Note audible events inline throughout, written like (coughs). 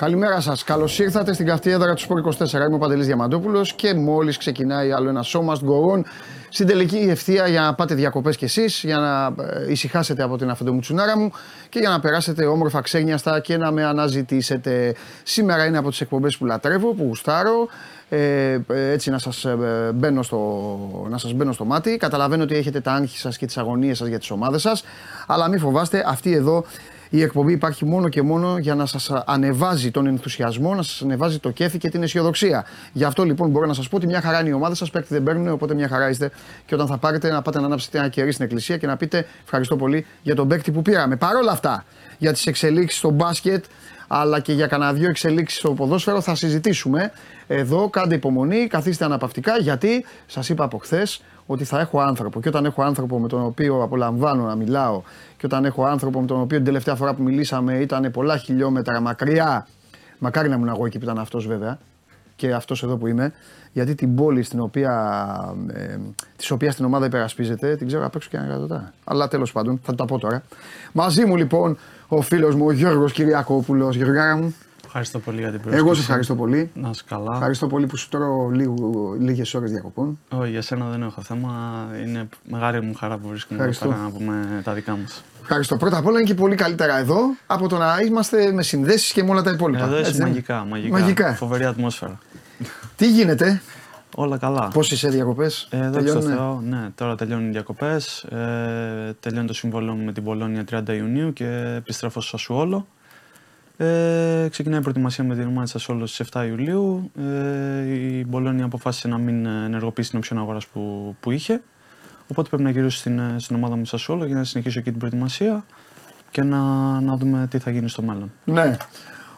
Καλημέρα σας. Καλώς ήρθατε στην καυτή έδρα του Σπορ 24. Είμαι ο Παντελής Διαμαντόπουλος και μόλις ξεκινάει άλλο ένα σώμα στον κορών στην τελική ευθεία για να πάτε διακοπές κι εσείς, για να ε, ησυχάσετε από την αφεντομουτσουνάρα μου και για να περάσετε όμορφα ξένιαστα και να με αναζητήσετε. Σήμερα είναι από τις εκπομπές που λατρεύω, που γουστάρω. Ε, έτσι να σας, ε, μπαίνω στο, να σας μπαίνω στο μάτι. Καταλαβαίνω ότι έχετε τα άγχη σας και τις αγωνίες σας για τις ομάδες σας. Αλλά μην φοβάστε, αυτή εδώ η εκπομπή υπάρχει μόνο και μόνο για να σας ανεβάζει τον ενθουσιασμό, να σας ανεβάζει το κέφι και την αισιοδοξία. Γι' αυτό λοιπόν μπορώ να σας πω ότι μια χαρά είναι η ομάδα σας, παίκτη δεν παίρνουν, οπότε μια χαρά είστε. Και όταν θα πάρετε να πάτε να ανάψετε ένα κερί στην εκκλησία και να πείτε ευχαριστώ πολύ για τον παίκτη που πήραμε. Παρ' όλα αυτά, για τις εξελίξεις στο μπάσκετ, αλλά και για κανένα δύο εξελίξεις στο ποδόσφαιρο θα συζητήσουμε. Εδώ κάντε υπομονή, καθίστε αναπαυτικά γιατί σας είπα από χθες ότι θα έχω άνθρωπο. Και όταν έχω άνθρωπο με τον οποίο απολαμβάνω να μιλάω και όταν έχω άνθρωπο με τον οποίο την τελευταία φορά που μιλήσαμε ήταν πολλά χιλιόμετρα μακριά. Μακάρι να ήμουν εγώ εκεί που ήταν αυτός βέβαια και αυτός εδώ που είμαι. Γιατί την πόλη στην οποία, ε, της οποίας την ομάδα υπερασπίζεται την ξέρω απ' έξω και ανεκατοτά. Αλλά τέλος πάντων θα τα πω τώρα. Μαζί μου λοιπόν ο φίλος μου ο Γιώργος Κυριακόπουλο. Γιώργο μου. Ευχαριστώ πολύ για την πρόσκληση. Εγώ σε ευχαριστώ πολύ. Να είσαι καλά. Ευχαριστώ πολύ που σου τρώω λίγες ώρες διακοπών. Όχι, για σένα δεν έχω θέμα. Είναι μεγάλη μου χαρά που βρίσκομαι εδώ πέρα να πούμε τα δικά μας. Ευχαριστώ. Πρώτα απ' όλα είναι και πολύ καλύτερα εδώ από το να είμαστε με συνδέσεις και με όλα τα υπόλοιπα. Εδώ είσαι μαγικά, μαγικά. μαγικά. Φοβερή ατμόσφαιρα. Τι γίνεται, Όλα καλά. Πώ είσαι διακοπές, ε, Εδώ Θεό, ναι, τώρα τελειώνουν οι διακοπές. Ε, τελειώνει το συμβόλαιο με την Πολώνια 30 Ιουνίου και επιστρέφω στο Σασουόλο. Ε, ξεκινάει η προετοιμασία με την ομάδα τη Σασουόλο στις 7 Ιουλίου. Ε, η Μπολόνια αποφάσισε να μην ενεργοποιήσει την οψιόν αγοράς που, που είχε. Οπότε πρέπει να γυρίσω στην, στην ομάδα μου Σασουόλο για να συνεχίσω εκεί την προετοιμασία και να, να δούμε τι θα γίνει στο μέλλον. Ναι.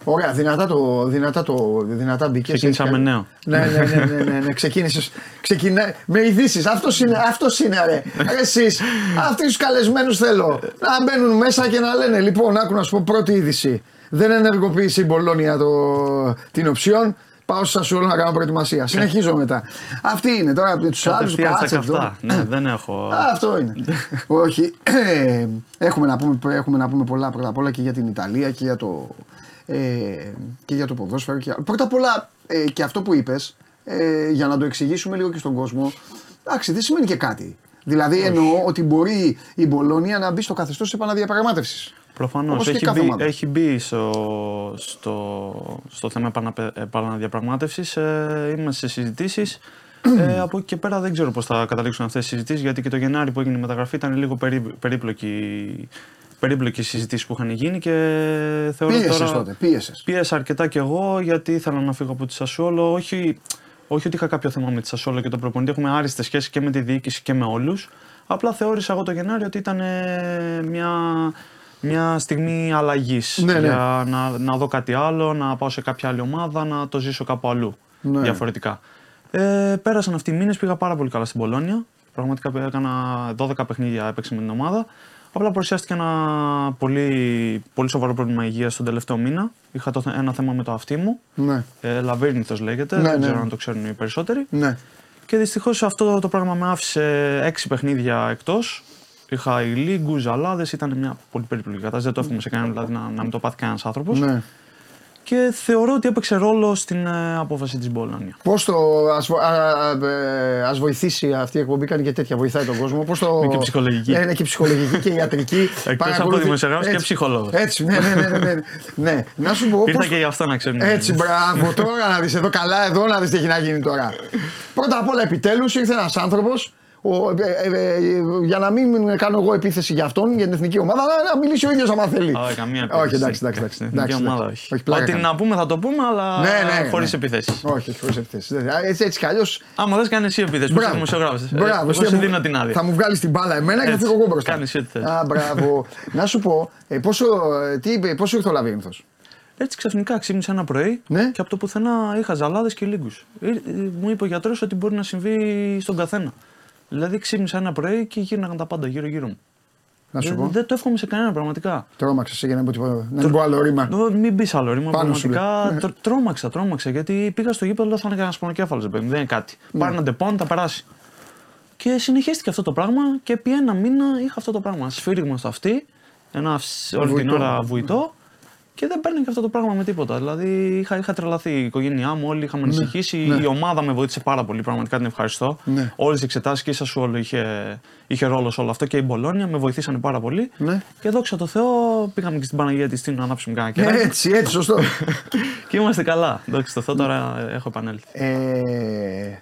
Ωραία, δυνατά, το, δυνατά, το, δυνατά μπήκες. Ξεκίνησα με νέο. Ναι, ναι, ναι, ναι, ναι, ναι. ξεκίνησες. Ξεκινά... Με ειδήσεις. Αυτός είναι, αυτός είναι, ρε. Εσείς, αυτοί τους καλεσμένους θέλω. Να μπαίνουν μέσα και να λένε, λοιπόν, άκου να σου πω πρώτη είδηση. Δεν ενεργοποίησε η Μπολόνια το, την οψιόν. Πάω στα σου να κάνω προετοιμασία. Συνεχίζω μετά. Αυτή είναι τώρα από του άλλους. αυτά. Ναι, δεν έχω. Αυτό είναι. (laughs) Όχι. (clears throat) έχουμε, να πούμε, έχουμε να πούμε πολλά πρώτα απ' όλα και για την Ιταλία και για το, ε, και για το ποδόσφαιρο. Και... Πρώτα απ' όλα ε, και αυτό που είπες, ε, για να το εξηγήσουμε λίγο και στον κόσμο, εντάξει, δεν σημαίνει και κάτι. Δηλαδή Όχι. εννοώ ότι μπορεί η Μπολόνια να μπει στο καθεστώς της επαναδιαπραγμάτευσης. Προφανώς. Έχει, μπει, έχει μπει στο, στο, στο θέμα επαναδιαπραγμάτευσης. Ε, είμαστε σε συζητήσεις. ε, από εκεί και πέρα δεν ξέρω πώς θα καταλήξουν αυτές οι συζητήσεις γιατί και το Γενάρη που έγινε η μεταγραφή ήταν λίγο περί, περίπλοκη περίπλοκες συζητήσεις που είχαν γίνει και θεωρώ πίεσες τώρα... τότε, πίεσες. Πίεσα αρκετά κι εγώ γιατί ήθελα να φύγω από τη Σασόλο. Όχι, όχι ότι είχα κάποιο θέμα με τη Σασόλο και το προπονητή. Έχουμε άριστες σχέσεις και με τη διοίκηση και με όλους. Απλά θεώρησα εγώ το Γενάρη ότι ήταν μια, μια στιγμή αλλαγής. Ναι, ναι. Για να, να δω κάτι άλλο, να πάω σε κάποια άλλη ομάδα, να το ζήσω κάπου αλλού. Ναι. Διαφορετικά. Ε, πέρασαν αυτοί οι μήνες, πήγα πάρα πολύ καλά στην Πολώνια. Πραγματικά έκανα 12 παιχνίδια, έπαιξε με την ομάδα. Απλά παρουσιάστηκε ένα πολύ, πολύ σοβαρό πρόβλημα υγείας τον τελευταίο μήνα. Είχα το, ένα θέμα με το αυτί μου. Ναι. Ε, Λαβύρινθος λέγεται. Ναι, δεν ναι. ξέρω αν το ξέρουν οι περισσότεροι. Ναι. Και δυστυχώς αυτό το πράγμα με άφησε έξι παιχνίδια εκτός. Είχα ηλίγκους, ζαλάδες, ήταν μια πολύ περίπλοκη κατάσταση. Δεν το εύχομαι σε κανέναν δηλαδή, να, να μην το πάθει κανένας άνθρωπος. Ναι και θεωρώ ότι έπαιξε ρόλο στην ε, απόφαση της Μπολόνια. Πώς το. Α ε, βοηθήσει αυτή η εκπομπή, κάνει και τέτοια, βοηθάει τον κόσμο. Πώς το... Είναι και ψυχολογική. Ναι, είναι και ψυχολογική και ιατρική. (laughs) Εκτός από δημοσιογράφος και ψυχολόγος. Έτσι, ναι, ναι, ναι, ναι, ναι. Να σου πω. Ήρθα και γι' αυτό να ξέρουμε. Έτσι, μπράβο, τώρα να δεις εδώ καλά, εδώ να δεις τι έχει να γίνει τώρα. Πρώτα απ' όλα, επιτέλους ήρθε ένας άνθρωπος ο, ε, ε, ε, για να μην κάνω εγώ επίθεση για αυτόν, για την εθνική ομάδα, να μιλήσει ο ίδιος άμα θέλει. Όχι, καμία επίθεση. Όχι, εντάξει, εντάξει. εντάξει, εντάξει, ομάδα, όχι. όχι Ό,τι να πούμε θα το πούμε, αλλά ναι, ναι, χωρίς ναι. επιθέσεις. Όχι, χωρίς επιθέσεις. Έτσι, έτσι κι αλλιώ. Άμα δεν κάνεις εσύ επιθέσεις, πώς δημοσιογράφο. Μπράβο, εγώ σου δίνω την άδεια. Θα μου βγάλεις την μπάλα εμένα και θα φύγω εγώ μπροστά. Κάνεις ό,τι θες. Α, μπράβο. (laughs) Να σου πω, πόσο, πόσο ήρθε ο Λαβύρινθος; Έτσι ξαφνικά ξύπνησα ένα πρωί ναι. και από το πουθενά είχα ζαλάδες και λίγου. Μου είπε ο γιατρός ότι μπορεί να συμβεί στον καθένα. Δηλαδή ξύπνησα ένα πρωί και γύρναγαν τα πάντα γύρω-γύρω μου. Να σου πω. Δεν το εύχομαι σε κανένα πραγματικά. Τρόμαξες για να πω τίποτα. Να μην πω άλλο ρήμα. Μην πεις άλλο ρήμα. Πάνω πραγματικά τρ, τρόμαξα, τρόμαξα. Γιατί πήγα στο γήπεδο, θα είναι κανένας πονοκέφαλος. Δεν είναι κάτι. Ναι. Πάρε ένα Ντεπόν, θα περάσει. Και συνεχίστηκε αυτό το πράγμα και επί ένα μήνα είχα αυτό το πράγμα. Σφύριγμα στο αυτί, ένα όλη την ώρα βουητό Και δεν παίρνει και αυτό το πράγμα με τίποτα. Δηλαδή είχα, είχα τρελαθεί. Η οικογένειά μου, όλοι είχαμε ανησυχήσει. ναι. Η ομάδα με βοήθησε πάρα πολύ. Πραγματικά την ευχαριστώ. Ναι. Όλες οι εξετάσεις και η Σασουόλο είχε, είχε ρόλο σε όλο αυτό και η Μπολόνια με βοηθήσανε πάρα πολύ. Ναι. Και δόξα τω Θεώ, πήγαμε και στην Παναγία τη Τίνου να ανάψουμε κανένα κεράκι. Έτσι, έτσι, σωστό. (laughs) και είμαστε καλά. Δόξα τω Θεώ, τώρα έχω επανέλθει. ε,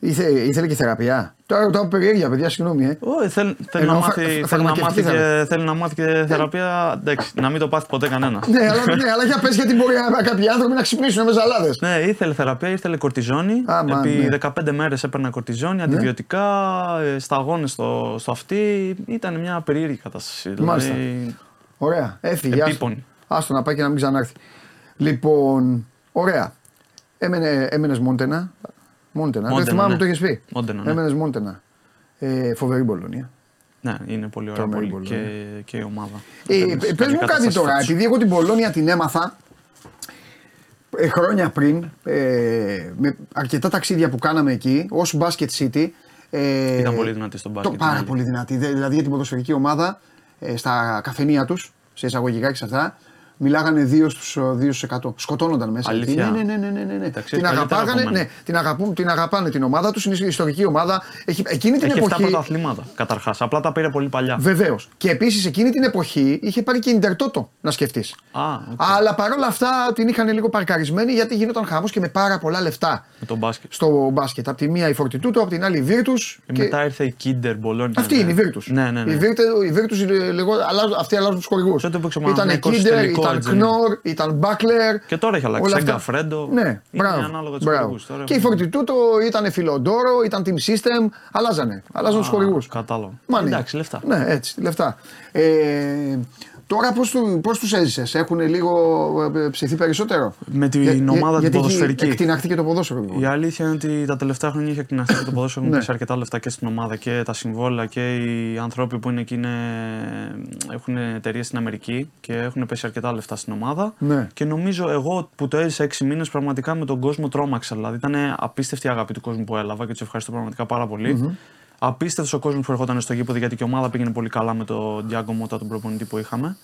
ήθε, ήθελε και θεραπεία. Τώρα ρωτάω περιέργεια, παιδιά, συγγνώμη. Ε. Ω, θέλ- θέλει, Εννοώ να φα- μάθει, φα- θέλει, να φαρμακευτική μάθει θεραπεία. και, θέλει να μάθει και θεραπεία. Εντάξει, να μην το πάθει ποτέ κανένας. ναι, αλλά, ναι, αλλά για πες γιατί μπορεί να- κάποιοι άνθρωποι να ξυπνήσουν με ζαλάδες. Ναι, ήθελε θεραπεία, ήθελε κορτιζόνη. Άμα, Επί ναι. 15 μέρες έπαιρνα κορτιζόνη, αντιβιωτικά, ε, σταγόνες στο, στο αυτί. Ήταν μια περίεργη κατάσταση. Μάλιστα. Δηλαδή, Ωραία, έφυγε. άστο. Επίπονη. Άστο να πάει και να μην ξανάρθει. Λοιπόν, ωραία. Έμενε, έμενες Μόντενα. Μόντενα. Δεν Μόντενα, θυμάμαι ναι. που το έχεις πει. Μόντενα, ναι. Έμενες Μόντενα. Ε, φοβερή Μπολόνια. ναι, είναι πολύ ωραία Τρομερή πολύ. Μπολόνια. Και, και η ομάδα. Ε, Ήταν σε πες καλή μου κάτι κατάσταση τώρα, φέτος. επειδή εγώ την Πολώνια την έμαθα ε, χρόνια πριν, ε, με αρκετά ταξίδια που κάναμε εκεί, ως Basket City. Ε, Ήταν πολύ δυνατή στον μπάσκετ. Το πάρα είναι πολύ δυνατή. Δε- Δηλαδή για την ποδοσφαιρική ομάδα, ε, στα καφενεία τους, σε εισαγωγικά και σε αυτά, μιλάγανε 2 στους, ε, 2 στους 100. Σκοτώνονταν μέσα. εκεί. Αλήθεια. Ναι, ναι, ναι, ναι, ναι, ναι. Τα ξέρεις Την, καλύτερα αγαπάγανε, από μένα. ναι, την, αγαπούν, την αγαπάνε την ομάδα τους, είναι η ιστορική ομάδα. Έχει, εκείνη την Έχει 7 εποχή. πρωταθλήματα καταρχάς. Απλά τα πήρε πολύ παλιά. Βεβαίως. Και επίσης εκείνη την εποχή είχε πάρει και Ιντερτότο να σκεφτείς. Α, οκ. Αλλά παρόλα αυτά την είχαν λίγο παρκαρισμένη γιατί γινόταν χαμός και με πάρα πολλά λεφτά με τον μπάσκετ. στο μπάσκετ. Από τη μία η Φορτιτούντο, από την άλλη η Βίρτους. Και... Μετά ήρθε η Kinder Bologna. Αυτή είναι η Βίρτους. Ναι, ναι, ναι. Η Βίρτους αυτοί αλλάζουν τους χορηγούς. Τότε που έπαιξε ο Ήταν Παναθηναϊκός Κίντερ, τελικός, ήταν έτσι δεν είναι. Κνόρ, ήταν Μπάκλερ. Και τώρα έχει αλλάξει. όλα αυτά. Σεγκαφρέντο. Ναι, Είναι μπράβο. ανάλογα τους μπράβο. χορηγούς. Τώρα Και η έχουμε- Φορτιτούντο ήταν Filodoro, ήταν Team System. Αλλάζανε. Αλλάζαν τους Α, χορηγούς. Κατάλαβα. Money. Εντάξει, λεφτά. Ναι, έτσι, λεφτά. Ε, τώρα πώς, του, πώς τους έζησες, έχουν λίγο ε, ψηθεί περισσότερο; Με την Για- για- ομάδα την γιατί έχει ποδοσφαιρική. εκτιναχθεί και το ποδόσφαιρο. λοιπόν. Η αλήθεια είναι ότι τα τελευταία χρόνια είχε εκτιναχθεί και το ποδόσφαιρο. Έχουν (laughs) Ναι. πέσει αρκετά λεφτά και στην ομάδα και τα συμβόλαια και οι άνθρωποι που είναι εκεί είναι, έχουν εταιρείες στην Αμερική και έχουν πέσει αρκετά λεφτά στην ομάδα. Ναι. Και νομίζω εγώ που το έζησα 6 μήνες πραγματικά με τον κόσμο τρόμαξα. Δηλαδή ήταν απίστευτη η αγάπη του κόσμου που έλαβα και τους ευχαριστώ πραγματικά πάρα πολύ. Απίστευτος ο κόσμος που ερχόταν στο γήπεδο γιατί και η ομάδα πήγαινε πολύ καλά με τον Διάγκο Μότα, τον προπονητή που είχαμε.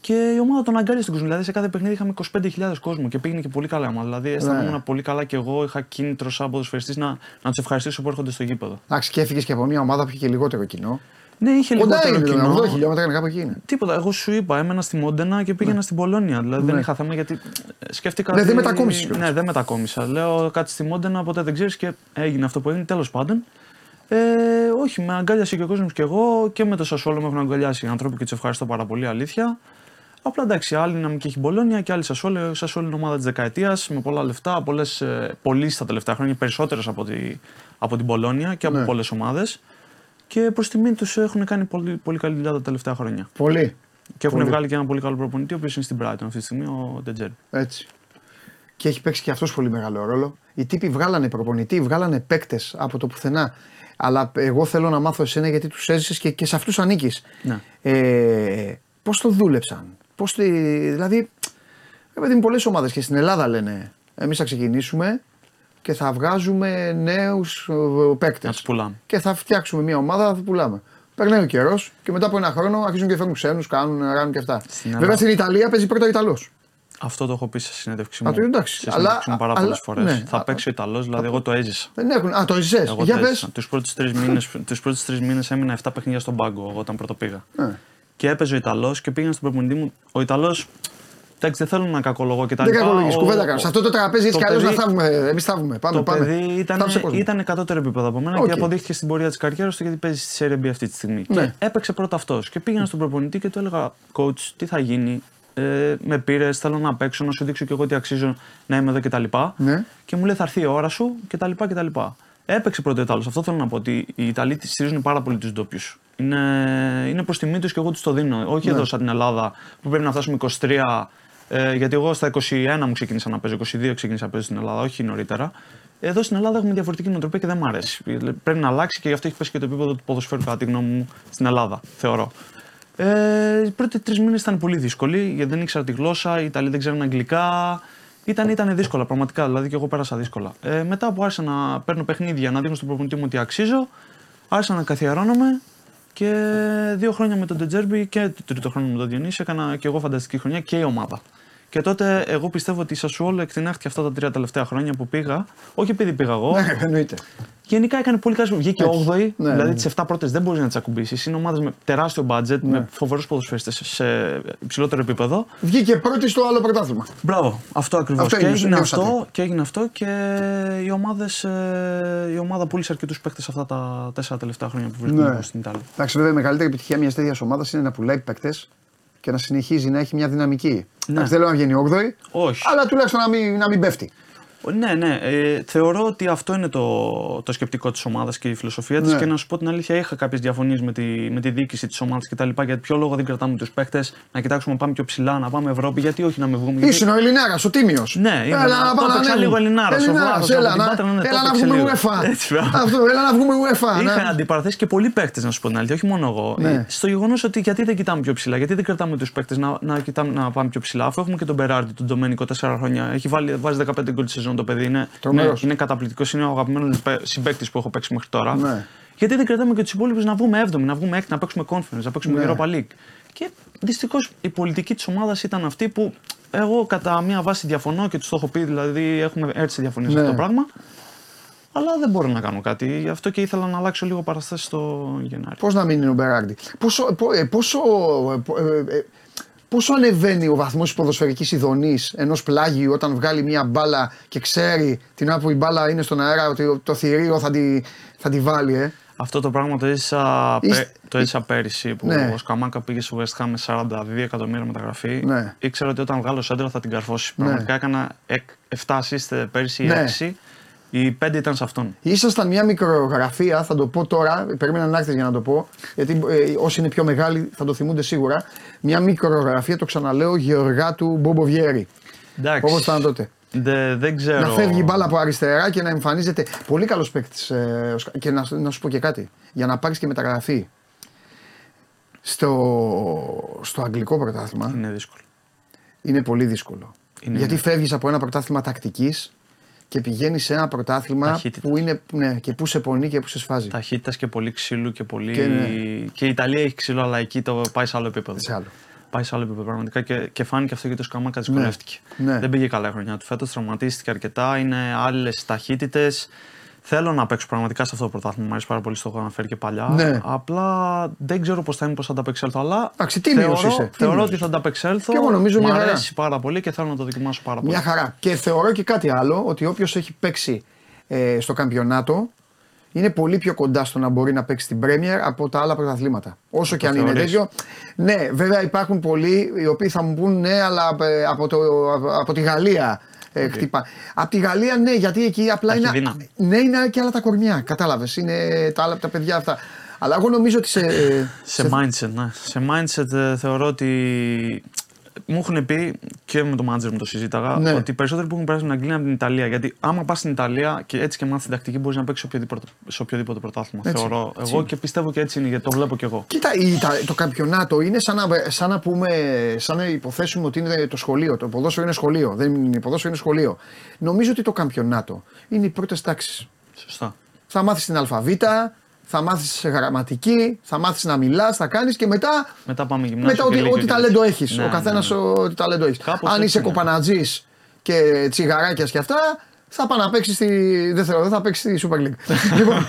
Και η ομάδα τον αγκάλιασε τον κόσμο. Δηλαδή σε κάθε παιχνίδι είχαμε 25.000 κόσμο και πήγαινε και πολύ καλά η ομάδα. Δηλαδή αισθανόμουν Ναι. πολύ καλά και εγώ είχα κίνητρο σαν ποδοσφαιριστής να, να τους ευχαριστήσω που έρχονται στο γήπεδο. Εντάξει, και έφυγες και από μια ομάδα που είχε και λιγότερο κοινό. Ναι, είχε Κοντά λιγότερο είναι, κοινό. 80 χιλιόμετρα είναι κάπου εκεί είναι. Τίποτα. Εγώ σου είπα, έμενα στη Μόντενα και πήγαινα στην Πολώνια. Δηλαδή δεν Ναι. είχα θέμα γιατί ε, σκέφτηκα. Ναι, ότι- δεν μετακόμισες κιόλας. Ναι, δεν μετακόμισα. Λέω κάτι στη Μόντενα, ποτέ δεν ξέρεις και έγινε αυτό που έγινε. Τέλος πάντων. Ε, όχι, με αγκάλιασε και ο κόσμος και εγώ και με το Σασόλο με έχουν αγκαλιάσει οι άνθρωποι και τους ευχαριστώ πάρα πολύ, αλήθεια. Απλά εντάξει, άλλη να μην και έχει Μπολόνια και άλλη Σασόλο. Σασόλο είναι ομάδα της δεκαετίας με πολλά λεφτά, πολλές πωλήσει τα τελευταία χρόνια, περισσότερες από, τη, από την Μπολόνια και από Ναι. πολλές ομάδες. Και προς τιμή τους έχουν κάνει πολύ, πολύ καλή δουλειά τα τελευταία χρόνια. Πολύ. Και έχουν Πολύ. βγάλει και ένα πολύ καλό προπονητή, ο οποίος είναι στην Brighton αυτή τη στιγμή, ο Ντετζέρ. Έτσι. Και έχει παίξει και αυτός πολύ μεγάλο ρόλο. Οι τύποι βγάλανε προπονητή, βγάλανε παίκτες από το πουθενά. Αλλά εγώ θέλω να μάθω εσένα γιατί τους έζησες και, και σε αυτούς ανήκεις. Ναι. Ε, Πώς το δούλεψαν, πώς τη, δηλαδή. Ρε παιδί μου, πολλές ομάδες και στην Ελλάδα λένε Εμείς θα ξεκινήσουμε και θα βγάζουμε νέους παίκτες. Να τους πουλάνε. Και θα φτιάξουμε μια ομάδα, θα πουλάμε. Περνάει ο καιρός και μετά από ένα χρόνο αρχίζουν και φέρνουν ξένους, κάνουν, κάνουν και αυτά. Στην Βέβαια Ελλάδα. στην Ιταλία παίζει πρώτα ο Ιταλός. Αυτό το έχω πει σε συνέντευξή Α, μου. το εντάξει. Σε Αλλά- συνέντευξή μου πάρα αλλά- πολλές φορές. ναι. Θα Α, παίξει ο Ιταλός, δηλαδή εγώ το έζησα. Δεν έχουν. Α, το ζε. Εγώ Για το πες. έζησα. Τους πρώτους τρεις μήνε τους πρώτους τρεις μήνες έμεινα 7 παιχνίδια στον πάγκο, εγώ όταν πρώτο πήγα. Ναι. Και έπαιζε ο Ιταλός και πήγαινε στον προπονητή μου. Ο Ιταλός. Εντάξει, δεν θέλω να κακολογώ και τα Δεν λοιπά. κακολογείς. Ο- Κουβέντα κάνω. Σε αυτό το τραπέζι έτσι το κι αλλιώς να παιδί- θαύουμε. Εμείς θαύουμε. Πάμε, Το πάμε. παιδί ήταν, Θαύσε κόσμο. ήταν κατώτερο επίπεδο από μένα Οκ. και αποδείχθηκε στην πορεία της καριέρας του γιατί παίζει στη Serie B αυτή τη στιγμή. Ναι. Και έπαιξε πρώτα αυτός. Και πήγαινα στον προπονητή και του έλεγα: Coach, τι θα γίνει; Ε, με πήρες, θέλω να παίξω, να σου δείξω και εγώ τι αξίζω να είμαι εδώ κτλ. Ναι. Και μου λέει: Θα έρθει η ώρα σου κτλ. κτλ. Έπαιξε πρώτο Ιταλό. Αυτό θέλω να πω ότι οι Ιταλοί τη στηρίζουν πάρα πολύ τους ντόπιους. Είναι, είναι προς τιμή τους και εγώ τους το δίνω. Όχι Ναι. εδώ σαν την Ελλάδα που πρέπει να φτάσουμε 23. Ε, γιατί εγώ στα 21 μου ξεκίνησα να παίζω, 22 ξεκίνησα να παίζω στην Ελλάδα, όχι νωρίτερα. Εδώ στην Ελλάδα έχουμε διαφορετική νοοτροπία και δεν μου αρέσει. Πρέπει να αλλάξει και γι' αυτό έχει πέσει και το επίπεδο του ποδοσφαίρου, κατά τη γνώμη μου, στην Ελλάδα, θεωρώ. Ε, οι πρώτοι τρεις μήνες ήταν πολύ δύσκολοι γιατί δεν ήξερα τη γλώσσα, οι Ιταλοί δεν ξέρουν αγγλικά. Ήταν, ήταν δύσκολα, πραγματικά. Δηλαδή και εγώ πέρασα δύσκολα. Ε, μετά που άρχισα να παίρνω παιχνίδια, να δείχνω στον προπονητή μου ότι αξίζω, άρχισα να καθιερώνομαι Και δύο χρόνια με τον Τετζέρμπι και το τρίτο χρόνο με τον Διονύσης έκανα και εγώ φανταστική χρονιά και η ομάδα. Και τότε εγώ πιστεύω ότι η Σασουόλο εκτινάχτηκε αυτά τα τρία τελευταία χρόνια που πήγα. Όχι επειδή πήγα εγώ. Ναι, εννοείται. Γενικά έκανε πολύ καλή Βγήκε 8η, Ναι, δηλαδή ναι. τις 7 πρώτες δεν μπορείς να τις ακουμπήσεις. Είναι ομάδες με τεράστιο budget, Ναι. με φοβερούς ποδοσφαιριστές σε υψηλότερο επίπεδο. Βγήκε πρώτη στο άλλο πρωτάθλημα. Μπράβο, αυτό ακριβώς. Αυτό Και, ένιωσε, έγινε νιώσατε. αυτό, και έγινε αυτό και οι ομάδες, ε, η ομάδα πούλησε αρκετούς παίκτες αυτά τα τέσσερα τελευταία χρόνια που βρίσκονται Ναι. στην Ιταλία. Εντάξει, βέβαια η μεγαλύτερη επιτυχία μιας τέτοιας ομάδας είναι να πουλάει παίκτες και να συνεχίζει να έχει μια δυναμική. Ναι. Εντάξει, δεν λέω να βγαίνει 8η, Όχι. αλλά τουλάχιστον να μην, να μην πέφτει. Ναι, ναι. Ε, θεωρώ ότι αυτό είναι το, το σκεπτικό της ομάδας και η φιλοσοφία της. Ναι. Και να σου πω την αλήθεια, είχα κάποιες διαφωνίες με τη, με τη διοίκηση της ομάδας κτλ. Για ποιο λόγο δεν κρατάμε τους παίκτες, να κοιτάξουμε να πάμε πιο ψηλά, να πάμε Ευρώπη, γιατί όχι να με βγούμε. γιατί- Ήσουν ο Ελληνάρας, ο Τίμιος. Ναι, είμαι. έλα να Το πάμε να έπαιξα ανέβουμε. λίγο Ελληνάρας, ο Ελληνάρας, Βλάχος έλα, από την να, Πάτρα, ναι, το έλα να έπαιξε βγούμε λίγο. UEFA. Έτσι, μπράβο. Αυτό, έλα να βγούμε UEFA. Είχα να- αντιπαραθέσεις και πολλοί παίκτες, να σου πω την αλήθεια, όχι μόνο εγώ. Ναι. Ε, Στο γεγονός ότι γιατί δεν κοιτάμε πιο ψηλά, γιατί δεν κρατάμε τους παίκτες να, να, κοιτάμε, να πάμε πιο ψηλά. Αφού έχουμε και τον Μπεράρντι, τον Ντομένικο 4 χρόνια. Έχει βάλει, βάζει 15 γκολ τη σεζόν το παιδί. Είναι, Τρομερός. είναι, είναι καταπληκτικός, είναι ο αγαπημένος συμπαίκτη που έχω παίξει μέχρι τώρα. Ναι. Γιατί δεν κρατάμε και τους υπόλοιπους να βγούμε 7η, να βγούμε 6η, να παίξουμε conference, να παίξουμε Ναι. Europa League. Και δυστυχώς η πολιτική της ομάδας ήταν αυτή που εγώ κατά μία βάση διαφωνώ και τους το έχω πει, δηλαδή έχουμε έρθει σε διαφωνία σε Ναι. αυτό το πράγμα. Αλλά δεν μπορώ να κάνω κάτι. Γι' αυτό και ήθελα να αλλάξω λίγο παραστάσεις στο Γενάρη. Πώς να μην είναι ο Μπεράρντι. Πόσο, πο- ε, πόσο, ε, πο- ε, ε, πόσο ανεβαίνει ο βαθμός της ποδοσφαιρικής ειδονής ενός πλάγιου όταν βγάλει μια μπάλα και ξέρει την ώρα που η μπάλα είναι στον αέρα ότι το θηρίο θα τη, θα τη βάλει, ε; Αυτό το πράγμα το έζησα, Είστε- πέ- το έζησα πέρυσι που Ναι. ο Σκαμάκα πήγε στο West Ham με 42 εκατομμύρια μεταγραφή. Ναι. Ήξερα ότι όταν βγάλω σέντρα θα την καρφώσει. Ναι. Πραγματικά έκανα εκ- 7 assist πέρυσι ή Ναι. 6. Οι 5 ήταν σε αυτόν. Ήσασταν μια μικρογραφία, θα το πω τώρα, περίμενα να έρθεις για να το πω, γιατί ε, όσοι είναι πιο μεγάλοι θα το θυμούνται σίγουρα. Μια μικρογραφία, το ξαναλέω, Γεωργάτου Μπομποβιέρη. Εντάξει. Όπως ήταν τότε. Δε- δεν ξέρω. Να φεύγει η μπάλα από αριστερά και να εμφανίζεται. Πολύ καλός παίκτης. Ε, ο Σκα- και να, να σου πω και κάτι. Για να πάρεις και μεταγραφή στο, στο αγγλικό πρωτάθλημα Είναι δύσκολο. είναι πολύ δύσκολο. Είναι, Γιατί ναι. φεύγεις από ένα πρωτάθλημα τακτικής και πηγαίνει σε ένα πρωτάθλημα Ταχύτητας. που είναι ναι, και που σε πονεί και που σε σφάζει. Ταχύτητας και πολύ ξύλου και πολύ. Και ναι. και η Ιταλία έχει ξύλο, αλλά εκεί το πάει σε άλλο επίπεδο. Σε άλλο. Πάει σε άλλο επίπεδο πραγματικά και, και φάνηκε αυτό γιατί ο Σκαμάκα δυσκολεύτηκε. Ναι. Δεν πήγε καλά η χρονιά του. Φέτος τραυματίστηκε αρκετά, είναι άλλες ταχύτητες. Θέλω να παίξω πραγματικά σε αυτό το πρωτάθλημα. Μου αρέσει πάρα πολύ στο έχω αναφέρει και παλιά. Ναι. Απλά δεν ξέρω πώς θα είναι, πώς θα ανταπεξέλθω. Αλλά Εντάξει, τίμιος θεωρώ, είσαι, θεωρώ τίμιος ότι θα ανταπεξέλθω. Και εγώ νομίζω Μου μια χαρά. αρέσει πάρα πολύ και θέλω να το δοκιμάσω πάρα πολύ. Μια χαρά. Και θεωρώ και κάτι άλλο, ότι όποιος έχει παίξει ε, στο καμπιονάτο είναι πολύ πιο κοντά στο να μπορεί να παίξει την Premier από τα άλλα πρωταθλήματα. Όσο και αν είναι θεωρείς. τέτοιο. Ναι, βέβαια υπάρχουν πολλοί οι οποίοι θα μου πούν ναι, αλλά ε, από, το, από, από τη Γαλλία. Ε, χτυπά. Από τη Γαλλία ναι, γιατί εκεί απλά Έχει είναι. δύναμη. Ναι, είναι και άλλα τα κορμιά. Κατάλαβες. Είναι τα άλλα τα παιδιά αυτά. Αλλά εγώ νομίζω ότι σε. ε, Σε mindset, ναι. Σε mindset ε, θεωρώ ότι. Μου έχουν πει και με το manager μου το συζήταγα Ναι. ότι οι περισσότεροι που έχουν περάσει από την Αγγλία είναι από την Ιταλία. Γιατί άμα πας στην Ιταλία και έτσι και μάθεις την τακτική, μπορείς να παίξεις σε οποιοδήποτε, σε οποιοδήποτε πρωτάθλημα. Έτσι, Θεωρώ έτσι. εγώ και πιστεύω και έτσι είναι γιατί το βλέπω κι εγώ. Κοίτα, η- τα- το καμπιονάτο είναι σαν να, σαν να πούμε, σαν να υποθέσουμε ότι είναι το σχολείο. Το ποδόσφαιρο είναι σχολείο. Δεν είναι ποδόσφαιρο, είναι σχολείο. Νομίζω ότι το καμπιονάτο είναι οι πρώτες τάξεις. Σωστά. Θα μάθεις την αλφαβήτα, θα μάθεις γραμματική, θα μάθεις να μιλάς, θα κάνεις και μετά. Μετά πάμε γυμνάσιο. Μετά και ό,τι, Λύκειο ό,τι και ταλέντο τέτοια. έχεις. Ναι, ο καθένας ναι, ναι. ό,τι ταλέντο έχεις. Κάπως Αν έτσι είσαι είναι. κοπανατζής και τσιγαράκια και αυτά, θα πάει να παίξεις στη. Δεν θέλω, δεν θα παίξεις στη Super League. (laughs) λοιπόν, (laughs)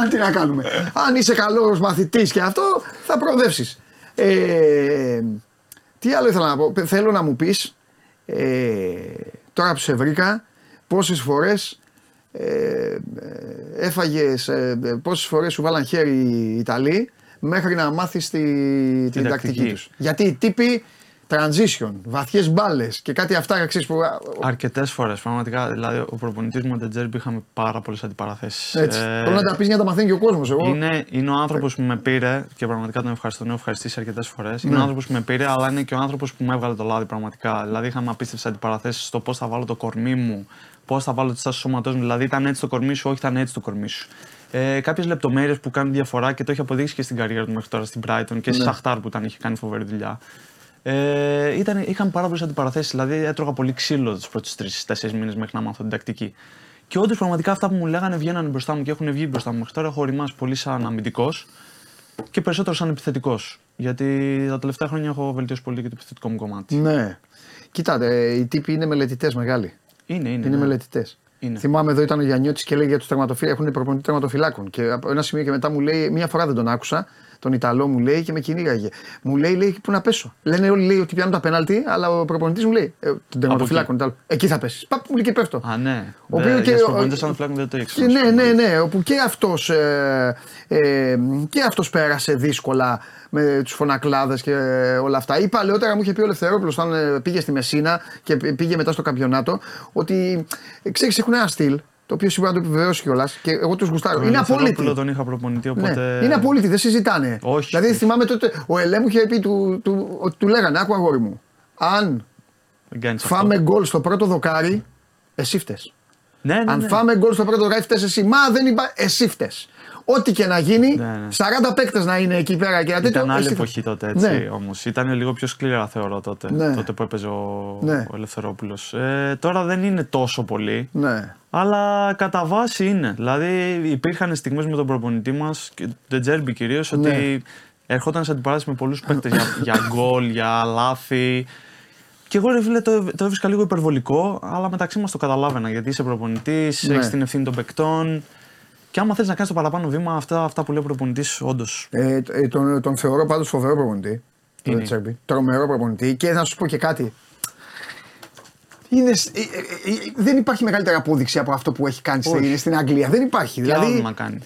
αν τι να κάνουμε. Αν είσαι καλός μαθητής και αυτό, θα προοδεύσεις. Ε, τι άλλο ήθελα να πω. Θέλω να μου πεις ε, τώρα που σε βρήκα, πόσες φορές ε, έφαγες, ε, πόσες φορές σου βάλαν χέρι οι Ιταλοί μέχρι να μάθεις τη, την τακτική, τακτική. τους. Γιατί οι τύποι transition, βαθιές μπάλες και κάτι αυτά ξέρεις, που. Αρκετές φορές πραγματικά. Δηλαδή, ο προπονητής μου, ο Ντετζέρμπι, είχαμε πάρα πολλές αντιπαραθέσεις. Έτσι. Θέλω να τα πεις για να τα μαθαίνει και ο κόσμος. Εγώ. Είναι, είναι ο άνθρωπος που με πήρε και πραγματικά τον ευχαριστώ. Τον έχω ευχαριστήσει αρκετές φορές. Είναι Ναι. ο άνθρωπος που με πήρε, αλλά είναι και ο άνθρωπος που μου έβγαλε το λάδι πραγματικά. Δηλαδή, είχαμε απίστευτες αντιπαραθέσεις στο πώς θα βάλω το κορμί μου, πώς θα βάλω τη στάση του σώματός μου. Δηλαδή, ήταν έτσι το κορμί σου, όχι ήταν έτσι το κορμί σου. Ε, Κάποιες λεπτομέρειες που κάνουν διαφορά και το έχει αποδείξει και στην καριέρα του μέχρι τώρα στην Brighton και στη Ναι. Σαχτάρ που ήταν, είχε κάνει φοβερή δουλειά. Ε, ήταν, είχαν πάρα πολλές αντιπαραθέσεις. Δηλαδή, έτρωγα πολύ ξύλο τους πρώτους τρει-τέσσερι μήνες μέχρι να μάθω την τακτική. Και όντως πραγματικά αυτά που μου λέγανε βγαίνανε μπροστά μου και έχουν βγει μπροστά μου μέχρι τώρα. Έχω οριμάσει πολύ σαν αμυντικός. και περισσότερο σαν επιθετικός. Γιατί τα τελευταία χρόνια έχω βελτιώσει πολύ και το επιθετικό μου κομμάτι. Ναι. Κοιτάτε, οι τύποι είναι μελετητές μεγάλοι. Είναι, είναι. Είναι ναι. μελετητές. Είναι. Θυμάμαι εδώ ήταν ο Γιάννη και λέει για τους τερματοφύλακε. Έχουν προπονητή τερματοφυλάκων. Και από ένα σημείο και μετά μου λέει, μία φορά δεν τον άκουσα, τον Ιταλό μου λέει και με κυνήγαγε. Μου λέει, λέει πού να πέσω; Λένε όλοι λέει, ότι πιάνουν τα πέναλτι, αλλά ο προπονητής μου λέει, ε, τον τερματοφυλάκων Ιταλό. Εκεί θα πέσεις. Παπ μου λέει και πέφτω. Α, ναι. Ο Δε- οποίος και- για τους ο- προπονητές σαν φλάκων δεν το Και ήξερα. ναι, ναι, ναι, όπου και αυτός, ε, ε, και αυτός πέρασε δύσκολα με τους φωνακλάδες και ε, όλα αυτά. Ή παλαιότερα μου είχε πει ο Ελευθερόπουλος όταν ε, πήγε στη Μεσίνα και π- πήγε μετά στο καμπιονάτο ότι ε, ξέρεις έχουν ένα στυλ το οποίο σίγουρα να το επιβεβαιώσει κιόλας και εγώ τους γουστάρω. Είναι απόλυτοι. τον είχα προπονητή, οπότε. Ναι, είναι απόλυτοι, δεν συζητάνε. Όχι. Δηλαδή θυμάμαι τότε, ο Ελέ μου είχε πει του, του, ότι του λέγανε, άκου αγόρι μου, αν Δεν κάνεις αυτό. φάμε γκολ στο πρώτο δοκάρι, εσύ φταίς. Ναι, ναι, Αν ναι. φάμε γκολ στο πρώτο δοκάρι, φταίει εσύ. Μα δεν είπα, εσύ φταίς. Ό,τι και να γίνει, Ναι, ναι. 40 παίκτες να είναι εκεί πέρα και ένα τέτοιο. Ήταν άλλη εσύ εποχή τότε έτσι Ναι. όμως. Ήταν λίγο πιο σκληρά θεωρώ τότε. Ναι. Τότε που έπαιζε ο, Ναι. ο Ελευθερόπουλος. Ε, τώρα δεν είναι τόσο πολύ. Ναι. Αλλά κατά βάση είναι. Δηλαδή υπήρχαν στιγμές με τον προπονητή μας και τον Τζέρμπι κυρίως Ναι. ότι ερχόταν σε αντιπαράθεση με πολλούς παίκτες για, για γκολ, για λάθη. Και εγώ ρε φίλε το, το έβρισκα λίγο υπερβολικό, αλλά μεταξύ μας το καταλάβαινα γιατί είσαι προπονητής, Ναι. έχεις την ευθύνη των παικτών. Και άμα θες να κάνεις το παραπάνω βήμα, αυτά, αυτά που λέει ο προπονητής, όντως. Ε, ε, τον, τον θεωρώ πάντως φοβερό προπονητή. Τον Είναι. Τσέρμπι. Τρομερό προπονητή. Και να σου πω και κάτι. Είναι, σ- ε, ε, ε, δεν υπάρχει μεγαλύτερη απόδειξη από αυτό που έχει κάνει Όχι. στην, στην Αγγλία. Δεν υπάρχει. Τι άλλο δηλαδή, να κάνει.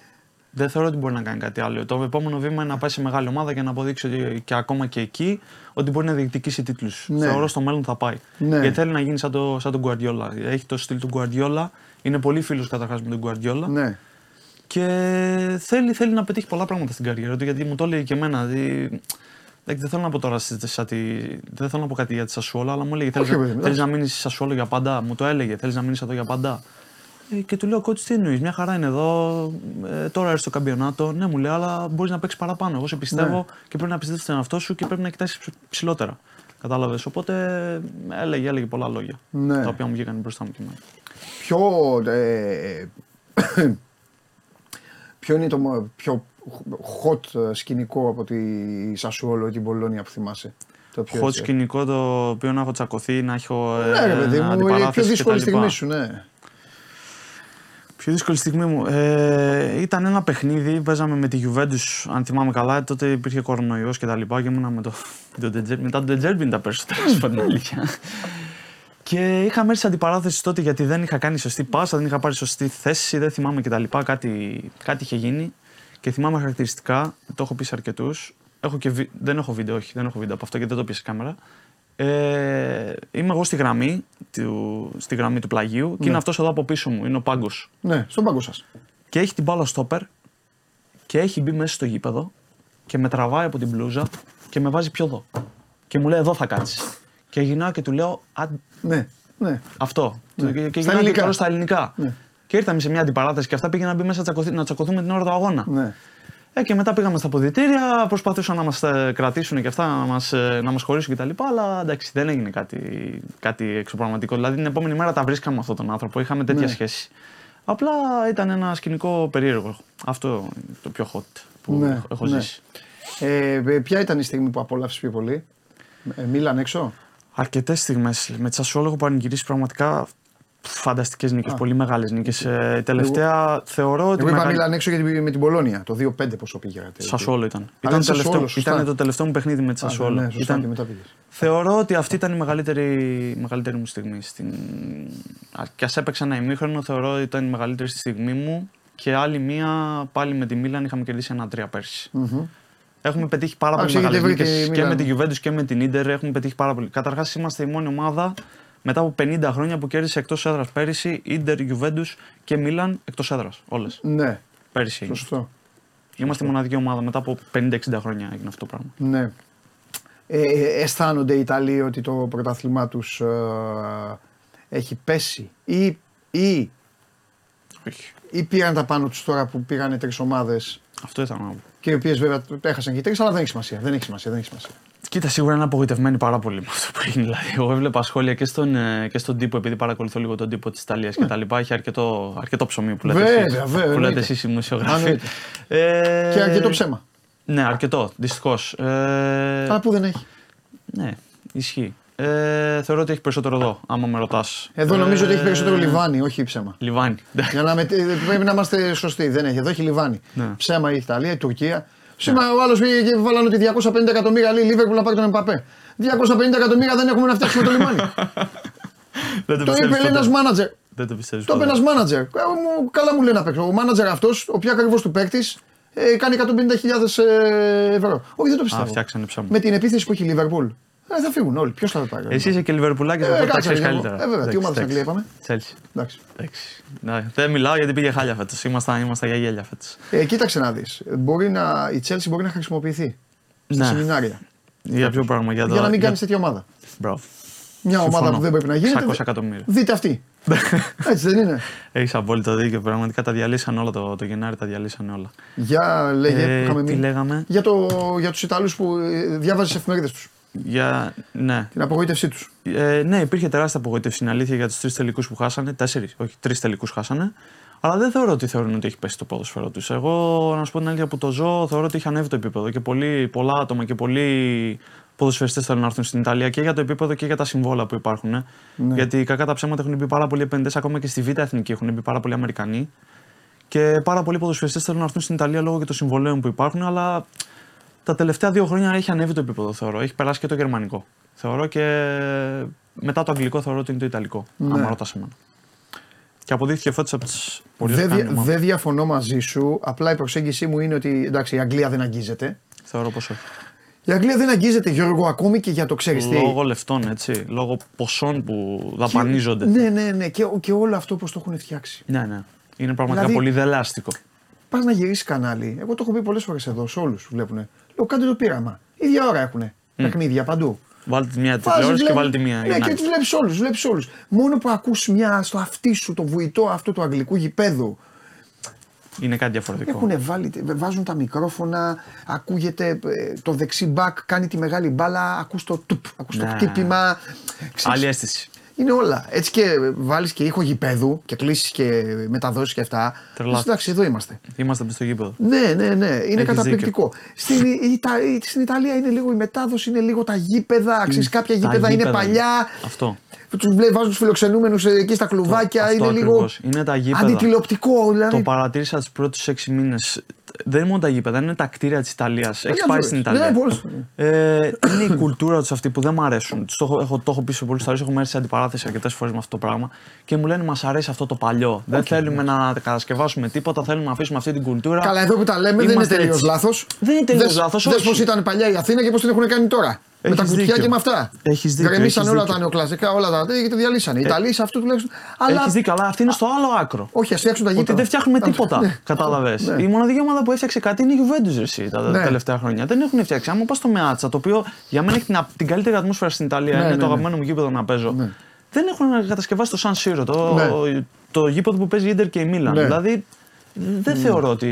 Δεν θεωρώ ότι μπορεί να κάνει κάτι άλλο. Το επόμενο βήμα είναι να πάει σε μεγάλη ομάδα και να αποδείξει ότι και ακόμα και εκεί ότι μπορεί να διεκδικήσει τίτλους. Ναι. Θεωρώ στο μέλλον θα πάει. Ναι. Γιατί θέλει να γίνει σαν, το, σαν τον Guardiola. Έχει το στυλ του Guardiola. Είναι πολύ φίλος καταρχάς με τον Guardiola. ναι. Και θέλει, θέλει να πετύχει πολλά πράγματα στην καριέρα του. Γιατί μου το λέει και εμένα. Δηλαδή, δεν δεν θέλω να πω τώρα σε- σαν τη, δεν θέλω να πω κάτι για τη Σασουόλα, αλλά μου έλεγε: Θέλει Όχι, παιδί μου, να εντάξει. μείνεις στη Σασουόλα για πάντα; Μου το έλεγε: Θέλεις να μείνεις εδώ για πάντα; Ε, και του λέω: Κότσι, τι εννοείς, μια χαρά είναι εδώ. Ε, τώρα έρθει στο καμπιονάτο. Ναι, μου λέει, αλλά μπορείς να παίξεις παραπάνω. Εγώ σε πιστεύω Ναι. και πρέπει να πιστεύει στον εαυτό σου και πρέπει να κοιτάξει ψηλότερα. Κατάλαβες. Οπότε ε, έλεγε, έλεγε πολλά λόγια. Ναι. Τα οποία μου βγήκαν μπροστά μου και εμένα. Ποιο, ε, (coughs) ποιο είναι το μο- πιο hot ε, σκηνικό από τη Σασουόλο ή την Πολώνια που θυμάσαι. Το πιο Hot έτσι. σκηνικό το οποίο να έχω τσακωθεί, να έχω ε, Ναι, ρε παιδί μου, η αντιπαράθεση πιο δύσκολη κτλ. στιγμή σου, ναι. Πιο δύσκολη στιγμή μου. Ε, ήταν ένα παιχνίδι, παίζαμε με τη Juventus, αν θυμάμαι καλά. Τότε υπήρχε κορονοϊός και τα λοιπά και ήμουνα με το, (laughs) το Ντετζέρ- μετά τον Ντετζέρμπι είναι τα περισσότερα, (laughs) να σου πω την αλήθεια. Και είχαμε έρθει σε αντιπαράθεση τότε γιατί δεν είχα κάνει σωστή πάσα, δεν είχα πάρει σωστή θέση, δεν θυμάμαι κτλ. Κάτι, κάτι είχε γίνει. Και θυμάμαι χαρακτηριστικά, το έχω πει σε αρκετούς. Έχω και βι... Δεν έχω βίντεο, όχι, δεν έχω βίντεο από αυτό γιατί δεν το πιέσε η κάμερα. Ε, είμαι εγώ στη γραμμή, του, στη γραμμή του πλαγίου και είναι αυτός εδώ από πίσω μου, είναι ο πάγκος. Ναι, στον πάγκο σας. Και έχει την μπάλα στο όπερ και έχει μπει μέσα στο γήπεδο και με τραβάει από την μπλούζα και με βάζει πιο εδώ. Και μου λέει εδώ θα κάτσεις. Και γυρνάω και του λέω «Α, Ναι, ναι. αυτό. Ναι. Και, και Στα γυρνάω και ελληνικά. του λέω στα ελληνικά. Ναι. Και ήρθαμε σε μια αντιπαράθεση και αυτά πήγαιναν να μπει μέσα να τσακωθεί- να τσακωθούμε την ώρα του αγώνα. ναι. Ε, και μετά πήγαμε στα ποδητήρια, προσπαθούσαν να μας κρατήσουν και αυτά, να μας να μας χωρίσουν κτλ. Αλλά εντάξει, δεν έγινε κάτι, κάτι εξωπραγματικό. Δηλαδή την επόμενη μέρα τα βρίσκαμε με αυτόν τον άνθρωπο, είχαμε τέτοια Ναι. σχέση. Απλά ήταν ένα σκηνικό περίεργο. Αυτό είναι το πιο hot που Ναι, έχω- έχω ναι. ζήσει. Ε, ε, ποια ήταν η στιγμή που απόλαυσε πιο πολύ, ε, Μίλαν έξω; Αρκετές στιγμές. Με τη Σασουόλο έχω πανηγυρίσει πραγματικά φανταστικές νίκες, Α. πολύ μεγάλες νίκες. Ε, τελευταία θεωρώ ότι. Εγώ είπα μεγαλ- Μίλαν έξω γιατί με την Πολώνια. Το 2-5 πόσο πήγατε. Σασουόλο ήταν. είναι Ήταν, Σασουόλο, τελευταίο, σωστά. ήταν το τελευταίο μου παιχνίδι με τη Α, Σασουόλο. Ναι, σωστά ήταν, και μετά πήγες. Θεωρώ ότι αυτή ήταν η μεγαλύτερη, η μεγαλύτερη μου στιγμή. Στην... α- Και ας έπαιξα ένα ημίχρονο, θεωρώ ότι ήταν η μεγαλύτερη στη στιγμή μου. Και άλλη μία πάλι με τη Μίλαν είχαμε κερδίσει ένα τρία πέρσι. Μμμ. Έχουμε πετύχει πάρα Α, πολύ έχετε μεγάλες βρει τη νίκες και Μίλαν. με τη Juventus και με την Ιντερ. Έχουμε πετύχει πάρα πολύ. Καταρχάς, είμαστε η μόνη ομάδα μετά από 50 χρόνια που κέρδισε εκτός έδρας πέρυσι Ιντερ, Juventus και Μίλαν εκτός έδρας. Όλες. Ναι, Πέρυσι. έγινε. σωστό. Είμαστε η μοναδική ομάδα μετά από 50-60 χρόνια έγινε αυτό το πράγμα. Ναι. Ε, ε, αισθάνονται οι Ιταλοί ότι το πρωτάθλημά τους ε, έχει πέσει ή, ή, Όχι. ή πήραν τα πάνω τους τώρα που πήγανε τρεις ομάδες Αυτό ήθελα να πω. και οι οποίες βέβαια έχασαν και οι τρεις αλλά δεν έχει σημασία, δεν έχει σημασία, δεν έχει σημασία. Κοίτα, σίγουρα είναι απογοητευμένοι πάρα πολύ με αυτό που έγινε. Δηλαδή, εγώ έβλεπα σχόλια και στον, ε, και στον τύπο, επειδή παρακολουθώ λίγο τον τύπο της Ιταλίας και τα λοιπά. Έχει αρκετό, αρκετό ψωμί που λέτε Βέβαια, εσείς, βέβαια, που λέτε εννοείται. εσείς οι δημοσιογράφοι. Εννοείται. Ε, Και αρκετό ψέμα. Ναι, αρκετό, δυστυχώς. Ε, Αλλά που δεν έχει. ναι, ισχύει. Ε, θεωρώ ότι έχει περισσότερο εδώ, άμα με ρωτάς. Εδώ νομίζω ότι έχει περισσότερο λιβάνι, όχι ψέμα. Λιβάνι. Για να με, πρέπει να είμαστε σωστοί. Δεν έχει. Εδώ έχει λιβάνι. Ναι. Ψέμα η Ιταλία, η Τουρκία. Σήμερα ο άλλος πήγε και βάλανε ότι 250 εκατομμύρια λέει Λίβερπουλ να πάρει τον Εμπαπέ. 250 εκατομμύρια δεν έχουμε να φτιάξουμε το λιμάνι. (laughs) Δεν το πιστεύεις είπε ποτέ. ένας μάνατζερ. Δεν το πιστεύεις. Το είπε ένας μάνατζερ. Ε, μου- Καλά μου λέει να παίξω. Ο μάνατζερ αυτός, ο πιο ακριβώ του παίκτης, ε, κάνει 150.000 ε, ευρώ. Όχι, δεν το Α, πιστεύω. φτιάξανε ψέμα. Με την επίθεση που έχει η Λίβερπουλ. Ε, θα φύγουν όλοι. Ποιος θα το πάρει. Εσύ είσαι και Λιβερπουλάκι, θα Ε, το τα κάτσε, ξέρεις ρε, καλύτερα. ε, βέβαια. Τι ομάδα στην Αγγλία είπαμε; Τσέλσι. Εντάξει. Εντάξει. Ναι, δεν μιλάω γιατί πήγε χάλια φέτος. Ήμασταν, ήμασταν για γέλια φέτος. Ε, κοίταξε να δεις. Η Chelsea μπορεί να χρησιμοποιηθεί στα Ναι. σεμινάρια. Για ποιο πράγμα, για, το, Για να μην για- κάνεις τέτοια ομάδα. Μπράβο. Μια ομάδα Συμφωνώ. που δεν πρέπει να γίνεται. 600 εκατομμύρια. Δείτε αυτή. (laughs) Έτσι δεν είναι. Έχεις απόλυτο δίκιο. Πραγματικά τα διαλύσαν όλα το, το Γενάρη, τα διαλύσαν όλα. Για λέγε που Ε, είχαμε τι μείνει. λέγαμε; Για, το, για τους Ιταλούς που ε, διάβαζες εφημερίδες τους. Για, ναι. Την απογοήτευσή τους. Ε, ναι, υπήρχε τεράστια απογοήτευση είναι αλήθεια για τους τρεις τελικούς που χάσανε. Τέσσερις, όχι, τρεις τελικούς χάσανε. Αλλά δεν θεωρώ ότι θεωρούν ότι έχει πέσει το ποδοσφαίρο τους. Εγώ, να σου πω την αλήθεια που το ζω, θεωρώ ότι έχει ανέβει το επίπεδο και πολλοί, πολλά άτομα και πολλοί ποδοσφαιριστές θέλουν να έρθουν στην Ιταλία και για το επίπεδο και για τα συμβόλαια που υπάρχουν. ε. Ναι. Γιατί κακά τα ψέματα έχουν μπει πάρα πολλοί επενδυτές, ακόμα και στη Β' Εθνική έχουν μπει πάρα πολλοί Αμερικανοί. Και πάρα πολλοί ποδοσφαιριστές θέλουν να έρθουν στην Ιταλία λόγω και των συμβολέων που υπάρχουν. Αλλά τα τελευταία δύο χρόνια έχει ανέβει το επίπεδο, θεωρώ. Έχει περάσει και το γερμανικό. Θεωρώ και μετά το αγγλικό θεωρώ ότι είναι το ιταλικό. Ναι. Αν ρωτάς εμένα. Και αποδείχθηκε φέτος από τις πολύ Δεν, ορκάνει δια- ομάδες. δεν διαφωνώ μαζί σου. Απλά η προσέγγιση μου είναι ότι εντάξει, η Αγγλία δεν αγγίζεται. Θεωρώ πως όχι. Η Αγγλία δεν αγγίζεται, Γιώργο, ακόμη και για το ξέρεις τι. Λόγω λεφτών, έτσι. Λόγω ποσών που δαπανίζονται. Ναι, ναι, ναι. Και, και όλο αυτό πώς το έχουν φτιάξει. Ναι, ναι. Είναι πραγματικά Δηλαδή- πολύ δελάστικο. Πας να γυρίσεις κανάλι. Εγώ το έχω πει πολλές φορές εδώ, σε όλους βλέπουν. Λέω κάντε το πείραμα. ίδια ώρα έχουν. Παιχνίδια παντού. Βάλτε τη μία Βάζεις, τηλεόραση και βλέπει- βάλτε τη μία. Ναι, για να- και του βλέπεις όλους. Βλέπεις όλους. Μόνο που ακούς μια στο αυτί σου το βουητό αυτό του αγγλικού γηπέδου. Είναι κάτι διαφορετικό. Έχουν βάλει, βάζουν τα μικρόφωνα, ακούγεται ε, το δεξί μπακ, κάνει τη μεγάλη μπάλα, ακούς το τουπ, ακούς το Ναι. χτύπημα. Ξέρεις, Άλλη αίσθηση. Είναι όλα. Έτσι και βάλεις και ήχο γηπέδου και κλείσεις και μεταδώσει και αυτά. Τρελάθηκες. Εντάξει, εδώ είμαστε. Είμαστε στο γήπεδο. Ναι, ναι, ναι. Είναι Έχεις καταπληκτικό. Στην, η- τα- στην Ιταλία είναι λίγο η μετάδοση, είναι λίγο τα γήπεδα. Ξέρεις, κάποια Τα γήπεδα είναι γήπεδα. παλιά. Αυτό. Τους βάζουν τους φιλοξενούμενους εκεί στα κλουβάκια. Αυτό είναι λίγο ακριβώς. Είναι τα γήπεδα. αντιτηλεοπτικό. Δηλαδή. Το παρατήρησα τους πρώτους έξι μήνες. Δεν είναι μόνο τα γήπεδα, είναι τα κτίρια της Ιταλίας. Έχεις για πάει τους. στην Ιταλία. Ναι, πολλές. Ε, είναι η κουλτούρα τους αυτή που δεν μου αρέσουν. Τους το, έχω, έχω, το έχω πει σε πολλούς φορέ. Έχουμε έρθει σε αντιπαράθεση αρκετές φορές με αυτό το πράγμα και μου λένε Μας αρέσει αυτό το παλιό. δεν θέλουμε να κατασκευάσουμε τίποτα. Θέλουμε να αφήσουμε αυτή την κουλτούρα. Καλά, εδώ που τα λέμε δεν είναι Είμαστε τελείως έτσι. λάθος. Δεν είναι τελείως λάθος, Δες όχι. πώς ήταν παλιά η Αθήνα και πώς την έχουν κάνει τώρα. Με τα Έχεις κουτιά δίκιο. και με αυτά. Έχεις δίκιο, Γκρεμίσαν έχεις όλα δίκιο. τα νεοκλασικά, όλα τα τέτοια και το διαλύσανε. Οι Ιταλοί σε αυτό τουλάχιστον. Αλλά Έχεις δίκιο, αλλά αυτή είναι στο άλλο άκρο. όχι, ας φτιάξουν τα γήπεδα. Ότι δεν φτιάχνουμε Α, τίποτα. ναι. Κατάλαβες. Ναι. Η μοναδική ομάδα που έφτιαξε κάτι είναι η Juventus ρε, εσύ, τα Ναι. τελευταία χρόνια. Δεν έχουν φτιάξει. Άμα πας στο Μεάτσα, το οποίο για μένα έχει την, την καλύτερη ατμόσφαιρα στην Ιταλία, Ναι, είναι ναι, το ναι. αγαπημένο μου γήπεδο να παίζω. Ναι. Δεν έχουν κατασκευάσει το San Siro, το, Ναι. το γήπεδο που παίζει η Ιντερ και η Μίλαν. Ναι. Δηλαδή δεν θεωρώ ότι.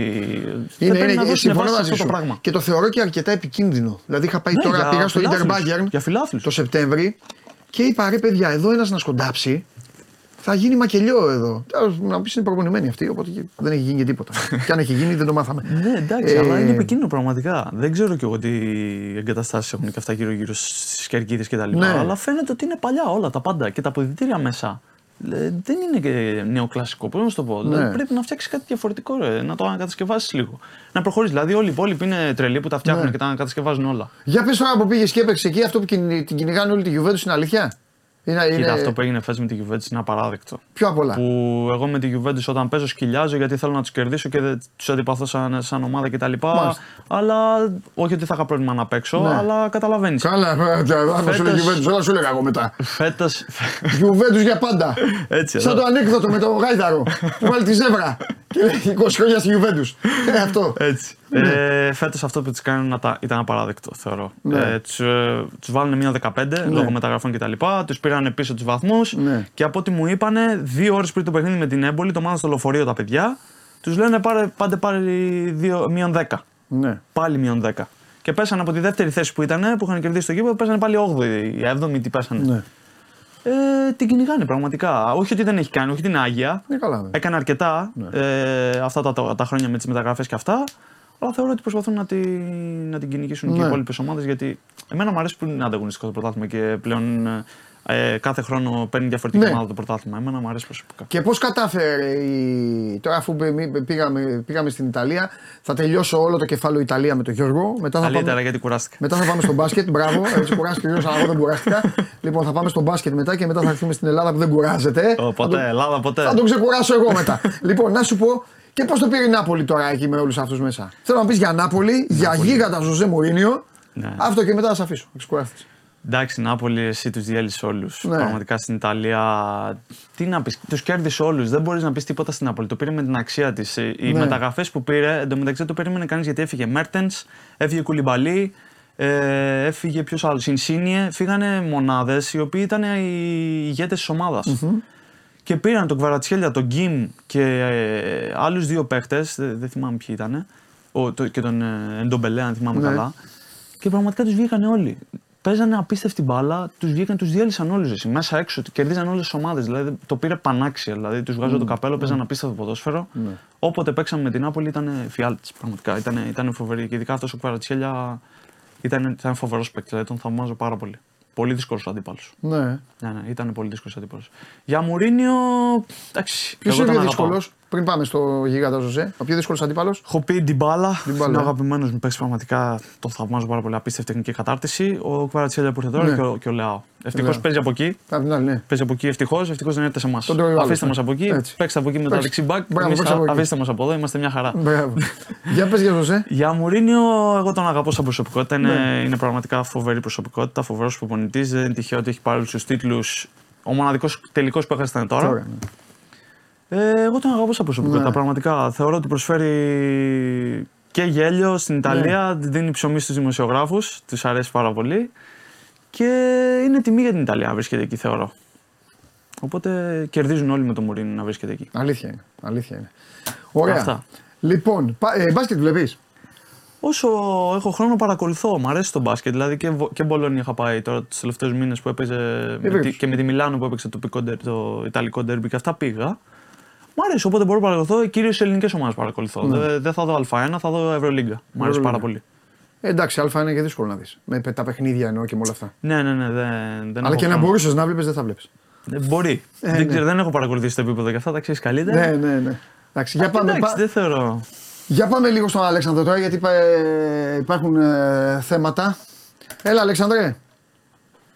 δεν Είναι, πρέπει να είναι, δώσουν συμφωνώ βάση σε μαζί αυτό το σου. πράγμα. Και το θεωρώ και αρκετά επικίνδυνο. Δηλαδή είχα πάει Ναι, τώρα, για πήγα στο Inter φιλάθλους. Bayern Για φιλάθλους. το Σεπτέμβρη και είπα ρε παιδιά, εδώ ένας να σκοντάψει θα γίνει μακελιό εδώ. Τέλος, Να πεις είναι προπονημένοι αυτοί, οπότε και δεν έχει γίνει και τίποτα. (laughs) και αν έχει γίνει δεν το μάθαμε. Ναι, εντάξει, Ε, αλλά είναι επικίνδυνο πραγματικά. Δεν ξέρω κι εγώ τι εγκαταστάσεις έχουν και αυτά γύρω-γύρω στις κερκίδες κτλ. Ναι. Αλλά φαίνεται ότι είναι παλιά όλα τα πάντα και τα αποδητήρια μέσα. Ε, Δεν είναι και νεοκλασικό, πώ να σου το πω. Ναι. Δηλαδή πρέπει να φτιάξεις κάτι διαφορετικό, ρε, να το ανακατασκευάσεις λίγο. Να προχωρήσεις. Δηλαδή, όλοι οι υπόλοιποι είναι τρελοί που τα φτιάχνουν Ναι. και τα ανακατασκευάζουν όλα. Για πες τώρα που πήγες και έπαιξες εκεί, αυτό που κυνη- την κυνηγάνε όλη τη Juventus είναι αλήθεια; Είναι, είναι Κοίτα, αυτό που έγινε φέτος με τη Juventus είναι απαράδεκτο. πιο απ' όλα. Που εγώ με τη Juventus όταν παίζω σκυλιάζω γιατί θέλω να τους κερδίσω και τους αντιπαθώ σαν, σαν ομάδα κτλ. Μάλιστα. Αλλά όχι ότι θα είχα πρόβλημα να παίξω, Ναι. αλλά καταλαβαίνεις. Καλά, αν σου λέει Φέτος- Juventus, όλα σου έλεγα εγώ μετά. Φέτο. Juventus για πάντα. Έτσι, Σαν εδώ. το ανέκδοτο με τον Γάιδαρο (laughs) που βάλει τη ζεύρα και λέει 20 χρόνια στη Juventus. Ε, αυτό. Έτσι. Ε, Φέτος αυτό που τους κάνουν να τα- ήταν απαράδεκτο, θεωρώ. Ναι. Ε, τους τους βάλουν μία 15 λόγω μεταγραφών κτλ. Τους πήραν πίσω τους βαθμούς Ναι. και από ό,τι μου είπανε, δύο ώρες πριν το παιχνίδι με την έμπολη, το μάθαν στο λεωφορείο τα παιδιά, τους λένε πάρε, πάντε πάρει δύο- μείον 10. Ναι. Πάλι μείον 10. Και πέσανε από τη δεύτερη θέση που ήταν, που είχαν κερδίσει το γήπεδο, πέσανε πάλι 8η, 7η, τι πέσανε. Ναι. Ε, την κυνηγάνε πραγματικά. Όχι ότι δεν έχει κάνει, όχι ότι είναι άγια. Είναι καλά. ναι. Έκανε αρκετά ε, αυτά τα, τα, τα χρόνια με τις μεταγραφές και αυτά. Αλλά θεωρώ ότι προσπαθούν να, τη, να την κυνηγήσουν και οι Ναι. υπόλοιπες ομάδες γιατί εμένα μου αρέσει που είναι ανταγωνιστικό το πρωτάθλημα και πλέον ε, κάθε χρόνο παίρνει διαφορετική Ναι. ομάδα το πρωτάθλημα. Εμένα μου αρέσει προσωπικά. Και πώς κατάφερε η. Τώρα, αφού πη- πήγαμε, πήγαμε στην Ιταλία, θα τελειώσω όλο το κεφάλαιο Ιταλία με τον Γιώργο. Μετά θα, Καλύτερα πάμε, γιατί κουράστηκα. μετά θα πάμε στο μπάσκετ. Μπράβο, έτσι κουράστηκε ο Γιώργος, αλλά εγώ δεν κουράστηκα. λοιπόν, θα πάμε στο μπάσκετ μετά και μετά θα έρθουμε στην Ελλάδα που δεν κουράζεται. Ω, Θα ποτέ, το- Ελλάδα, ποτέ. Θα τον ξεκουράσω εγώ μετά. λοιπόν, να σου πω και πώς το πήρε η Νάπολη τώρα εκεί με όλους αυτούς μέσα; Θέλω να πεις για Νάπολη, για γίγαντα Ζωζέ Μουρίνιο. Ναι. Αυτό και μετά θα σε αφήσω. Ξεκουράστηκε. Εντάξει, Νάπολη, εσύ τους διέλυσε όλους. Ναι. Πραγματικά στην Ιταλία. Τι να πεις, τους κέρδισε όλους. Δεν μπορείς να πεις τίποτα στην Νάπολη. Το πήρε με την αξία της. Οι Ναι. μεταγραφές που πήρε, εντωμεταξύ δεν το περίμενε κανείς γιατί έφυγε Μέρτενς, έφυγε Κουλιμπαλί, ε, έφυγε ποιος άλλος, Ινσίνιε. Φύγανε μονάδες οι οποίοι ήταν οι ηγέτες της ομαδα Και πήραν τον Κβαρατσχέλια, τον Γκίμ και ε, άλλους δύο παίχτες. Δεν, δεν θυμάμαι ποιοι ήταν. Ο, το, και τον ε, Εντομπελέ, αν θυμάμαι Ναι. καλά. Και πραγματικά τους βγήκαν όλοι. Παίζανε απίστευτη μπάλα, τους βγήκαν, τους διέλυσαν όλους. Μέσα έξω, κερδίζαν όλες τις ομάδες. Δηλαδή το πήρε πανάξια. Δηλαδή τους βγάζω το καπέλο, παίζανε απίστευτο ποδόσφαιρο. Ναι. Όποτε παίξαμε με την Νάπολη ήταν φιάλτη. Πραγματικά ήταν, ήταν φοβερή. Και ειδικά αυτός ο Κβαρατσχέλια ήταν, ήταν φοβερός παίκτης. Δηλαδή τον θαυμάζω πάρα πολύ. Πολύ δύσκολος αντίπαλος. Ναι. Ναι, ναι, ήταν πολύ δύσκολος αντίπαλος. Για Μουρίνιο. Εντάξει, Ποιος εγώ είναι τον ο πιο αγαπάω. δύσκολος, πριν πάμε στο γίγαντα Ζωζέ, ο πιο δύσκολος αντίπαλος. Έχω πει την μπάλα. Ντιμπάλα, Είναι ο ε. αγαπημένος μου παίκτης. Πραγματικά τον θαυμάζω πάρα πολύ. Απίστευτη τεχνική κατάρτιση. Ο Κβαρατσέλια που ήρθε τώρα Ναι. και, ο, και ο Λεάο. Ευτυχώς Λεάο. παίζει από εκεί. Απ' την άλλη, ναι. Παίζει από εκεί ευτυχώς. Ευτυχώς δεν έρθει σε εμάς. Τον τρώει ο άλλος, Αφήστε ναι. μα από εκεί. Έτσι. Παίξτε από εκεί με τα Παίξτε. δεξιμπάκ. Μπράβο, παίξτε από εκεί. Αφήστε μας από εδώ. Είμαστε μια χαρά. Μπράβο. (laughs) Για πες για Ζωζέ. Για Μουρίνιο, εγώ τον αγαπώ σαν προσωπικότητα. Είναι, Ναι. είναι πραγματικά φοβερή προσωπικότητα. Φοβερός προπονητή. Δεν είναι τυχαίο ότι έχει πάρει όλους τους τίτλους. Ο μοναδικός τελικός που έχασε ήταν τώρα. Τώρα, ναι. Ε, εγώ τον αγαπώ σαν προσωπικότητα. Ναι. Πραγματικά θεωρώ ότι προσφέρει και γέλιο στην Ιταλία. Ναι. Δίνει ψωμί στους δημοσιογράφους. Τους αρέσει πάρα πολύ. Και είναι τιμή για την Ιταλία να βρίσκεται εκεί, θεωρώ. Οπότε κερδίζουν όλοι με τον Μουρίνιο να βρίσκεται εκεί. Αλήθεια είναι. Αλήθεια είναι. Ωραία. Αυτά. Λοιπόν, πα- ε, μπάσκετ βλέπεις; Όσο έχω χρόνο παρακολουθώ, μου αρέσει το μπάσκετ. Δηλαδή και, Βο- και Μπολόνια είχα πάει τώρα τους τελευταίους μήνες που έπαιζε με πήγες. τη- και με τη Μιλάνο που έπαιξε το, τοπικό ντερ- το Ιταλικό ντέρμπι και αυτά πήγα. Μου αρέσει, οπότε μπορώ να παρακολουθώ. Κυρίως τι ελληνικές ομάδες παρακολουθώ. Δεν, δεν θα δω Α1, θα δω Ευρωλίγκα. Μου αρέσει πάρα πολύ. Ε, εντάξει, Α είναι και δύσκολο να δεις. Με τα παιχνίδια εννοώ και με όλα αυτά. Ναι, ναι, ναι. Δεν, δεν Αλλά έχω και να χρόνο. μπορούσες να βλέπεις, δεν θα βλέπεις. Ε, Μπορεί. Ε, δεν, ναι. ξέρω, δεν έχω παρακολουθήσει το επίπεδο και αυτά, τα ξέρεις καλύτερα. Ναι, ναι, ναι. Εντάξει, για, Α, πάμε, εντάξει, πα- δεν θεωρώ. για πάμε λίγο στον Αλέξανδρο τώρα γιατί ε, υπάρχουν ε, θέματα. Έλα, Αλέξανδρε.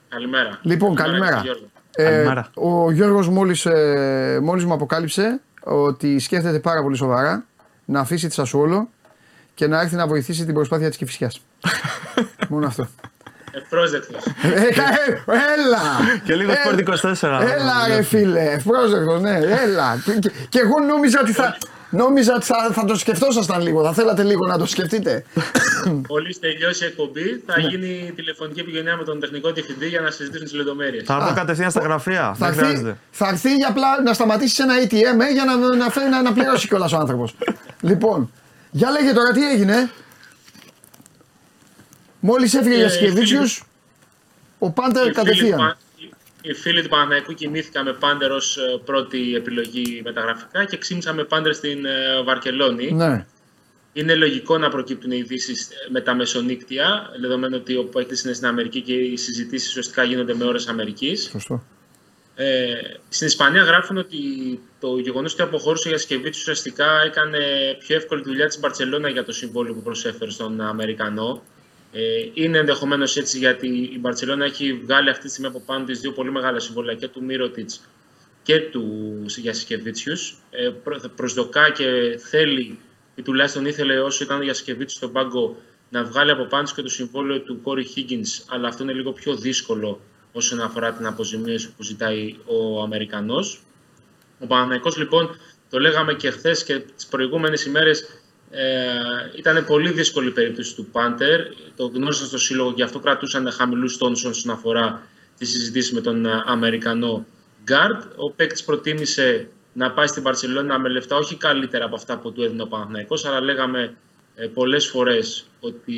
Καλημέρα. Λοιπόν, καλημέρα. κύριε Γιώργο. Ε, Καλημέρα. ο Γιώργος μόλις, ε, μόλις μου αποκάλυψε ότι σκέφτεται πάρα πολύ σοβαρά να αφήσει τη Σασουόλο και να έρθει να βοηθήσει την προσπάθεια της Κηφισιάς. (laughs) Μόνο αυτό. Ευπρόσδεκτος. Ε, κα- ε, έλα! Και λίγο Ε, Sport 24. Έλα ρε φίλε, ευπρόσδεκτος, ναι, έλα. Και, και εγώ νόμιζα ότι θα, νόμιζα ότι θα, θα το σκεφτόσασταν λίγο, θα θέλατε λίγο να το σκεφτείτε. Μόλις τελειώσει η εκπομπή, θα γίνει τηλεφωνική επικοινωνία με τον τεχνικό διευθυντή για να συζητήσουν τις λεπτομέρειες. Θα έρθω κατευθείαν στα γραφεία. θα, Δεν έρθει, χρειάζεται. θα έρθει για απλά να σταματήσει σε ένα ATM ε, για να, να, φέρει, να, να πληρώσει κιόλα ο άνθρωπο. λοιπόν, για λέγε τώρα τι έγινε. Μόλι έφυγε για Ε, Σκεβίτσιου, ο Πάντερ Οι φίλοι του κατευθείαν. Πα- Οι φίλοι του Παναθηναϊκού κοιμήθηκαν με Πάντερ ως ε, πρώτη επιλογή μεταγραφικά και ξύμισαν με Πάντερ στην ε, Βαρκελόνη. Ναι, Είναι λογικό να προκύπτουν οι ειδήσεις με τα μεσονύκτια, δεδομένου ότι ο παίκτη είναι στην Αμερική και οι συζητήσεις ουσιαστικά γίνονται με ώρες Αμερικής. σωστό. Ε, στην Ισπανία γράφουν ότι το γεγονός ότι αποχώρησε για Σκεβίτσου ουσιαστικά έκανε πιο εύκολη τη δουλειά της Μπαρσελόνα για το συμβόλαιο που προσέφερε στον Αμερικανό. Ε, είναι ενδεχομένως έτσι γιατί η Μπαρσελόνα έχει βγάλει αυτή τη στιγμή από πάνω της δύο πολύ μεγάλα συμβόλαια και του Μύρωτιτς και του Γιασκεβίτσιου. Ε, προ- προσδοκά και θέλει, ή τουλάχιστον ήθελε όσο ήταν ο Γιασκεβίτσιου στον πάγκο, να βγάλει από πάνω του και το συμβόλαιο του Κόρι Higgins, αλλά αυτό είναι λίγο πιο δύσκολο όσον αφορά την αποζημίωση που ζητάει ο Αμερικανός. Ο Παναθηναϊκός λοιπόν, το λέγαμε και χθες και τις προηγούμενες ημέρες, ε, ήταν πολύ δύσκολη η περίπτωση του Πάντερ. Το γνώρισαν στο σύλλογο και αυτό κρατούσαν χαμηλούς τόνους όσον αφορά τη συζήτηση με τον ε, Αμερικανό Γκάρντ. Ο παίκτης προτίμησε να πάει στην Παρσελόνα με λεφτά όχι καλύτερα από αυτά που του έδινε ο Παναθηναϊκός, αλλά λέγαμε ε, πολλές φορές ότι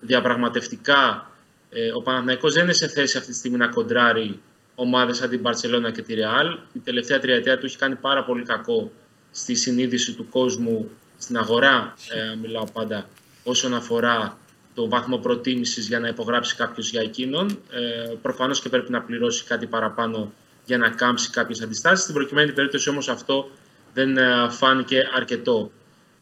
διαπραγματευτικά ε, ο Παναθηναϊκός δεν είναι σε θέση αυτή τη στιγμή να κοντράρει ομάδες σαν την Μπαρσελόνα και τη Ρεάλ. Η τελευταία τριετία του έχει κάνει πάρα πολύ κακό στη συνείδηση του κόσμου στην αγορά, ε, μιλάω πάντα, όσον αφορά το βαθμό προτίμησης για να υπογράψει κάποιος για εκείνον. Ε, προφανώς και πρέπει να πληρώσει κάτι παραπάνω για να κάμψει κάποιες αντιστάσεις. Στην προκειμένη περίπτωση όμως αυτό δεν ε, φάνηκε αρκετό.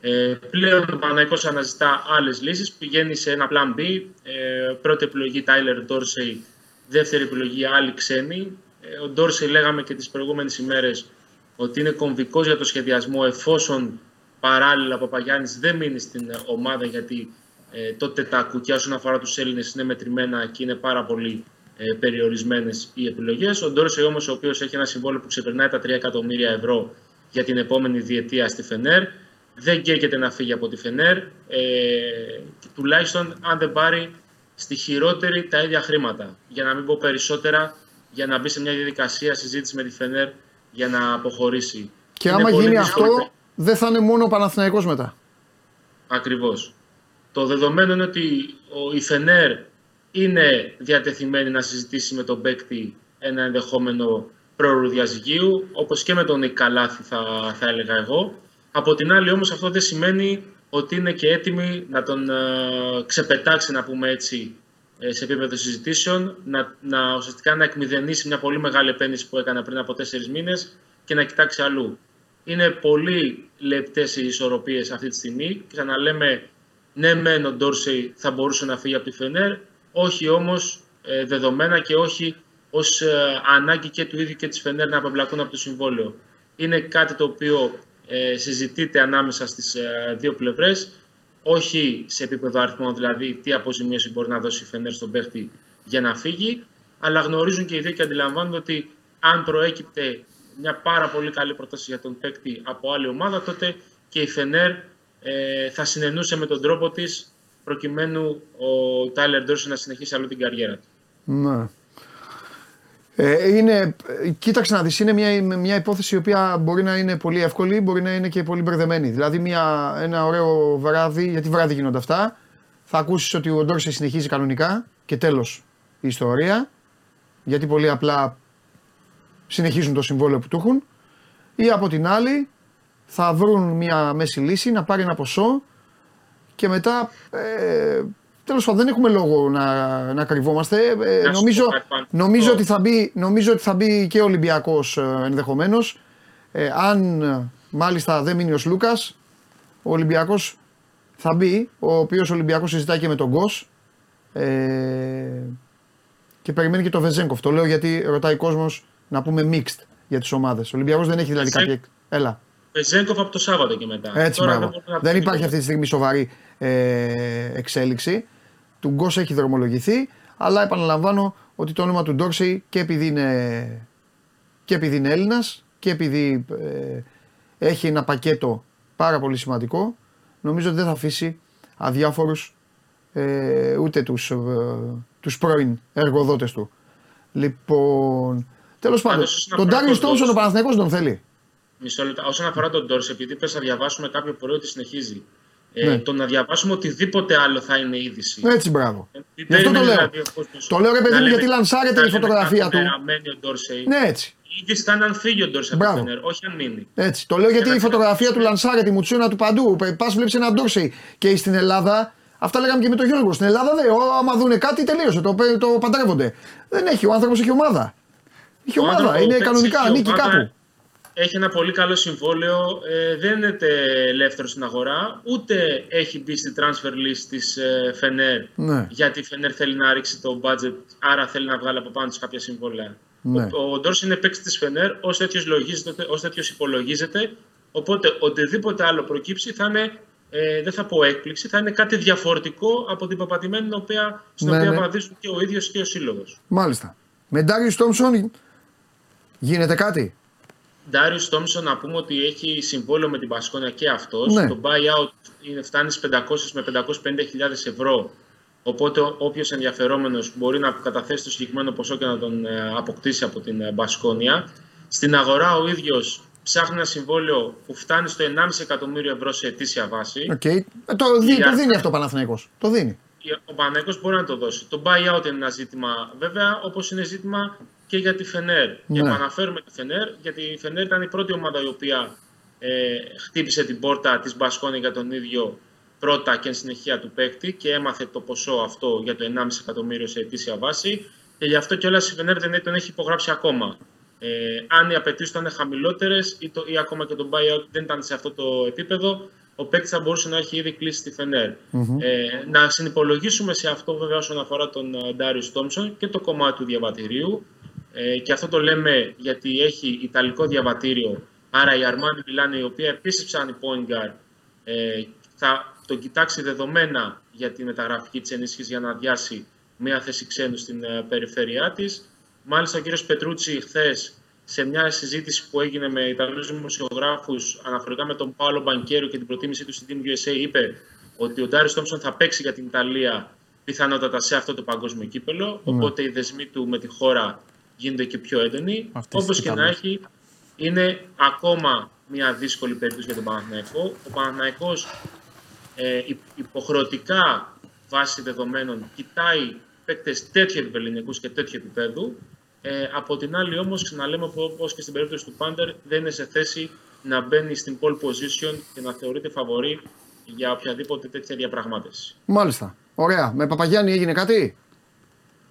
Ε, πλέον ο Παναϊκός αναζητά άλλες λύσεις, πηγαίνει σε ένα plan B, ε, πρώτη επιλογή Tyler Dorsey, δεύτερη επιλογή άλλη ξένη. Ε, ο Dorsey λέγαμε και τις προηγούμενες ημέρες ότι είναι κομβικός για το σχεδιασμό εφόσον παράλληλα ο Παπαγιάννης δεν μείνει στην ομάδα γιατί ε, τότε τα κουκιά όσον αφορά τους Έλληνες είναι μετρημένα και είναι πάρα πολύ ε, περιορισμένες οι επιλογές. Ο Ντόρσεϊ όμως ο οποίος έχει ένα συμβόλαιο που ξεπερνάει τα 3 εκατομμύρια ευρώ για την επόμενη διετία στη Φενέρ δεν καίγεται να φύγει από τη Φενέρ ε, τουλάχιστον αν δεν πάρει στη χειρότερη τα ίδια χρήματα για να μην πω περισσότερα για να μπει σε μια διαδικασία συζήτηση με τη Φενέρ για να αποχωρήσει. Και άμα γίνει αυτό, δεν θα είναι μόνο ο Παναθηναϊκός μετά. Ακριβώς. Το δεδομένο είναι ότι ο, η Φενέρ είναι διατεθειμένη να συζητήσει με τον παίκτη ένα ενδεχόμενο πρόωρου διαζυγίου, όπως και με τον Νικαλάθη θα, θα έλεγα εγώ. Από την άλλη όμως αυτό δεν σημαίνει ότι είναι και έτοιμη να τον uh, ξεπετάξει, να πούμε έτσι, ε, σε επίπεδο συζητήσεων, να, να ουσιαστικά να εκμηδενήσει μια πολύ μεγάλη επένδυση που έκανε πριν από τέσσερις μήνες και να κοιτάξει αλλού. Είναι πολύ λεπτές οι ισορροπίες αυτή τη στιγμή. Ξαναλέμε, ναι, μεν ο Ντόρσεϊ θα μπορούσε να φύγει από τη Φενέρ, όχι όμως ε, δεδομένα και όχι ως ε, ανάγκη και του ίδιου και της Φενέρ να απεμπλακούν από το συμβόλαιο. Είναι κάτι το οποίο ε, συζητείται ανάμεσα στις ε, δύο πλευρές όχι σε επίπεδο αριθμών, δηλαδή τι αποζημίωση μπορεί να δώσει η Φενέρ στον παίχτη για να φύγει, αλλά γνωρίζουν και οι δύο και αντιλαμβάνονται ότι αν προέκυπτε μια πάρα πολύ καλή πρόταση για τον παίκτη από άλλη ομάδα, τότε και η Φενέρ ε, θα συνενούσε με τον τρόπο της προκειμένου ο Τάιλερ Ντόρση να συνεχίσει άλλο την καριέρα του. Ναι. Ε, είναι, κοίταξε να δεις, είναι μια, μια υπόθεση η οποία μπορεί να είναι πολύ εύκολη, μπορεί να είναι και πολύ μπερδεμένη. Δηλαδή μια, ένα ωραίο βράδυ, γιατί βράδυ γίνονται αυτά, θα ακούσεις ότι ο Ντόρσε συνεχίζει κανονικά και τέλος η ιστορία, γιατί πολύ απλά συνεχίζουν το συμβόλαιο που του έχουν, ή από την άλλη θα βρουν μια μέση λύση να πάρει ένα ποσό και μετά ε, Τέλος πάντων, δεν έχουμε λόγο να, να κρυβόμαστε. Ε, νομίζω, νομίζω, ότι θα μπει, νομίζω ότι θα μπει και ο Ολυμπιακός ε, ενδεχομένως. Ε, αν μάλιστα δεν μείνει ο Λούκα, ο Ολυμπιακός θα μπει. Ο οποίος Ολυμπιακός συζητάει και με τον Γκος. Ε, και περιμένει και το Βεζέγκοφ. Το λέω γιατί ρωτάει ο κόσμος να πούμε mixed για τις ομάδες. Ο Ολυμπιακός δεν έχει δηλαδή κάποια. Έλα. Βεζέγκοφ από το Σάββατο και μετά. Έτσι, Τώρα δεν, δεν υπάρχει αυτή τη στιγμή σοβαρή ε, εξέλιξη του Γκος έχει δρομολογηθεί, αλλά επαναλαμβάνω ότι το όνομα του Ντόρσεϊ και επειδή είναι, και επειδή είναι Έλληνας και επειδή ε, έχει ένα πακέτο πάρα πολύ σημαντικό, νομίζω ότι δεν θα αφήσει αδιάφορους ε, ούτε τους, ε, τους πρώην εργοδότες του. Λοιπόν, τέλος πάντων, τον Ντάριο Τόμσον ο Παναθηναϊκός τον θέλει. Μισό λεπτό. Όσον αφορά τον Ντόρσεϊ, επειδή πες να διαβάσουμε κάποιο πρωί ότι συνεχίζει. Ε, ναι. Το να διαβάσουμε οτιδήποτε άλλο θα είναι είδηση. Έτσι, μπράβο. Ε, Γι' αυτό το λέω. Δηλαδή, το λέω, ρε παιδί μου, γιατί λανσάρεται η φωτογραφία του. Ναι, έτσι. Η είδηση θα είναι αν φύγει ο Ντόρσεϊ από την όχι αν μείνει. Έτσι. Το λέω γιατί η φωτογραφία του λανσάρεται, η μουτσούνα του παντού. Πας βλέπεις έναν Ντόρσεϊ και στην Ελλάδα. Αυτά λέγαμε και με τον Γιώργο. Στην Ελλάδα δεν. Άμα δουν κάτι, τελείωσε. Το, το παντρεύονται. Δεν έχει. Ο άνθρωπος έχει ομάδα. Έχει ομάδα. Είναι κανονικά. Ανήκει κάπου έχει ένα πολύ καλό συμβόλαιο, ε, δεν είναι ελεύθερο στην αγορά, ούτε έχει μπει στη transfer list της ε, Φενέρ, ναι. γιατί η Φενέρ θέλει να ρίξει το budget, άρα θέλει να βγάλει από πάνω της κάποια συμβόλαια. Ναι. Ο, ο Ντόρς είναι παίκτης της Φενέρ, ως τέτοιος, λογίζεται, ως τέτοιος υπολογίζεται, οπότε οτιδήποτε άλλο προκύψει θα είναι, ε, δεν θα πω έκπληξη, θα είναι κάτι διαφορετικό από την παπατημένη οποία, στην ναι, οποία ναι. και ο ίδιος και ο σύλλογος. Μάλιστα. Με Ντάριο Τόμσον γίνεται κάτι; Ντάριο Τόμσον να πούμε ότι έχει συμβόλαιο με την Πασκόνια και αυτός. Ναι. Το buyout είναι, φτάνει στις 500 με 550.000 ευρώ. Οπότε όποιος ενδιαφερόμενος μπορεί να καταθέσει το συγκεκριμένο ποσό και να τον ε, αποκτήσει από την ε, Μπασκόνια. Στην αγορά ο ίδιος ψάχνει ένα συμβόλαιο που φτάνει στο 1,5 εκατομμύριο ευρώ σε ετήσια βάση. Okay. Ε, το, δι, το δίνει αυτό ο Παναθηναϊκός. Το δίνει. Ο Παναθηναϊκός μπορεί να το δώσει. Το buyout είναι ένα ζήτημα βέβαια, όπως είναι ζήτημα και για τη Φενέρ. Ναι. Και επαναφέρουμε τη Φενέρ, γιατί η Φενέρ ήταν η πρώτη ομάδα η οποία ε, χτύπησε την πόρτα της Μπασκόνη για τον ίδιο πρώτα και εν συνεχεία του παίκτη και έμαθε το ποσό αυτό για το 1,5 εκατομμύριο σε ετήσια βάση και γι' αυτό κιόλας η Φενέρ δεν τον έχει υπογράψει ακόμα. Ε, αν οι απαιτήσεις ήταν χαμηλότερες ή, ή ακόμα και το buyout δεν ήταν σε αυτό το επίπεδο, ο παίκτης θα μπορούσε να έχει ήδη κλείσει τη φενερ Ε, να συνυπολογίσουμε σε αυτό βέβαια όσον αφορά τον Ντάριο Τόμψον και το κομμάτι του διαβατηρίου. Ε, και αυτό το λέμε γιατί έχει Ιταλικό διαβατήριο. Άρα η Armani Μιλάνη, η οποία επίσης ψάχνει point guard, ε, θα το κοιτάξει δεδομένα για τη μεταγραφική της ενίσχυσης για να αδειάσει μια θέση ξένου στην ε, περιφέρειά της. Μάλιστα, ο κύριος Πετρούτσι χθες σε μια συζήτηση που έγινε με Ιταλούς δημοσιογράφους αναφορικά με τον Πάολο Μπανκέρο και την προτίμησή του στην Team USA, είπε ότι ο Ντάριος Τόμψον θα παίξει για την Ιταλία πιθανότατα σε αυτό το παγκόσμιο κύπελο. Ναι. Οπότε οι δεσμοί του με τη χώρα γίνονται και πιο έντονοι. Όπως και να έχει, είναι ακόμα μια δύσκολη περίπτωση για τον Παναθηναϊκό. Ο Παναθηναϊκός ε, υποχρεωτικά βάσει δεδομένων κοιτάει παίκτες τέτοιου επίπεδου και τέτοιου επίπεδου. Ε, από την άλλη όμως, ξαναλέμε όπως και στην περίπτωση του Πάντερ, δεν είναι σε θέση να μπαίνει στην pole position και να θεωρείται φαβορή για οποιαδήποτε τέτοια διαπραγμάτευση. Μάλιστα. Ωραία. Με Παπαγιάννη έγινε κάτι;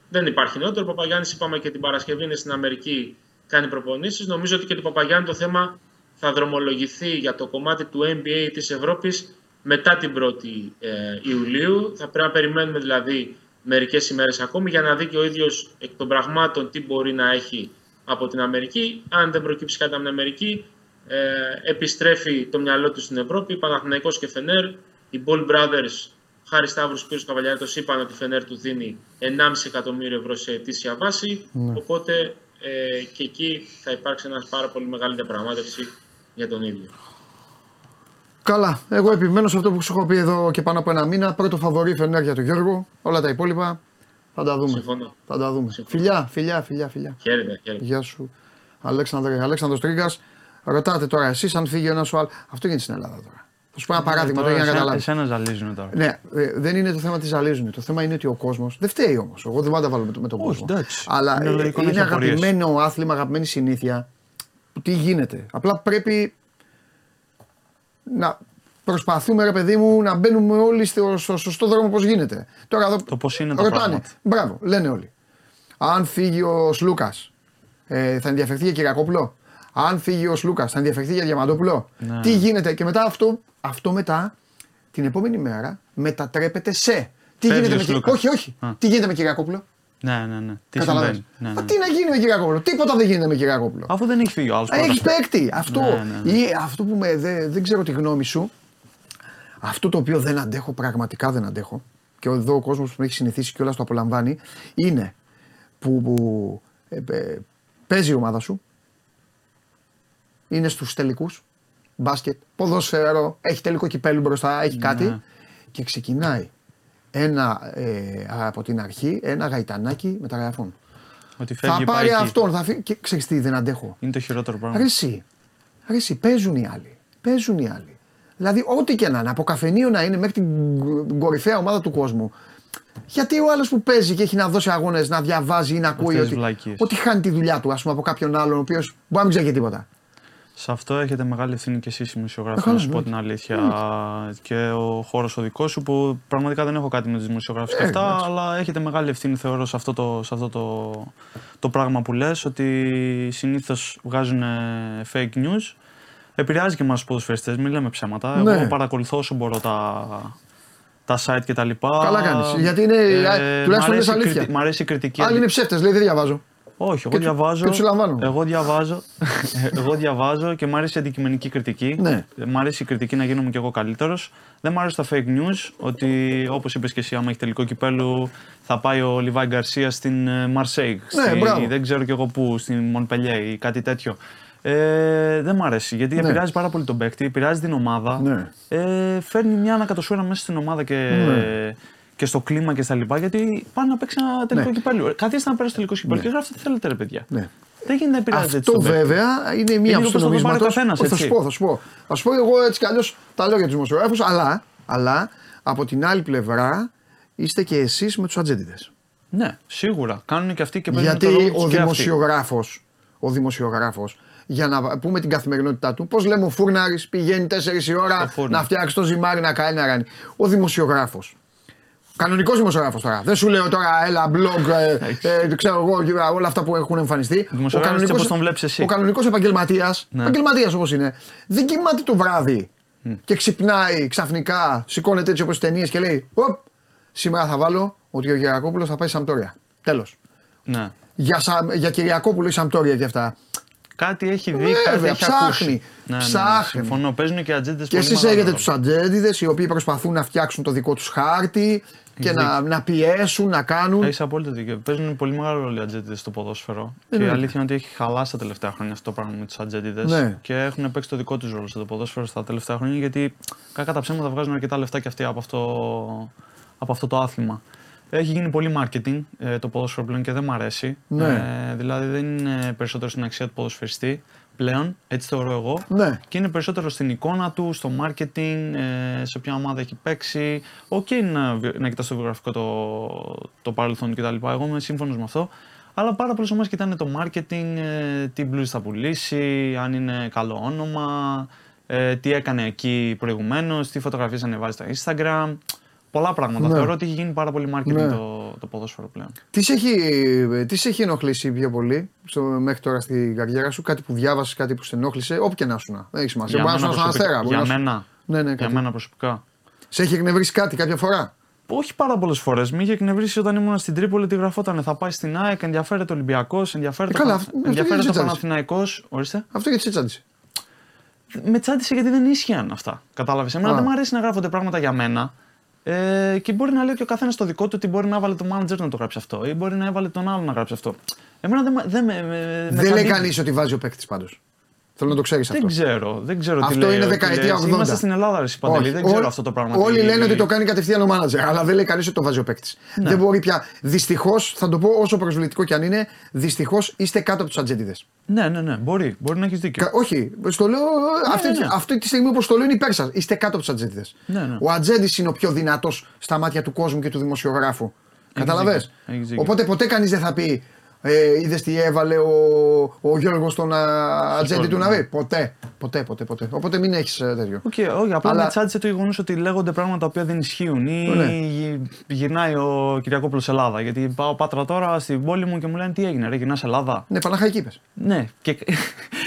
Δεν υπάρχει νεότερο. Ο Παπαγιάννης, είπαμε και την Παρασκευή, είναι στην Αμερική, κάνει προπονήσεις. Νομίζω ότι και του Παπαγιάννη το θέμα θα δρομολογηθεί για το κομμάτι του NBA της Ευρώπης μετά την 1η ε, Ιουλίου. Θα πρέπει να περιμένουμε δηλαδή μερικές ημέρες ακόμη για να δει και ο ίδιος εκ των πραγμάτων τι μπορεί να έχει από την Αμερική. Αν δεν προκύψει κάτι από την Αμερική, ε, επιστρέφει το μυαλό του στην Ευρώπη. Παναθηναϊκός και Φενέρ, οι Ball Brothers, χάρη Σταύρου Σπύρου Καβαλιάρητος, είπαν ότι η Φενέρ του δίνει 1,5 εκατομμύριο ευρώ σε ετήσια βάση. Ναι. Οπότε ε, και εκεί θα υπάρξει ένας πάρα πολύ μεγάλη διαπραγμάτευση για τον ίδιο. Καλά. Εγώ επιμένω σε αυτό που σου έχω πει εδώ και πάνω από ένα μήνα. Πρώτο φαβορή φενέρ του Γιώργου. Όλα τα υπόλοιπα θα τα δούμε. Συμφωνώ. Θα τα δούμε. Φιλιά, φιλιά, φιλιά. φιλιά. Χαίρετε, χαίρετε. Γεια σου. Αλέξανδρο, Αλέξανδρος Τρίγκας. Ρωτάτε τώρα εσείς αν φύγει ένας σου άλλος. Αυτό γίνεται στην Ελλάδα τώρα. Θα σου πω ένα ναι, παράδειγμα τώρα για να καταλάβεις. Εσένα ζαλίζουν τώρα. Ναι, ε, δεν είναι το θέμα της ζαλίζουν. Το θέμα είναι ότι ο κόσμο. Δεν φταίει όμως. Εγώ δεν πάντα βάλω με, με τον κόσμο. Αλλά είναι, είναι αγαπημένο άθλημα, αγαπημένη συνήθεια. Τι γίνεται. Απλά πρέπει να προσπαθούμε ρε παιδί μου να μπαίνουμε όλοι στο, σωστό δρόμο πώς γίνεται. Τώρα εδώ το πώς είναι το ρωτάνε. Μπράβο, λένε όλοι. Αν φύγει ο Σλούκας, ε, θα ενδιαφερθεί για Κυριακόπουλο; Αν φύγει ο Σλούκας, θα ενδιαφερθεί για Διαμαντόπουλο. Ναι. Τι γίνεται και μετά αυτό, αυτό μετά την επόμενη μέρα μετατρέπεται σε. Τι γίνεται με Κυριακόπουλο. Όχι, όχι. Τι γίνεται με Κυριακόπουλο. Ναι, ναι, ναι. Τι συμβαίνει. Ναι, ναι. Τι να γίνει με Κυριακόπουλο. Τίποτα δεν γίνεται με Κυριακόπουλο. Αφού δεν έχει φύγει ο άλλος. Έχει παίκτη. Αυτό, ναι, ναι, ναι. Ή, αυτό που με, δεν, δεν ξέρω τη γνώμη σου. Αυτό το οποίο δεν αντέχω, πραγματικά δεν αντέχω. Και εδώ ο κόσμος που με έχει συνηθίσει και όλα το απολαμβάνει. Είναι που, που ε, ε, παίζει η ομάδα σου. Είναι στους τελικούς. Μπάσκετ, ποδόσφαιρο, έχει τελικό κυπέλου μπροστά, έχει κάτι. Και ξεκινάει ένα, ε, από την αρχή ένα γαϊτανάκι μεταγραφών. Ότι φεύγει, θα πάρει αυτόν, θα φύγει. Και ξέρεις τι, δεν αντέχω. Είναι το χειρότερο πράγμα. Αρέσει. Αρέσει. Παίζουν οι άλλοι. Παίζουν οι άλλοι. Δηλαδή, ό,τι και να είναι, από καφενείο να είναι μέχρι την κορυφαία ομάδα του κόσμου. Γιατί ο άλλος που παίζει και έχει να δώσει αγώνες, να διαβάζει ή να ακούει ότι, ότι χάνει τη δουλειά του, ας πούμε, από κάποιον άλλον ο οποίος μπορεί να μην ξέρει τίποτα. Σε αυτό έχετε μεγάλη ευθύνη και εσείς οι δημοσιογράφοι, να σου πω την αλήθεια. Και ο χώρος ο δικός σου, που πραγματικά δεν έχω κάτι με τους δημοσιογράφους και αυτά, αλλά έχετε μεγάλη ευθύνη, θεωρώ, σε αυτό το, σε αυτό το, το πράγμα που λες, ότι συνήθως βγάζουν fake news. Επηρεάζει και εμάς τους ποδοσφαιριστές, μην λέμε ψέματα. Ναι. Εγώ παρακολουθώ όσο μπορώ τα, τα site και τα λοιπά. Καλά κάνεις. Γιατί είναι. Ε, τουλάχιστον είναι αλήθεια. Μ' αρέσει η κριτική. Άλλοι είναι ψεύτες, λέει δεν διαβάζω. Όχι, (laughs) εγώ διαβάζω. Και εγώ διαβάζω, εγώ διαβάζω και μου αρέσει η αντικειμενική κριτική. Ναι. Μ' αρέσει η κριτική να γίνομαι κι εγώ καλύτερος. Δεν μου αρέσει τα fake news. Ότι όπως είπες και εσύ, άμα έχει τελικό κυπέλου, θα πάει ο Λιβάη Γκαρσία στην Μαρσέικ. Ναι, δεν ξέρω κι εγώ πού, στην Μονπελιέ ή κάτι τέτοιο. Ε, δεν μου αρέσει γιατί ναι. επηρεάζει πάρα πολύ τον παίκτη, επηρεάζει την ομάδα. Ναι. Ε, φέρνει μια ανακατοσούρα μέσα στην ομάδα και, ναι. Και στο κλίμα και στα λοιπά. Γιατί πάνε να παίξει ένα τελικό ναι. κυπέλο. Καθίστε να πέρασε τελικό κυπέλο ναι. και γράφετε τι θέλετε, ρε παιδιά. Ναι. Δεν γίνεται να επηρεάζει Αυτό βέβαια είναι μία από τι νομίσματα. Θα σου πω, θα σου πω. Θα σου πω εγώ έτσι κι αλλιώς τα λέω για τους δημοσιογράφους, αλλά, αλλά από την άλλη πλευρά είστε και εσείς με τους ατζέντιδες. Ναι, σίγουρα. Κάνουν και αυτοί και παίζουν Γιατί ο δημοσιογράφος ο δημοσιογράφος για να πούμε την καθημερινότητά του. Πώς λέμε ο Φούρναρης πηγαίνει 4 η ώρα Ο Φούρναρης. να φτιάξει το ζυμάρι να κάνει να ράνει. Ο δημοσιογράφος. Κανονικός δημοσιογράφος τώρα. Δεν σου λέω τώρα έλα blog, ε, ε, ξέρω εγώ, και όλα αυτά που έχουν εμφανιστεί. Δημοσιογράφος έτσι όπως τον βλέπεις εσύ. Ο κανονικός επαγγελματία, Ναι. επαγγελματίας όπως είναι, δεν κοιμάται το βράδυ και ξυπνάει ξαφνικά, σηκώνεται έτσι όπως στι ταινίες και λέει: Οπ, σήμερα θα βάλω ότι ο Γερακόπουλος θα πάει Σαμπτόρια. Τέλος. Ναι. Για, Σα- για Κυριακόπουλο ή Σαμπτόρια και αυτά. Κάτι έχει δει, Βέβαια, κάτι έχει ψάχνει. ακούσει. Ναι, ναι, ναι, Ψάχνει. συμφωνώ. Παίζουν και ατζέντες Και εσείς έχετε τους ατζέντιδες οι οποίοι προσπαθούν να φτιάξουν το δικό τους χάρτη και να, να πιέσουν, να κάνουν. Έχεις απόλυτο δίκιο. Παίζουν πολύ μεγάλο ρόλο οι ατζέντιδες στο ποδόσφαιρο. και η Εννοείται. αλήθεια είναι ότι έχει χαλάσει τα τελευταία χρόνια αυτό το πράγμα με τους ατζέντιδες. Ναι. Και έχουν παίξει το δικό τους ρόλο στο ποδόσφαιρο στα τελευταία χρόνια γιατί κακά τα ψέματα βγάζουν αρκετά λεφτά και αυτοί από αυτό, από αυτό το άθλημα. Έχει γίνει πολύ marketing ε, το ποδόσφαιρο πλέον και δεν μ' αρέσει. Ναι. Ε, δηλαδή δεν είναι περισσότερο στην αξία του ποδοσφαιριστή πλέον, έτσι θεωρώ εγώ. Ναι. Και είναι περισσότερο στην εικόνα του, στο marketing, ε, σε ποια ομάδα έχει παίξει. Οκ, να, να κοιτάς το βιογραφικό το, το παρελθόν κτλ. Εγώ είμαι σύμφωνος με αυτό. Αλλά πάρα πολλές ομάδες κοιτάνε το marketing, ε, τι μπλούζες θα πουλήσει, αν είναι καλό όνομα, ε, τι έκανε εκεί προηγουμένως, τι φωτογραφίες ανεβάζει στο Instagram. Πολλά πράγματα. Ναι. Θεωρώ ότι έχει γίνει πάρα πολύ marketing Ναι. το, το ποδόσφαιρο πλέον. Τι σε έχει, τι σε έχει ενοχλήσει πιο πολύ στο, μέχρι τώρα στην καριέρα σου, κάτι που διάβασες, κάτι που σε ενόχλησε, όπου και να σου να. Δεν έχει σημασία. Μπορεί να σου να προσωπικά- αστέρα. μπορεί για να σου- μένα, Ναι, ναι, για κάτι. μένα προσωπικά. Σε έχει εκνευρίσει κάτι κάποια φορά; Όχι πάρα πολλές φορές. Με είχε εκνευρίσει όταν ήμουν στην Τρίπολη, τι γραφόταν. Θα πάει στην ΑΕΚ, ενδιαφέρεται ο Ολυμπιακός, ενδιαφέρεται Ε, καλά, ο αυτό- αυτό ενδιαφέρεται γιατί ο τσάντισε. Παναθηναϊκός. Ορίστε. Αυτό γιατί σε τσάντισε. Με τσάντισε γιατί δεν ίσχυαν αυτά. Κατάλαβες. Εμένα Α. δεν μου αρέσει να γράφονται πράγματα για μένα. Ε, και μπορεί να λέει και ο καθένας το δικό του ότι μπορεί να έβαλε το manager να το γράψει αυτό ή μπορεί να έβαλε τον άλλο να γράψει αυτό. Εμένα δεν, με- δεν με. με- με Δεν λέει τσαντίζει. κανείς ότι βάζει ο παίκτης πάντως. Θέλω να το ξέρεις αυτό. Δεν ξέρω, δεν ξέρω Αυτό τι λέει. είναι τι δεκαετία λέει. 80. Είμαστε στην Ελλάδα, ρε Παντελή, Όχι, δεν ξέρω όλοι- αυτό το πράγμα. Όλοι τι- λένε ότι το κάνει κατευθείαν ο μάνατζερ, αλλά δεν λέει κανείς ότι το βάζει ο παίκτης. Ναι. Δεν μπορεί πια. Δυστυχώς, θα το πω όσο προσβλητικό κι αν είναι, δυστυχώς είστε κάτω από τους ατζέντιδες. Ναι, ναι, ναι, μπορεί, μπορεί να έχεις δίκιο. Όχι, στο λέω αυτή, ναι, ναι. αυτή τη στιγμή όπως το λέω είναι υπέρ σα. Είστε κάτω από τους ατζέντιδες. Ναι, ναι. Ο ατζέντη είναι ο πιο δυνατός στα μάτια του κόσμου και του δημοσιογράφου. Καταλαβέ. δίκιο, έχεις δίκιο. Οπότε ποτέ κανείς δεν θα πει. Ε, Είδες τι έβαλε ο, ο Γιώργος στον α, ατζέντη του να βρει. Ποτέ, ποτέ, ποτέ, ποτέ. Οπότε μην έχεις τέτοιο. Οκ, όχι, απλά Αλλά- με τσάντισε το γεγονός ότι λέγονται πράγματα τα οποία δεν ισχύουν ή Ναι. γυ- γυρνάει ο Κυριακόπουλος Ελλάδα. Γιατί πάω πάτρα τώρα στην πόλη μου και μου λένε τι έγινε, ρε, γυρνάς Ελλάδα. Ναι, Παναχαϊκή είπες. Ναι, και, (laughs) και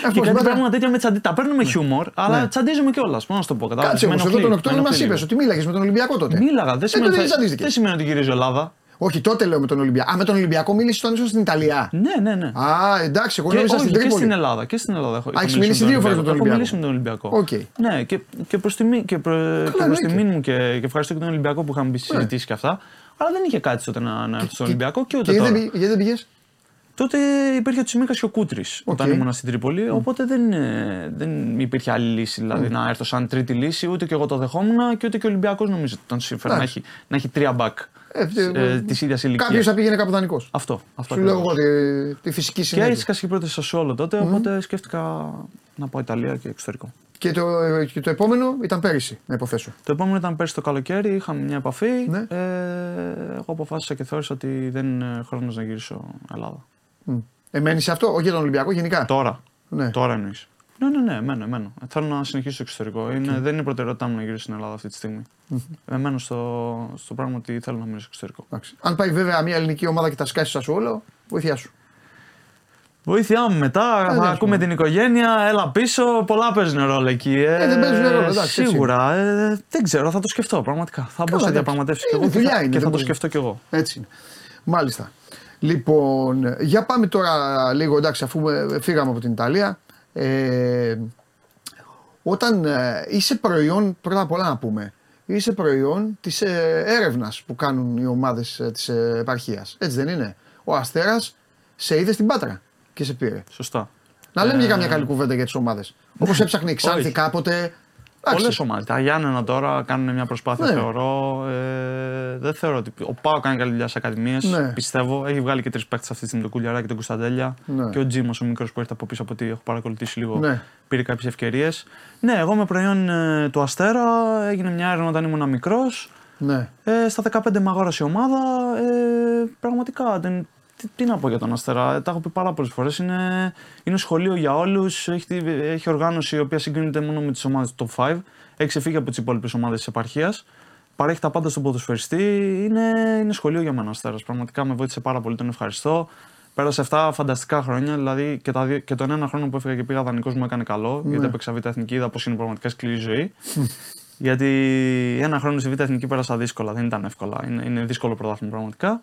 πώς, κάτι μετά- πράγματα τέτοια με τσαντι... Τα παίρνουμε χιούμορ, αλλά Ναι. τσαντίζομαι κιόλας. Πώς να σου το πω, κατάλαβες, Κάτσε με όμω, εδώ ενοχλεί, τον με Οκτώβριο μας ενοχλεί είπες λίγο. ότι μίλαγες με τον Ολυμπιακό τότε. Μίλαγα, δεν Ε, σημαίνει, τότε δεν ότι- τσαντίστηκες. δεν σημαίνει ότι γυρίζω Ελλάδα. Όχι, τότε λέω με τον Ολυμπιακό. Α, με τον Ολυμπιακό μίλησε όταν ήσουν στην Ιταλία. Ναι, ναι, ναι. Α, εντάξει, εγώ Και, νόμιζα όχι, στην και στην Τρίπολη. Ελλάδα. Και στην Ελλάδα έχω, έχω έχεις μιλήσει δύο φορές με τον Έχω Ολυμπιακό. μιλήσει με τον Ολυμπιακό. Οκ. Ναι, και, και προς τιμή, και προ, και προς εννοείται. τιμή μου και, και ευχαριστώ και τον Ολυμπιακό που είχαμε μπει στις Ναι. συζητήσεις και αυτά. Αλλά δεν είχε κάτι τότε να, να έρθω στον Ολυμπιακό και ούτε Και τώρα. δεν πήγε- γιατί δεν πήγες; Τότε υπήρχε ο Τσιμίκας και ο Κούτρης όταν ήμουν στην Τρίπολη. Οπότε δεν, ε, δεν υπήρχε άλλη λύση. Δηλαδή να έρθω σαν τρίτη λύση, ούτε και εγώ το δεχόμουν και ούτε και ο Ολυμπιακός νομίζω ότι τον συμφέρει να Εντάξει. έχει, να έχει τρία μπακ Ε, ε, της ίδιας ηλικίας. Κάποιος θα πήγαινε κάπου δανεικό. Αυτό. αυτό Σου λέω εγώ ακριβώς. τη, τη φυσική Και συνέχεια. έσκασε και πρώτη στο Σόλο τότε, οπότε σκέφτηκα να πάω Ιταλία και εξωτερικό. Και το, και το επόμενο ήταν πέρυσι, να υποθέσω. Το επόμενο ήταν πέρσι το καλοκαίρι, είχαμε μια επαφή. Ναι. Ε, εγώ αποφάσισα και θεώρησα ότι δεν είναι χρόνος να γυρίσω Ελλάδα. Μμ. Εμένει σε αυτό, όχι για τον Ολυμπιακό, γενικά. Τώρα. Ναι. Τώρα εννοείς. Ναι, ναι, ναι, εμένω, εμένω. Θέλω να συνεχίσω στο εξωτερικό. Είναι, δεν είναι προτεραιότητά μου να γυρίσω στην Ελλάδα αυτή τη στιγμή. Εμένω στο, στο πράγμα ότι θέλω να μείνω στο εξωτερικό. Εντάξει. Αν πάει βέβαια μια ελληνική ομάδα και τα σκάσει σας όλο, βοήθειά σου. Βοήθειά μου μετά, Ε, θα ναι, ακούμε την οικογένεια, έλα πίσω. Πολλά παίζουν ρόλο εκεί. Ε, Ε, δεν παίζουν ρόλο, εντάξει, έτσι Σίγουρα. Ε, δεν ξέρω, θα το σκεφτώ πραγματικά. Θα μπω σε εντάξει. διαπραγματεύσει κι Είναι εγώ και δουλειά θα, είναι, και δεν θα το μπορεί. σκεφτώ κι εγώ. Έτσι είναι. Μάλιστα. Λοιπόν, για πάμε τώρα λίγο, εντάξει, αφού ε, φύγαμε από την Ιταλία. Ε, όταν ε, είσαι προϊόν, πρώτα απ' όλα να πούμε, είσαι προϊόν της ε, έρευνας που κάνουν οι ομάδες ε, της ε, επαρχίας. Έτσι δεν είναι; Ο Αστέρας σε είδε στην Πάτρα και σε πήρε. Σωστά. Να λέμε και Ε, καμιά καλή κουβέντα για τις ομάδες. Όπως έψαχνε η Ξάνθη Όχι. κάποτε. Εντάξει. Πολλές ομάδες. Τα Γιάννενα τώρα κάνουν μια προσπάθεια, Ναι. θεωρώ. Ε, δεν θεωρώ ότι. Ο Πάο κάνει καλή δουλειά στι ακαδημίες. Ναι. Πιστεύω. Έχει βγάλει και τρεις παίκτες αυτή τη στιγμή, τον Κουλιαρά και τον Κωνσταντέλια. Ναι. Και ο Τζίμος, ο μικρός που έρθει από πίσω από ό,τι έχω παρακολουθήσει λίγο, Ναι. πήρε κάποιες ευκαιρίες. Ναι, εγώ με προϊόν ε, του Αστέρα έγινε μια έρευνα όταν ήμουν μικρός. Ναι. Ε, στα 15 με αγόρασε η ομάδα. Ε, πραγματικά δεν, τι, τι να πω για τον Αστέρα, τα έχω πει πάρα πολλές φορές. Είναι, είναι σχολείο για όλους. Έχει, έχει οργάνωση η οποία συγκρίνεται μόνο με τις ομάδες του top 5. Έχει ξεφύγει από τις υπόλοιπες ομάδες της επαρχίας. Παρέχει τα πάντα στον ποδοσφαιριστή. Είναι, είναι σχολείο για μένα Αστέρας. Πραγματικά με βοήθησε πάρα πολύ. Τον ευχαριστώ. Πέρασε 7 φανταστικά χρόνια. Δηλαδή και, τα, και τον ένα χρόνο που έφυγα και πήγα δανεικός μου έκανε καλό. Ναι. Γιατί έπαιξα β' εθνική, είδα πως είναι πραγματικά σκληρή ζωή. γιατί ένα χρόνο στη β' εθνική πέρασα δύσκολα. Δεν ήταν εύκολα. Είναι, είναι δύσκολο πρωτάθλημα πραγματικά.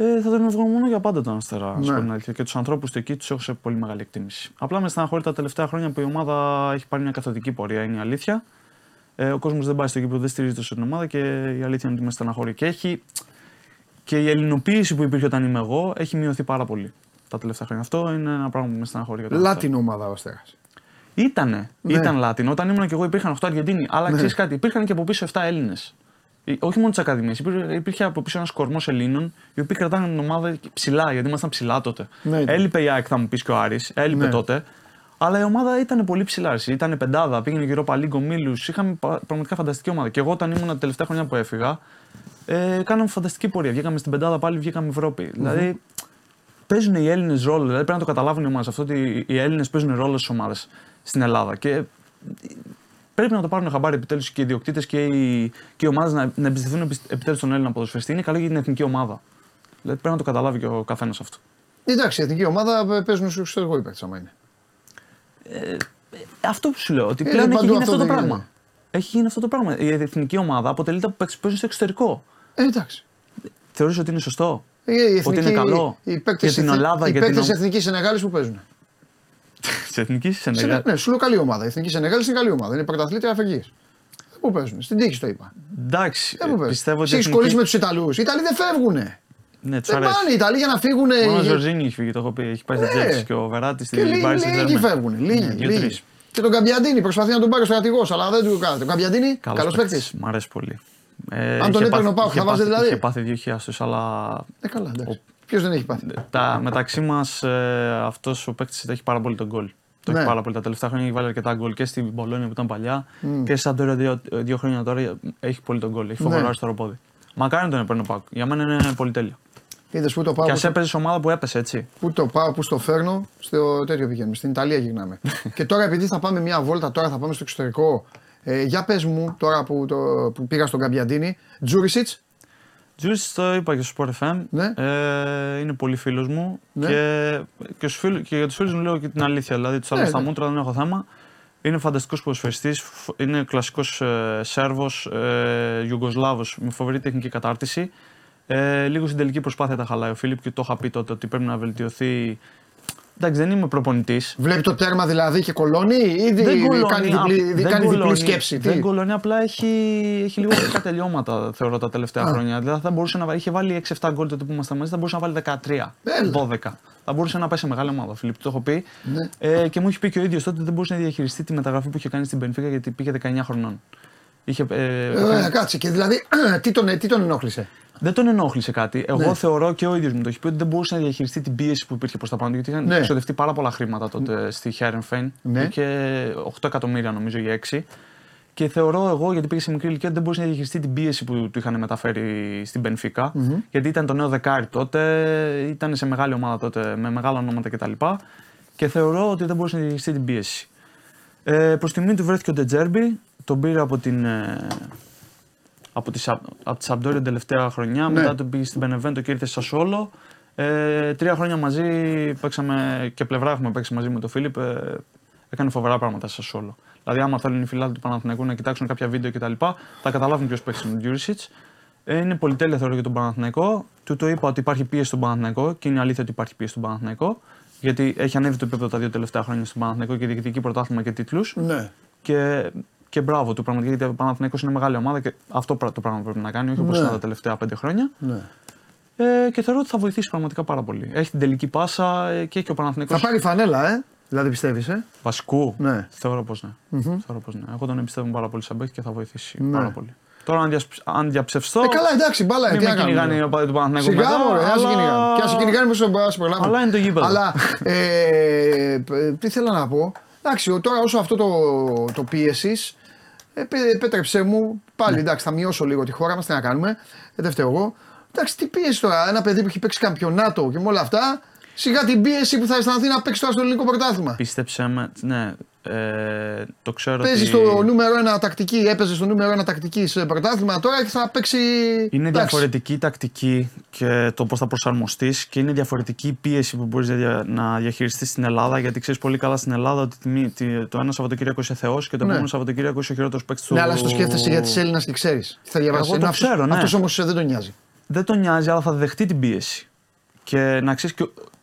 Ε, θα τον ευγνωμονώ για πάντα τον Αστέρα. Ναι. Ναι. αλήθεια. Και τους ανθρώπους του εκεί τους έχω σε πολύ μεγάλη εκτίμηση. Απλά με στεναχωρεί τα τελευταία χρόνια που η ομάδα έχει πάρει μια καθοδική πορεία. Είναι η αλήθεια. Ε, ο κόσμος δεν πάει στο γήπεδο, δεν στηρίζει τόσο την ομάδα και η αλήθεια είναι ότι με στεναχωρεί. Και, έχει, και η ελληνοποίηση που υπήρχε όταν είμαι εγώ έχει μειωθεί πάρα πολύ τα τελευταία χρόνια. Αυτό είναι ένα πράγμα που με στεναχωρεί. για τον Αστέρα. Λάτιν ομάδα ο Αστέρας. Ήτανε. Ναι. Ήταν Λάτιν. Όταν ήμουν και εγώ υπήρχαν 8 Αργεντίνοι. Αλλά Ναι. ξέρεις κάτι, υπήρχαν και από πίσω 7 Έλληνες. Όχι μόνο τι Ακαδημίε. Υπήρχε, υπήρχε από πίσω ένας κορμός Ελλήνων οι οποίοι κρατάνε την ομάδα ψηλά, γιατί ήμασταν ψηλά τότε. Ναι, ήταν. έλειπε η ΑΕΚ, θα μου πεις και ο Άρης, έλειπε Ναι. τότε. Αλλά η ομάδα ήταν πολύ ψηλά. Ρε. Ήταν πεντάδα, πήγαινε γύρω παλίγκο, μίλους. Είχαμε πα- πραγματικά φανταστική ομάδα. Και εγώ όταν ήμουν τα τελευταία χρόνια που έφυγα, ε, κάναμε φανταστική πορεία. Βγήκαμε στην πεντάδα πάλι, βγήκαμε Ευρώπη. Δηλαδή παίζουν οι Έλληνες ρόλο. Δηλαδή πρέπει να το καταλάβουν οι ομάδες αυτό ότι οι Έλληνες παίζουν ρόλο στις ομάδες στην Ελλάδα. Και πρέπει να το πάρουν χαμπάρι επιτέλους και οι ιδιοκτήτες και οι, και οι ομάδες να, να εμπιστευτούν επιτέλους τον Έλληνα ποδοσφαιριστή. Είναι καλό για την εθνική ομάδα. Δηλαδή πρέπει να το καταλάβει και ο καθένας αυτό. Εντάξει, η εθνική ομάδα ε, παίζουν στους εξωτερικό υπέρ άμα είναι. Αυτό που σου λέω, ότι Ε, πλέον έχει παντού γίνει αυτό αυτό το δεν πράγμα. γίνεται. Έχει γίνει αυτό το πράγμα. Η εθνική ομάδα αποτελείται από παίκτες που παίζουν στο εξωτερικό. Ε, εντάξει. Θεωρείς ότι είναι σωστό; Ε, η Ότι είναι καλό; Οι παίκτες για την εθνική- Ελλάδα, οι για την παίκτες ομ- εθνικής Σενεγάλης που παίζουν. Της εθνικής Σενε... Σενεγάλη. Ναι, σου λέω καλή ομάδα. Η εθνική Σενεγάλης είναι καλή ομάδα. Είναι πρωταθλήτρια Αφρικής. Πού παίζουν, στην τύχη το είπα. Εντάξει, Ε, πού παίζουν. πιστεύω ότι. η Έχει εθνική- κολλήσει με τους Ιταλούς. Οι Ιταλοί δεν φεύγουν. Ναι, τους Δεν αρέσει. πάνε οι Ιταλοί για να φύγουν. Μόνο ο Ζορζίνιο έχει φύγει, το έχω πει. Έχει πάει στη Ε, Τσέλσι και ο Βεράτη Και στην λίγοι, Παρί λίγοι φεύγουν. Λίγοι, Ναι, λίγοι. δύο-τρεις. Και τον Καμπιαντίνη προσπαθεί να τον πάρει ο στρατηγό, αλλά δεν του κάνετε. Ο Καμπιαντίνη, καλός παίκτης. Μ' αρέσει πολύ. Ε, τον είχε έπαιρνε πάθει- ο Πάοκ, είχε θα βάζετε πάθει- δηλαδή; Είχε πάθει δύο χιλιάστου, αλλά Ε, καλά, εντάξει. Ποιος δεν έχει πάθει; τα, μεταξύ μας ε, αυτός ο παίκτης έχει πάρα πολύ τον γκολ. Το Ναι. έχει πάρα πολύ. Τα τελευταία χρόνια έχει βάλει αρκετά γκολ και στην Πολόνια που ήταν παλιά και στη Σαντόρια δύο, δύο χρόνια τώρα έχει πολύ τον γκολ. Έχει φοβερό Ναι. αριστερό πόδι. Μακάρι να τον έπαιρνε ο Πάοκ. Για μένα είναι πολυτέλεια. Είδες που το πάω. Και που ας το- έπαιζε σε ομάδα που έπεσε έτσι. Πού το πάω, πού στο φέρνω, στο τέτοιο πηγαίνουμε. Στην Ιταλία γυρνάμε. (laughs) και τώρα επειδή θα πάμε μια βόλτα, τώρα θα πάμε στο εξωτερικό. Ε, για πες μου, τώρα που, το, που πήγα στον Καμπιαντίνη, Τζούρισιτς. Τζούρι το είπα και στο Sport FM. Ναι. Ε, είναι πολύ φίλος μου. Ναι. Και, και, στους φίλους- και για τους φίλους μου λέω και την αλήθεια. Δηλαδή, τους Ναι, άλλους στα ναι. μούτρα δεν έχω θέμα. Είναι φανταστικός ποδοσφαιριστής. Είναι κλασικός ε, Σέρβος, ε, Ιουγκοσλάβος με φοβερή τεχνική κατάρτιση. Ε, λίγο στην τελική προσπάθεια τα χαλάει ο Φίλιπ και το είχα πει τότε ότι πρέπει να βελτιωθεί. Εντάξει, δεν είμαι προπονητής. Βλέπει το τέρμα δηλαδή και κολώνει, ή δι- Δεν κολώνει, κάνει διπλή, α, δι- δεν κάνει διπλή κολώνει, σκέψη. Τι; Δεν κολώνει, απλά έχει, έχει λίγο κακά τελειώματα θεωρώ τα τελευταία χρόνια. Δηλαδή θα μπορούσε να βάλει, είχε βάλει 6-7 γκολ τότε που ήμασταν μαζί, θα μπορούσε να βάλει 13, Έλα. 12. Θα μπορούσε να πάει σε μεγάλη ομάδα. Φιλίπ, το έχω πει. Ναι. Ε, και μου είχε πει και ο ίδιος τότε ότι δεν μπορούσε να διαχειριστεί τη μεταγραφή που είχε κάνει στην Πενφύκα γιατί πήγε 19 χρονών. Είχε, ε, Ε, ωραία, κάτσε και δηλαδή, (clears throat) τι τον, τι τον ενόχλησε; Δεν τον ενόχλησε κάτι. Εγώ Ναι. θεωρώ και ο ίδιος μου το έχει πει ότι δεν μπορούσε να διαχειριστεί την πίεση που υπήρχε προς τα πάνω. του, Γιατί είχαν Ναι. εξοδευτεί πάρα πολλά χρήματα τότε στη Χέρενφέν. Ναι. Είχε 8 εκατομμύρια νομίζω για 6. Και θεωρώ εγώ, γιατί πήγε σε μικρή ηλικία, ότι δεν μπορούσε να διαχειριστεί την πίεση που του είχαν μεταφέρει στην πενφικα Γιατί ήταν το νέο δεκάρι τότε, ήταν σε μεγάλη ομάδα τότε, με μεγάλα ονόματα κτλ. Και θεωρώ ότι δεν μπορούσε να διαχειριστεί την πίεση. Ε, Προς τιμή του βρέθηκε ο Ντετζέρμπι, τον πήρε από την. Ε, από τη, Σα- από τη Σαμπτόρια την τελευταία χρονιά. Ναι. Μετά τον πήγε στην Πενεβέντο και ήρθε στο Σασόλο. Ε, τρία χρόνια μαζί παίξαμε και πλευρά έχουμε παίξει μαζί με τον Φίλιπ. Ε, έκανε φοβερά πράγματα στο Σασόλο. Δηλαδή, άμα θέλουν οι φιλάδοι του Παναθηναϊκού να κοιτάξουν κάποια βίντεο κτλ., θα καταλάβουν ποιος παίξει με τον Τζούρισιτς. Ε, είναι πολυτέλεια θεωρώ για τον Παναθηναϊκό. Του το είπα ότι υπάρχει πίεση στον Παναθηναϊκό και είναι αλήθεια ότι υπάρχει πίεση στον Παναθηναϊκό. Γιατί έχει ανέβει το επίπεδο τα δύο τελευταία χρόνια στον Παναθηναϊκό και διεκδικεί πρωτάθλημα και τίτλους. Ναι. Και, και μπράβο του πραγματικά γιατί ο Παναθηναϊκός είναι μεγάλη ομάδα και αυτό πρά- το πράγμα πρέπει να κάνει, όχι όπως Ναι. ήταν τα τελευταία πέντε χρόνια. ναι. Ε, και θεωρώ ότι θα βοηθήσει πραγματικά πάρα πολύ. Έχει την τελική πάσα ε, και έχει ο Θα Παναθηναϊκός πάρει φανέλα, ε. Δηλαδή πιστεύεις, ε; βασικού. Ναι. Θεωρώ πως ναι. Θεωρώ πως ναι. Εγώ τον εμπιστεύομαι πάρα πολύ σαν παίκτη και θα βοηθήσει Ναι. πάρα πολύ. Τώρα, αν, διασ... αν διαψευστώ. Ε, καλά, εντάξει, μπάλα, Μην τι με να κάνουμε. κυνηγάνε οι οπαδοί του Παναθηναϊκού Σιγά μετά, μωρέ, ας αλλά- κυνηγάνε. Και ας κυνηγάνε μισό ας προλάβουν. Αλλά είναι το γήπεδο. Αλλά, ε, π- τι θέλω να πω. Εντάξει, ο- τώρα όσο αυτό το, το πίεσης, επέτρεψέ μου, πάλι Ναι. εντάξει, θα μειώσω λίγο τη χώρα μας, τι να κάνουμε, ε, δεν φταίω εγώ. Εντάξει, τι πίεση τώρα. Ένα παιδί που έχει παίξει καμπιονάτο και με όλα αυτά, σιγά την πίεση που θα αισθανθεί να παίξει τώρα στο ελληνικό πρωτάθλημα. Πίστεψε με, ναι, ε, το ξέρω Παίζει ότι... στο νούμερο ένα τακτική, έπαιζε στο νούμερο ένα τακτική σε πρωτάθλημα τώρα και θα παίξει. Είναι Εντάξει. διαφορετική η τακτική και το πώς θα προσαρμοστείς και είναι διαφορετική η πίεση που μπορείς να διαχειριστείς στην Ελλάδα. Γιατί ξέρεις πολύ καλά στην Ελλάδα ότι τη μη- τη- το ένα Σαββατοκύριακο είσαι Θεός και το Ναι. επόμενο Σαββατοκύριακο είσαι ο χειρότερος παίκτης του. Ναι, αλλά στο σκέφτεσαι για τη Έλληνα και ξέρεις. Τι θα διαβάσει. Εγώ το ξέρω, ναι. Αυτός όμως δεν τον νοιάζει. Δεν τον νοιάζει, αλλά θα δεχτεί την πίεση. Και να ξέρεις,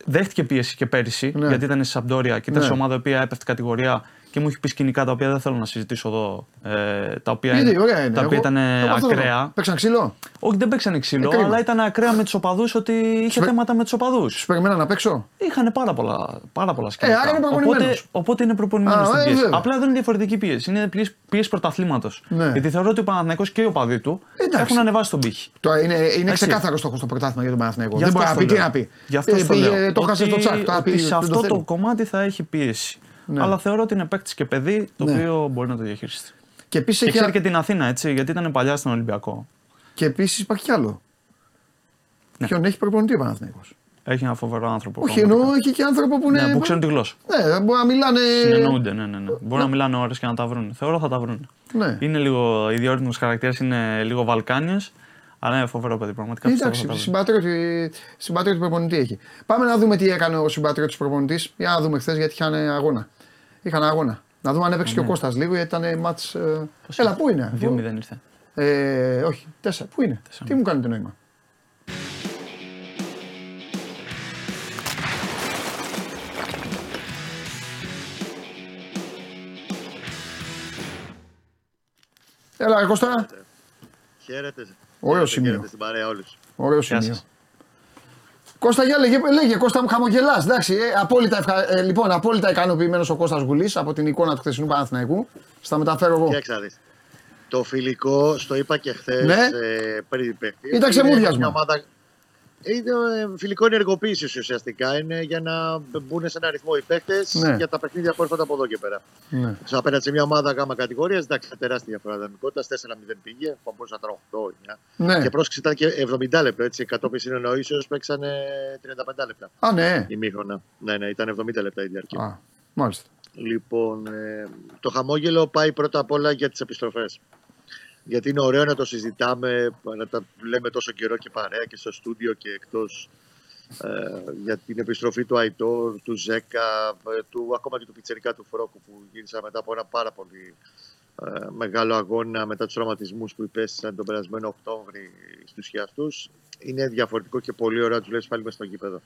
δέχτηκε πίεση και πέρυσι, Ναι. γιατί ήταν στη Σαμπτόρια και ήταν Ναι. σε ομάδα η οποία έπεφτε κατηγορία και μου έχει πει σκηνικά τα οποία δεν θέλω να συζητήσω εδώ. Ε, τα οποία, Γιατί, ωραία είναι. τα οποία Εγώ- ήταν εγώ αυτό δεν ακραία. έχω. Παίξαν ξύλο; Όχι, δεν παίξανε ξύλο, Ε, κρίμα. αλλά ήταν ακραία με τους οπαδούς ότι είχε Σου- θέματα με τους οπαδούς. Σου περιμένα να παίξω; Είχαν πάρα πολλά, πάρα πολλά σκηνικά. άρα είναι προπονημένος. οπότε, οπότε είναι προπονημένος Α, στην ε, πίεση. βέβαια. Απλά δεν είναι διαφορετική πίεση. Είναι πίεση, πίεση πρωταθλήματος. Ναι. Γιατί θεωρώ ότι ο Παναθηναϊκός και οι οπαδοί του Εντάξει. έχουν ανεβάσει τον πύχη. Τώρα είναι, είναι Έτσι. ξεκάθαρο στόχος στο πρωτάθλημα για τον Παναθηναϊκό. Γι' Δεν αυτό μπορεί να στο πει τι λέω. να πει. Γι' αυτό Ε, στο πήγε, λέω. Το χάσε Ότι- στο τσακ. Τώρα ότι πει, σε δεν αυτό το το θέλει. κομμάτι θα έχει πίεση. Ναι. Αλλά θεωρώ ότι είναι παίκτης και παιδί το Ναι. οποίο μπορεί να το διαχειριστεί. Και επίσης Και ξέρει και την Αθήνα, έτσι, γιατί ήταν παλιά στον Ολυμπιακό. και επίσης υπάρχει κι άλλο. Ναι. Ποιον έχει προπονητή ο Παναθηναϊκός; Έχει ένα φοβερό άνθρωπο. Όχι, πραγματικά. εννοώ έχει και άνθρωπο που είναι. Ναι, που ξέρουν τη γλώσσα. Ναι, μπορεί να μιλάνε. Συνεννοούνται, ναι, ναι. ναι. Μπορεί να μιλάνε ώρες και να τα βρουν. Θεωρώ θα τα βρουν. Ναι. Είναι λίγο, ιδιόρυθμο χαρακτήρας είναι λίγο Βαλκάνιο, αλλά είναι φοβερό παιδί πραγματικά. πιστεύω θα Εντάξει, τα βρουν. συμπατριώτη, συμπατριώτη προπονητή έχει. Πάμε να δούμε τι έκανε ο συμπατριώτη προπονητής. Για να δούμε χθες γιατί είχαν αγώνα. Είχαν αγώνα. Να δούμε αν έπαιξε και ο Κώστας λίγο γιατί ήταν μάτς... ε, Έλα, πού είναι. 2-0 ήρθε. Ε, όχι, τέσσερα. Πού είναι; Τέσσερα. Τι μου κάνει το νόημα; Έλα, ρε Κώστα. Χαίρετε. Ωραίο Χαίρετε, σημείο. Χαίρετε στην παρέα όλους. Ωραίο Γεια σημείο. σας. Κώστα, για λέγε, λέγε, Κώστα μου χαμογελάς, εντάξει, ε, απόλυτα, ευχα... ε, λοιπόν, απόλυτα ικανοποιημένος ο Κώστας Γουλής από την εικόνα του χθεσινού Παναθηναϊκού. Στα μεταφέρω εγώ. Κοίταξε να δεις. Το φιλικό, στο είπα και χθες Ναι. ε, πριν παιχτεί. Ήταν ξεμούδιασμα. Είναι ε, φιλικό ενεργοποίησης ουσιαστικά. Είναι για να μπουν σε ένα ρυθμό οι παίχτε Ναι. για τα παιχνίδια που έρχονται από εδώ και πέρα. Ναι. Σε απέναντι σε μια ομάδα γάμα κατηγορίας, εντάξει, τεράστια διαφορά δυναμικότητα. 4-0 πήγε, που μπορούσε να τρώει 8-9. ναι. Και πρόσεξε ήταν και 70 λεπτό, έτσι. Κατόπιν συνεννοήσεω παίξανε 35 λεπτά. Α, ναι. Ημίχρονα. Ναι, ναι, ήταν 70 λεπτά η διάρκεια. Α, μάλιστα. Λοιπόν, ε, το χαμόγελο πάει πρώτα απ' όλα για τις επιστροφές. Γιατί είναι ωραίο να το συζητάμε, να τα λέμε τόσο καιρό και παρέα και στο στούντιο και εκτός ε, για την επιστροφή του Αϊτόρ, του Ζέκα, ε, του, ακόμα και του Πιτσερικά του Φρόκου που γύρισα μετά από ένα πάρα πολύ ε, μεγάλο αγώνα μετά τους τραυματισμούς που υπέστησαν τον περασμένο Οκτώβρη στους χιαστούς. Είναι διαφορετικό και πολύ ωραίο να τους βλέπεις πάλι μες στο γήπεδο.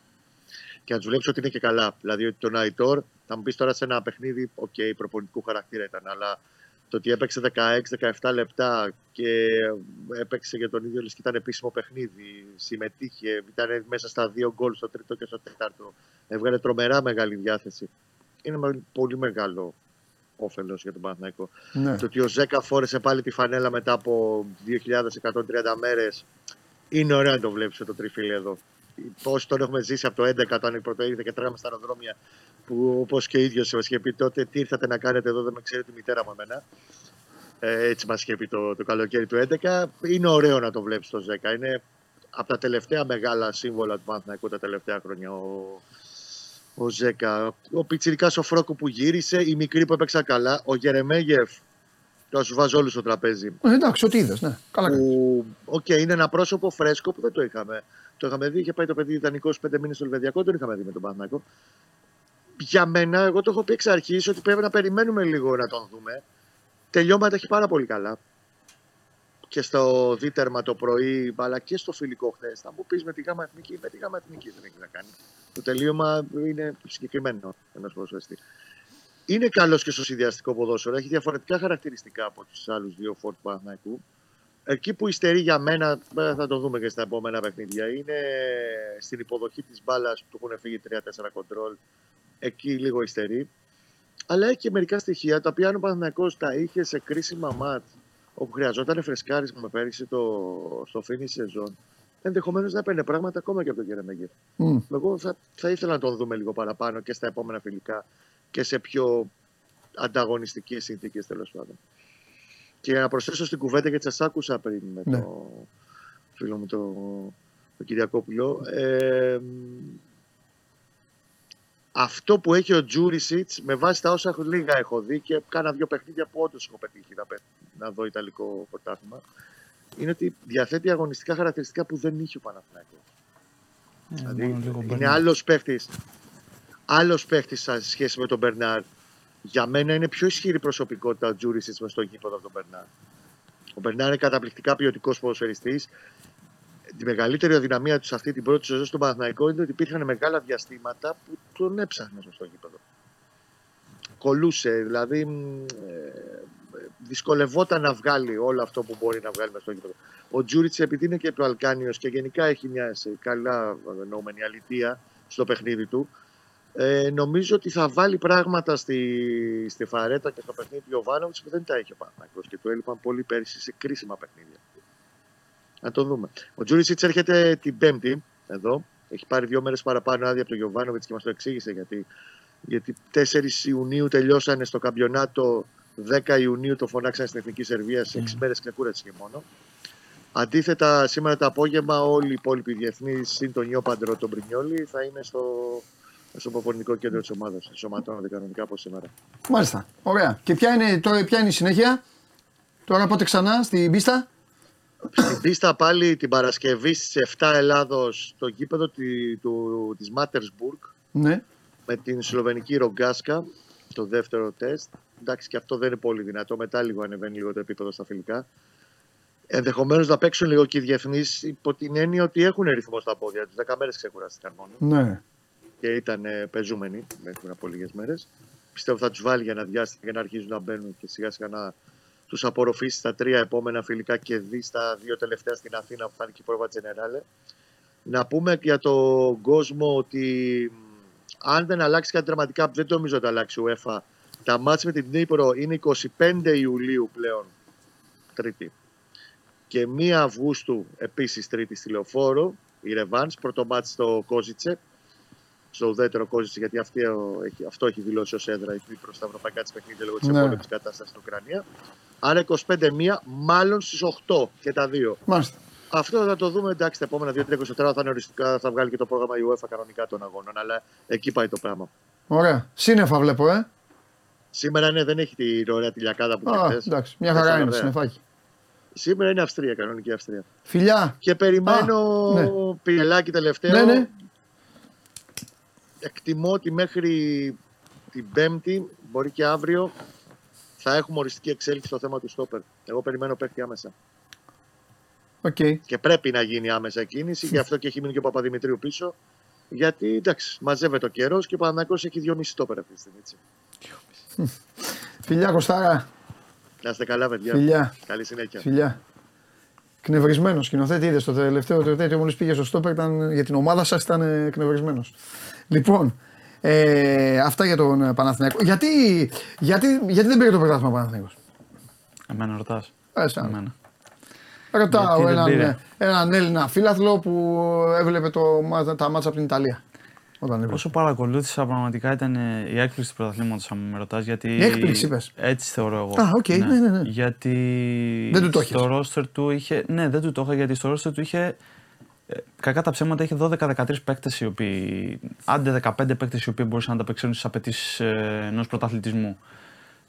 Και να τους βλέπεις ότι είναι και καλά. Δηλαδή ότι τον Αϊτόρ, θα μου πεις τώρα σε ένα παιχνίδι, οκ, προπονητικού χαρακτήρα ήταν, αλλά το ότι έπαιξε 16-17 λεπτά και έπαιξε για τον ίδιο λες και ήταν επίσημο παιχνίδι, συμμετείχε, ήταν μέσα στα δύο γκολ στο τρίτο και στο τέταρτο, έβγαλε τρομερά μεγάλη διάθεση. Είναι με- πολύ μεγάλο όφελος για τον Παναθηναϊκό. Ναι. Το ότι ο Ζέκα φόρεσε πάλι τη φανέλα μετά από 2.130 μέρες είναι ωραίο να το βλέπεις το τριφύλι εδώ. Πώ τον έχουμε ζήσει από το 11 όταν πρώτο ήρθε και τρέχαμε στα αεροδρόμια που όπως και ο ίδιος μας είχε πει τότε τι ήρθατε να κάνετε εδώ, δεν με ξέρει τη μητέρα μου εμένα. Ε, έτσι μας είχε πει το, το καλοκαίρι του 11. Είναι ωραίο να το βλέπεις το Ζέκα. Είναι από τα τελευταία μεγάλα σύμβολα του Παναθηναϊκού τα τελευταία χρόνια. Ο, ο Ζέκα. Ο Πιτσυρικά ο Φρόκο που γύρισε, οι μικροί που έπαιξαν καλά. Ο Γερεμέγεφ. Το σου βάζω όλους στο τραπέζι. Ε, εντάξει, ό,τι είδες. Ναι. Καλά κάνεις. Που, οκ, είναι ένα πρόσωπο φρέσκο που δεν το είχαμε. Το είχαμε δει, είχε πάει το παιδί δανεικός πέντε μήνες στο Λεβαδειακό, δεν είχαμε δει με τον Παναθηναϊκό. Για μένα, εγώ το έχω πει εξ αρχής ότι πρέπει να περιμένουμε λίγο να τον δούμε. Τελειώματα έχει πάρα πολύ καλά. Και στο δίτερμα το πρωί, αλλά και στο φιλικό χθες. Θα μου πεις με τη γάμα εθνική, με τη γάμα εθνική δεν έχει να κάνει. Το τελείωμα είναι συγκεκριμένο ενό ποδοσφαιριστής. Είναι καλός και στο συνδυαστικό ποδόσφαιρο. Έχει διαφορετικά χαρακτηριστικά από τους άλλους δύο φόρτ του Παναθηναϊκού. Εκεί που υστερεί για μένα, ε, θα το δούμε και στα επόμενα παιχνίδια, είναι στην υποδοχή της μπάλας που του έχουν φύγει 3-4 κοντρόλ. Εκεί λίγο υστερεί. Αλλά έχει και μερικά στοιχεία τα οποία αν ο Παναθηναϊκός τα είχε σε κρίσιμα μάτς όπου χρειαζόταν φρεσκάρισμα με πέρυσι το, στο φίνι σεζόν, ενδεχομένως να παίρνει πράγματα ακόμα και από τον Κερεμέγεφ. Μμ. Εγώ θα, θα ήθελα να τον δούμε λίγο παραπάνω και στα επόμενα φιλικά και σε πιο ανταγωνιστικές συνθήκες τέλος πάντων. Και για να προσθέσω στην κουβέντα γιατί σας άκουσα πριν με Ναι. το φίλο μου το τον Κυριακόπουλο. Ε, αυτό που έχει ο Τζούρισιτς, με βάση τα όσα λίγα έχω δει και κάνα δύο παιχνίδια που όντως έχω πετύχει να, να δω Ιταλικό πρωτάθλημα, είναι ότι διαθέτει αγωνιστικά χαρακτηριστικά που δεν είχε ο Παναθηναϊκός. Ε, δηλαδή είναι άλλος παίχτης άλλος παίχτης σε σχέση με τον Μπερνάρ. Για μένα είναι πιο ισχυρή προσωπικότητα ο Τζούρισιτς με στο γήπεδο από τον Μπερνάρ. Ο Μπερνάρ είναι καταπληκτικά ποιοτικός ποδοσφαιριστής. Τη μεγαλύτερη αδυναμία του σε αυτή την πρώτη σεζόν στον Παναθηναϊκό είναι ότι υπήρχαν μεγάλα διαστήματα που τον έψαχνε στο γήπεδο. Κολούσε, δηλαδή ε, δυσκολευόταν να βγάλει όλο αυτό που μπορεί να βγάλει μέσα στο γήπεδο. Ο Τζούριτ, επειδή είναι και προαλκάνιο και γενικά έχει μια καλά εννοούμενη αλήθεια στο παιχνίδι του, ε, νομίζω ότι θα βάλει πράγματα στη, στη φαρέτα και στο παιχνίδι του Ιωβάνοβιτ που δεν τα έχει ο Παναγιώ και του έλειπαν πολύ πέρυσι σε κρίσιμα παιχνίδια. Να το δούμε. Ο Τζούρισιτς έρχεται την Πέμπτη εδώ. Έχει πάρει δύο μέρες παραπάνω άδεια από τον Γιωβάνοβιτς και μας το εξήγησε γιατί. Γιατί 4 Ιουνίου τελειώσανε στο καμπιονάτο 10 Ιουνίου το φωνάξαν στην Εθνική Σερβία σε 6 mm. μέρες ξεκούραση και μόνο. Αντίθετα, σήμερα το απόγευμα όλοι οι υπόλοιποι διεθνείς, συν τον Ιώπαντρο, τον Πρινιόλη, θα είναι στο, στο προπονητικό κέντρο της ομάδας. Σωματώνονται κανονικά από σήμερα. Μάλιστα. Ωραία. Και ποια είναι, τώρα, ποια είναι η συνέχεια, τώρα πότε ξανά στην πίστα; Στην πίστα πάλι την Παρασκευή στις 7 Ελλάδος στο γήπεδο τη, του, της Μάτερσμπουργκ ναι. με την Σλοβενική Ρογκάσκα το δεύτερο τεστ. Εντάξει και αυτό δεν είναι πολύ δυνατό, μετά λίγο ανεβαίνει λίγο το επίπεδο στα φιλικά. Ενδεχομένως να παίξουν λίγο και οι διεθνείς υπό την έννοια ότι έχουν ρυθμό στα πόδια τους. Δέκα μέρες ξεκουράστηκαν μόνο. Ναι. Και ήταν ε, πεζούμενοι μέχρι από λίγες μέρες. Πιστεύω θα τους βάλει για ένα διάστημα για να αρχίζουν να μπαίνουν και σιγά σιγά να τους απορροφήσει στα τρία επόμενα φιλικά και δει στα δύο τελευταία στην Αθήνα που θα είναι και η πρόβα Τζενεράλε. Να πούμε για τον κόσμο ότι αν δεν αλλάξει κάτι δραματικά, δεν το νομίζω ότι θα αλλάξει η UEFA, τα μάτια με την Νύπρο είναι 25 Ιουλίου πλέον, Τρίτη. Και 1 Αυγούστου επίσης Τρίτη στη Λεωφόρο, η Ρεβάνς, πρώτο μάτς στο Κόζιτσε, στο ουδέτερο Κόζιτσε, γιατί αυτή, αυτό έχει δηλώσει ως έδρα η προς τα ευρωπαϊκά της παιχνίδια λόγω της ναι. επόμενης κατάστασης στην Ουκρανία. Άρα 25 μία, μάλλον στις 8 και τα δύο. Μάλιστα. Αυτό θα το δούμε εντάξει τα επόμενα 2-3-24 θα είναι οριστικά, θα βγάλει και το πρόγραμμα η UEFA κανονικά των αγώνων. Αλλά εκεί πάει το πράγμα. Ωραία. Σύννεφα βλέπω, ε. Σήμερα ναι, δεν έχει την ωραία τηλιακάδα που είχε Εντάξει, μια χαρά είναι συννεφάκι. Σήμερα είναι Αυστρία, κανονική Αυστρία. Φιλιά. Και περιμένω Α, ναι. πιλελάκι τελευταίο. Ναι, ναι. Εκτιμώ ότι μέχρι την Πέμπτη, μπορεί και αύριο, θα έχουμε οριστική εξέλιξη στο θέμα του Στόπερ. Εγώ περιμένω παίχτη άμεσα. Okay. Και πρέπει να γίνει άμεσα κίνηση, γι' αυτό και έχει μείνει και ο Παπαδημητρίου πίσω. Γιατί εντάξει, μαζεύεται ο καιρός και ο Παναγιώ έχει δυο μισή τόπερ αυτή τη στιγμή. Φιλιά Κωστάρα. Να είστε καλά, παιδιά. Φιλιά. Καλή συνέχεια. Φιλιά. Κνευρισμένο σκηνοθέτη, είδες το τελευταίο το τέτοιο μόλις πήγε στο στόπερ ήταν, για την ομάδα σας ήταν κνευρισμένο. Λοιπόν, ε, αυτά για τον Παναθηναϊκό. Γιατί, γιατί, γιατί δεν πήρε το πρωτάθλημα ο Παναθηναϊκός; Εμένα ρωτάς. Ε, Εμένα. Ρωτάω έναν, έναν Έλληνα φίλαθλο που έβλεπε το, τα μάτσα από την Ιταλία. Όταν Όσο παρακολούθησα, πραγματικά ήταν η έκπληξη του πρωταθλήματος, αν με ρωτάς. Γιατί... Η έκπληξη, είπες. Έτσι θεωρώ εγώ. Α, OK, okay, ναι. ναι, ναι, ναι. Γιατί. Δεν του το στο ρόστερ του είχε. Ναι, δεν του το είχα γιατί στο ρόστερ του είχε. Ε, κακά τα ψέματα είχε 12-13 παίκτες οι οποίοι. Άντε 15 παίκτες οι οποίοι μπορούσαν να ανταπεξέλθουν στις απαιτήσεις ε, ενός πρωταθλητισμού.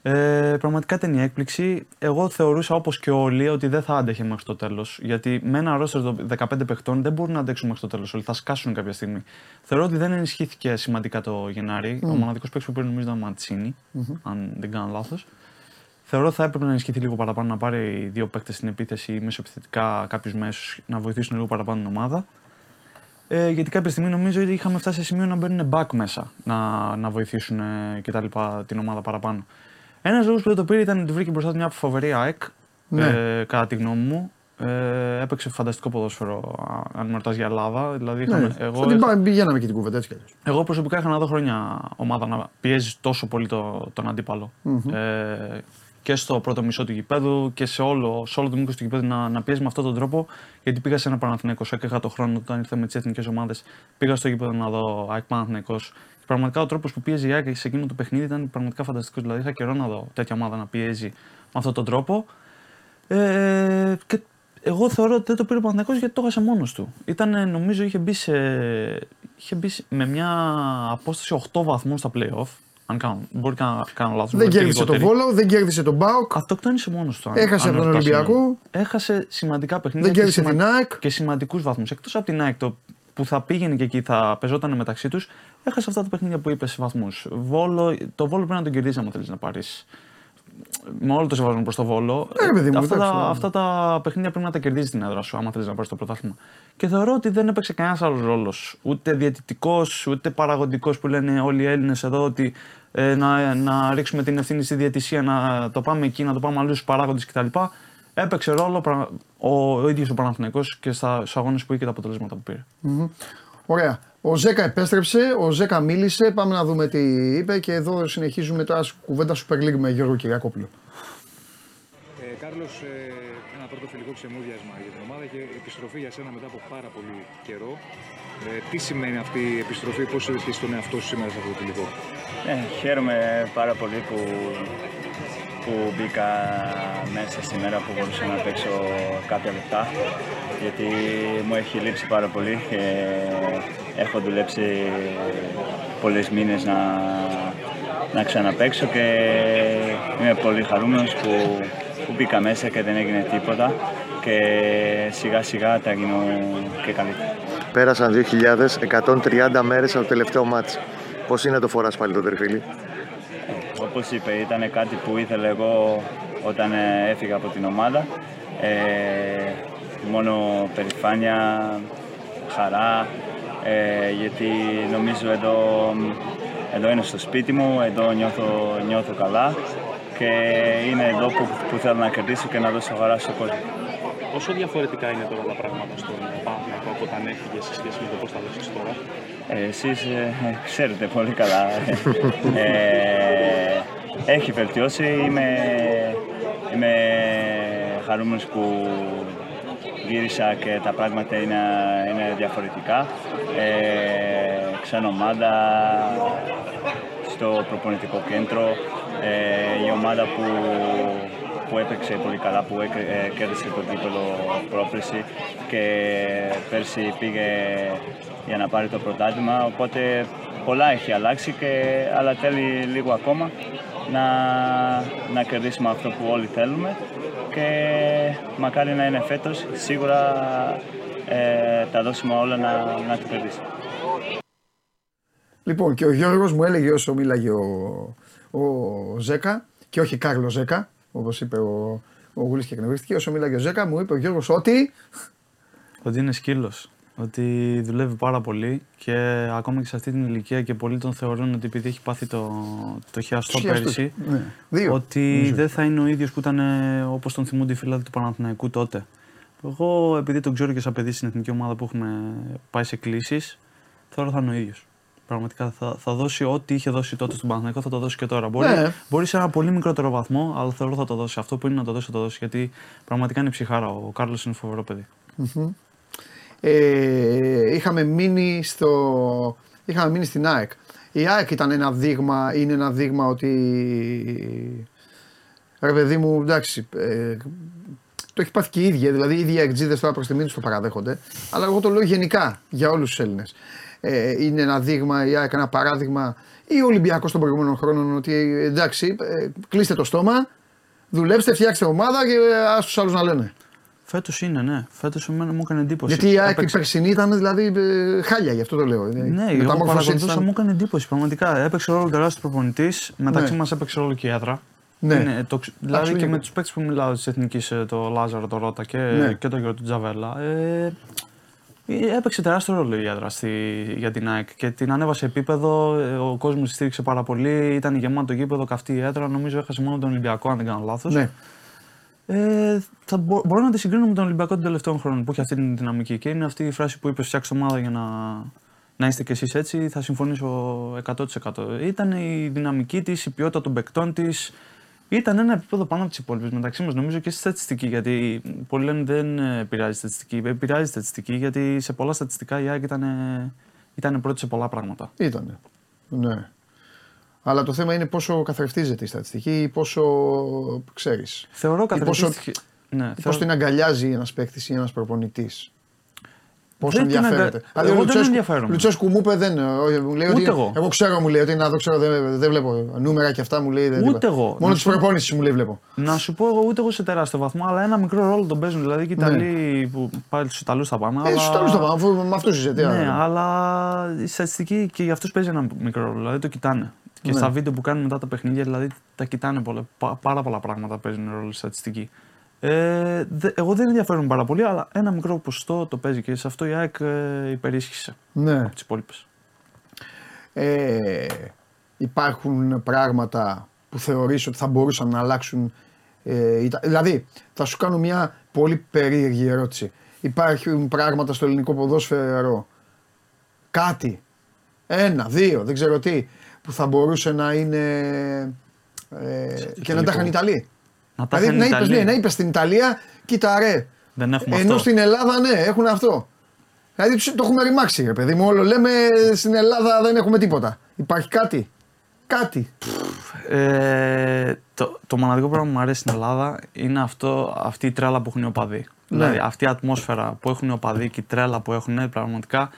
Ε, πραγματικά ήταν η έκπληξη. Εγώ θεωρούσα όπως και όλοι ότι δεν θα άντεχε μέχρι το τέλος. Γιατί με ένα ρόστερ 15 παιχτών δεν μπορούν να αντέξουν μέχρι το τέλος. Όλοι θα σκάσουν κάποια στιγμή. Θεωρώ ότι δεν ενισχύθηκε σημαντικά το Γενάρη. Mm. Ο μοναδικός παίκτης που πήρε νομίζω ήταν ο ματσινη mm-hmm. αν δεν κάνω λάθος. Θεωρώ ότι θα έπρεπε να ενισχυθεί λίγο παραπάνω, να πάρει δύο παίκτες στην επίθεση ή μεσοεπιθετικά κάποιους μέσους να βοηθήσουν λίγο παραπάνω την ομάδα. Ε, γιατί κάποια στιγμή νομίζω ότι είχαμε φτάσει σε σημείο να μπαίνουν back μέσα να, να βοηθήσουν ε, και την ομάδα παραπάνω. Ένας λόγος που δεν το πήρε ήταν ότι βρήκε μπροστά του μια φοβερή ΑΕΚ. Ναι. Ε, κατά τη γνώμη μου. Ε, έπαιξε φανταστικό ποδόσφαιρο, αν με ρωτάς για Ελλάδα. Δηλαδή, ναι. εγώ, είχα... πηγαίναμε και την κουβέντα έτσι Εγώ προσωπικά είχα να δω χρόνια ομάδα να πιέζει τόσο πολύ το, τον αντίπαλο. Mm-hmm. Ε, και στο πρώτο μισό του γηπέδου και σε όλο, σε όλο το μήκος του γηπέδου να, να πιέζει με αυτόν τον τρόπο. Γιατί πήγα σε ένα Παναθηναϊκό, είχα το χρόνο όταν ήρθα με τις εθνικές ομάδες. Πήγα στο γήπεδο να δω ΑΕΚ Παναθηναϊκός πραγματικά ο τρόπος που πίεζε η ΑΕΚ σε εκείνο το παιχνίδι ήταν πραγματικά φανταστικός. Δηλαδή είχα καιρό να δω τέτοια ομάδα να πιέζει με αυτόν τον τρόπο. Ε, και Εγώ θεωρώ ότι δεν το πήρε ο Παναθηναϊκός γιατί το έχασε μόνος του. Ήταν, νομίζω, είχε μπει, σε, είχε μπει με μια απόσταση 8 βαθμούς στα playoff. Αν κάνω, μπορεί να κάνω λάθος. Δεν κέρδισε τον Βόλο, δεν κέρδισε τον Μπάουκ. Αυτοκτόνησε μόνος του. αν- Έχασε αν από τον ρωτάς Ολυμπιακό. εμένα. Έχασε σημαντικά παιχνίδια. Δεν κέρδισε και, την ΑΕΚ. και σημαντικούς βαθμούς. Εκτός από την ΑΕΚ το, που θα πήγαινε και εκεί, θα πεζόταν μεταξύ τους, έχασε αυτά τα παιχνίδια που είπε σε βαθμούς. Το Βόλο πρέπει να τον κερδίσει, αν θέλεις να πάρεις. Με όλο το σεβασμό προς το Βόλο. Ναι, ρε παιδί μου, αυτά, εντάξει, τα, ναι. αυτά τα παιχνίδια πρέπει να τα κερδίζεις την έδρα σου, άμα θέλεις να πάρεις το πρωτάθλημα. Και θεωρώ ότι δεν έπαιξε κανένας άλλος ρόλος. Ούτε διαιτητικός, ούτε παραγωγικός που λένε όλοι οι Έλληνες εδώ ότι ε, να, να ρίξουμε την ευθύνη στη διαιτησία, να το πάμε εκεί, να το πάμε αλλού στους παράγοντες κτλ. Έπαιξε ρόλο πρα- ο, ο ίδιος ο Παναθηναϊκός και στα, στους αγώνες που είχε και τα αποτελέσματα που πήρε. Ωραία. Ο Ζέκα επέστρεψε, ο Ζέκα μίλησε. Πάμε να δούμε τι είπε και εδώ συνεχίζουμε τώρα κουβέντα Super League με Γιώργο Κυριακόπουλο. Ε, Κάρλος, ένα πρώτο φιλικό ξεμούδιασμα για την ομάδα και επιστροφή για σένα μετά από πάρα πολύ καιρό. Ε, τι σημαίνει αυτή η επιστροφή, πώς είδε τον εαυτό σου σήμερα σε αυτό το φιλικό; Ε, χαίρομαι πάρα πολύ που, που μπήκα μέσα σήμερα που μπορούσα να παίξω κάποια λεπτά γιατί μου έχει λείψει πάρα πολύ και έχω δουλέψει πολλές μήνες να, να ξαναπαίξω και είμαι πολύ χαρούμενος που, που μπήκα μέσα και δεν έγινε τίποτα και σιγά σιγά θα γίνω και καλύτερα. Πέρασαν 2.130 μέρες από το τελευταίο μάτς. Πώς είναι να το φοράς πάλι το τερφίλι; Όπως είπε, ήταν κάτι που ήθελα εγώ όταν ε, έφυγα από την ομάδα. Ε, μόνο περηφάνεια, χαρά, ε, γιατί νομίζω εδώ, εδώ είναι στο σπίτι μου, εδώ νιώθω, νιώθω καλά και είναι εδώ που, που θέλω να κερδίσω και να δώσω χαρά στον κόσμο. Πόσο διαφορετικά είναι τώρα τα πράγματα στον Παναθηναϊκό από όταν έφυγες σε σχέση με το πώς τα δώσεις τώρα; Ε, εσείς ε, ξέρετε πολύ καλά. Ε, έχει βελτιώσει. Είμαι, είμαι χαρούμενος που γύρισα και τα πράγματα είναι, είναι διαφορετικά. Ε, ξένα ομάδα στο προπονητικό κέντρο. Ε, η ομάδα που, που έπαιξε πολύ καλά, που έκ- ε, κέρδισε το κύπελο πρόπερση και πέρσι πήγε για να πάρει το πρωτάθλημα. Οπότε πολλά έχει αλλάξει, και, αλλά θέλει λίγο ακόμα να, να κερδίσουμε αυτό που όλοι θέλουμε και μακάρι να είναι φέτος. Σίγουρα ε, τα δώσουμε όλα να, να το κερδίσουμε. Λοιπόν, και ο Γιώργος μου έλεγε όσο μίλαγε ο, ο Ζέκα, και όχι Κάρλο Ζέκα, όπως είπε ο, ο Γουλής και εκνευρίστηκε, όσο μίλαγε ο Ζέκα, μου είπε ο Γιώργος ότι. Ότι είναι σκύλος. Ότι δουλεύει πάρα πολύ και ακόμα και σε αυτή την ηλικία και πολλοί τον θεωρούν ότι επειδή έχει πάθει το, το χιαστό Χιαστούς. πέρυσι, Ναι. Δύο. ότι δεν θα είναι ο ίδιος που ήταν όπως τον θυμούνται οι φίλοι του Παναθηναϊκού τότε. Εγώ, επειδή τον ξέρω και σαν παιδί στην εθνική ομάδα που έχουμε πάει σε κλήσεις, θεωρώ θα είναι ο ίδιος. Πραγματικά θα, θα δώσει ό,τι είχε δώσει τότε στον Παναθηναϊκό, θα το δώσει και τώρα. Μπορεί, Ναι. μπορεί σε ένα πολύ μικρότερο βαθμό, αλλά θεωρώ θα το δώσει. Αυτό που είναι να το δώσει, θα το δώσει. Γιατί πραγματικά είναι ψυχάρα. Ο Κάρλος είναι φοβερό παιδί. Ε, είχαμε, μείνει στο, είχαμε μείνει στην ΑΕΚ. Η ΑΕΚ ήταν ένα δείγμα, είναι ένα δείγμα ότι. Ρε παιδί μου, εντάξει. Ε, το έχει πάθει και η ίδια. Δηλαδή, οι ίδιοι εκτζίδε τώρα προς τη μήνυση το παραδέχονται. Αλλά εγώ το λέω γενικά για όλους τους Έλληνες. Ε, είναι ένα δείγμα, η ΑΕΚ ένα παράδειγμα. Ή ο Ολυμπιακός των προηγούμενων χρόνων ότι εντάξει, ε, κλείστε το στόμα, δουλέψτε, φτιάξτε ομάδα και ας τους άλλους να λένε. Φέτος είναι, ναι. Φέτος εμένα μου έκανε εντύπωση. Γιατί η ΑΕΚ η Έπαιξε- περσινή ήταν δηλαδή ε, χάλια, γι' αυτό το λέω. Ναι, η εγώ μεταμόρφωσή της παρακολουθούσα, ήταν- μου έκανε εντύπωση. Πραγματικά έπαιξε ρόλο τεράστιος προπονητής. Μεταξύ Ναι. μας έπαιξε ρόλο και η έδρα. Ναι. Είναι, το, ξ- δηλαδή και λίγο. με τους παίκτες που μιλάω της Εθνικής, το Λάζαρο, το Ρότα και, Ναι. και το Γιώργο του Τζαβέλα. Ε, ε, έπαιξε τεράστιο ρόλο η έδρα στη, για την ΑΕΚ και την ανέβασε επίπεδο. ε, Ο κόσμος τη στήριξε πάρα πολύ. Ήταν γεμάτο το γήπεδο, καυτή η έδρα. Νομίζω έχασε μόνο τον Ολυμπιακό, αν δεν κάνω λάθος. Ναι. Ε, θα μπο- μπορώ να τη συγκρίνω με τον Ολυμπιακό των τελευταίων χρόνων που έχει αυτή την δυναμική. Και είναι αυτή η φράση που είπες: Φτιάξτε ομάδα για να, να είστε κι εσείς έτσι. Θα συμφωνήσω 100%. Ήταν η δυναμική της, η ποιότητα των παικτών της. Ήταν ένα επίπεδο πάνω από τις υπόλοιπες μεταξύ μας, νομίζω και στη στατιστική. Γιατί πολλοί λένε δεν επηρεάζει η στατιστική. Επηρεάζει η στατιστική γιατί σε πολλά στατιστικά η ΑΕΚ ήταν, ήταν πρώτη σε πολλά πράγματα. Ήτανε. Ναι. Αλλά το θέμα είναι πόσο καθρεφτίζεται η στατιστική ή πόσο ξέρεις. Θεωρώ πόσο- καθρεφτίστηκε. Ναι, Πώ θεωρώ- την αγκαλιάζει ένας παίκτης ή ένας προπονητής. Πώ Δεν την ενδιαφέρεται. αγκα- Δηλαδή, ο εγώ δεν Λουτσέσκου- ενδιαφέρομαι. Λουτσέσκου μου είπε δεν. όχι, Μου λέει Ούτε ότι, εγώ. εγώ ξέρω, μου λέει ότι να το ξέρω, δεν, δεν βλέπω νούμερα και αυτά μου λέει. Δεν Ούτε τίποτα. εγώ. Μόνο Να τη προπόνηση μου λέει βλέπω. Να σου πω εγώ ούτε εγώ σε τεράστιο βαθμό, αλλά ένα μικρό ρόλο τον παίζουν. Δηλαδή και οι Ναι. Ιταλοί που πάλι τους Ιταλούς θα πάνε. Ε, αλλά... στους τέλου το πάω, αφού με αυτούς είσαι. τι Ναι, άλλο. αλλά η στατιστική και για αυτούς παίζει ένα μικρό ρόλο. Δηλαδή το κοιτάνε. Και Ναι. στα βίντεο που κάνουν μετά τα παιχνίδια, δηλαδή τα κοιτάνε πολλά, πα- πάρα πολλά πράγματα παίζουν ρόλο στη στατιστική. Ε, δε, εγώ δεν ενδιαφέρομαι πάρα πολύ, αλλά ένα μικρό ποσοστό το παίζει και σε αυτό η ΑΕΚ ε, υπερίσχυσε Ναι. από τις υπόλοιπες. Ε, υπάρχουν πράγματα που θεωρείς ότι θα μπορούσαν να αλλάξουν. Ε, Ιτα- δηλαδή, θα σου κάνω μια πολύ περίεργη ερώτηση. Υπάρχουν πράγματα στο ελληνικό ποδόσφαιρο, κάτι, ένα, δύο, δεν ξέρω τι, που θα μπορούσε να είναι ε, και να τα είχαν οι Ιταλοί. Να τα Δηλαδή, είχαν να οι είπες, Ιταλοί. ναι, να είπες στην Ιταλία, κοίτα ρε, Δεν έχουμε ενώ αυτό. στην Ελλάδα ναι, έχουν αυτό. Δηλαδή τους- το έχουμε ρημάξει, ρε παιδί μου. Όλο λέμε στην Ελλάδα δεν έχουμε τίποτα. Υπάρχει κάτι; Κάτι. Ε, το, το μοναδικό πράγμα που μου αρέσει στην Ελλάδα είναι αυτό, αυτή η τρέλα που έχουν οι οπαδοί. Ναι. Δηλαδή αυτή η ατμόσφαιρα που έχουν οι οπαδοί και η τρέλα που έχουν πραγματικά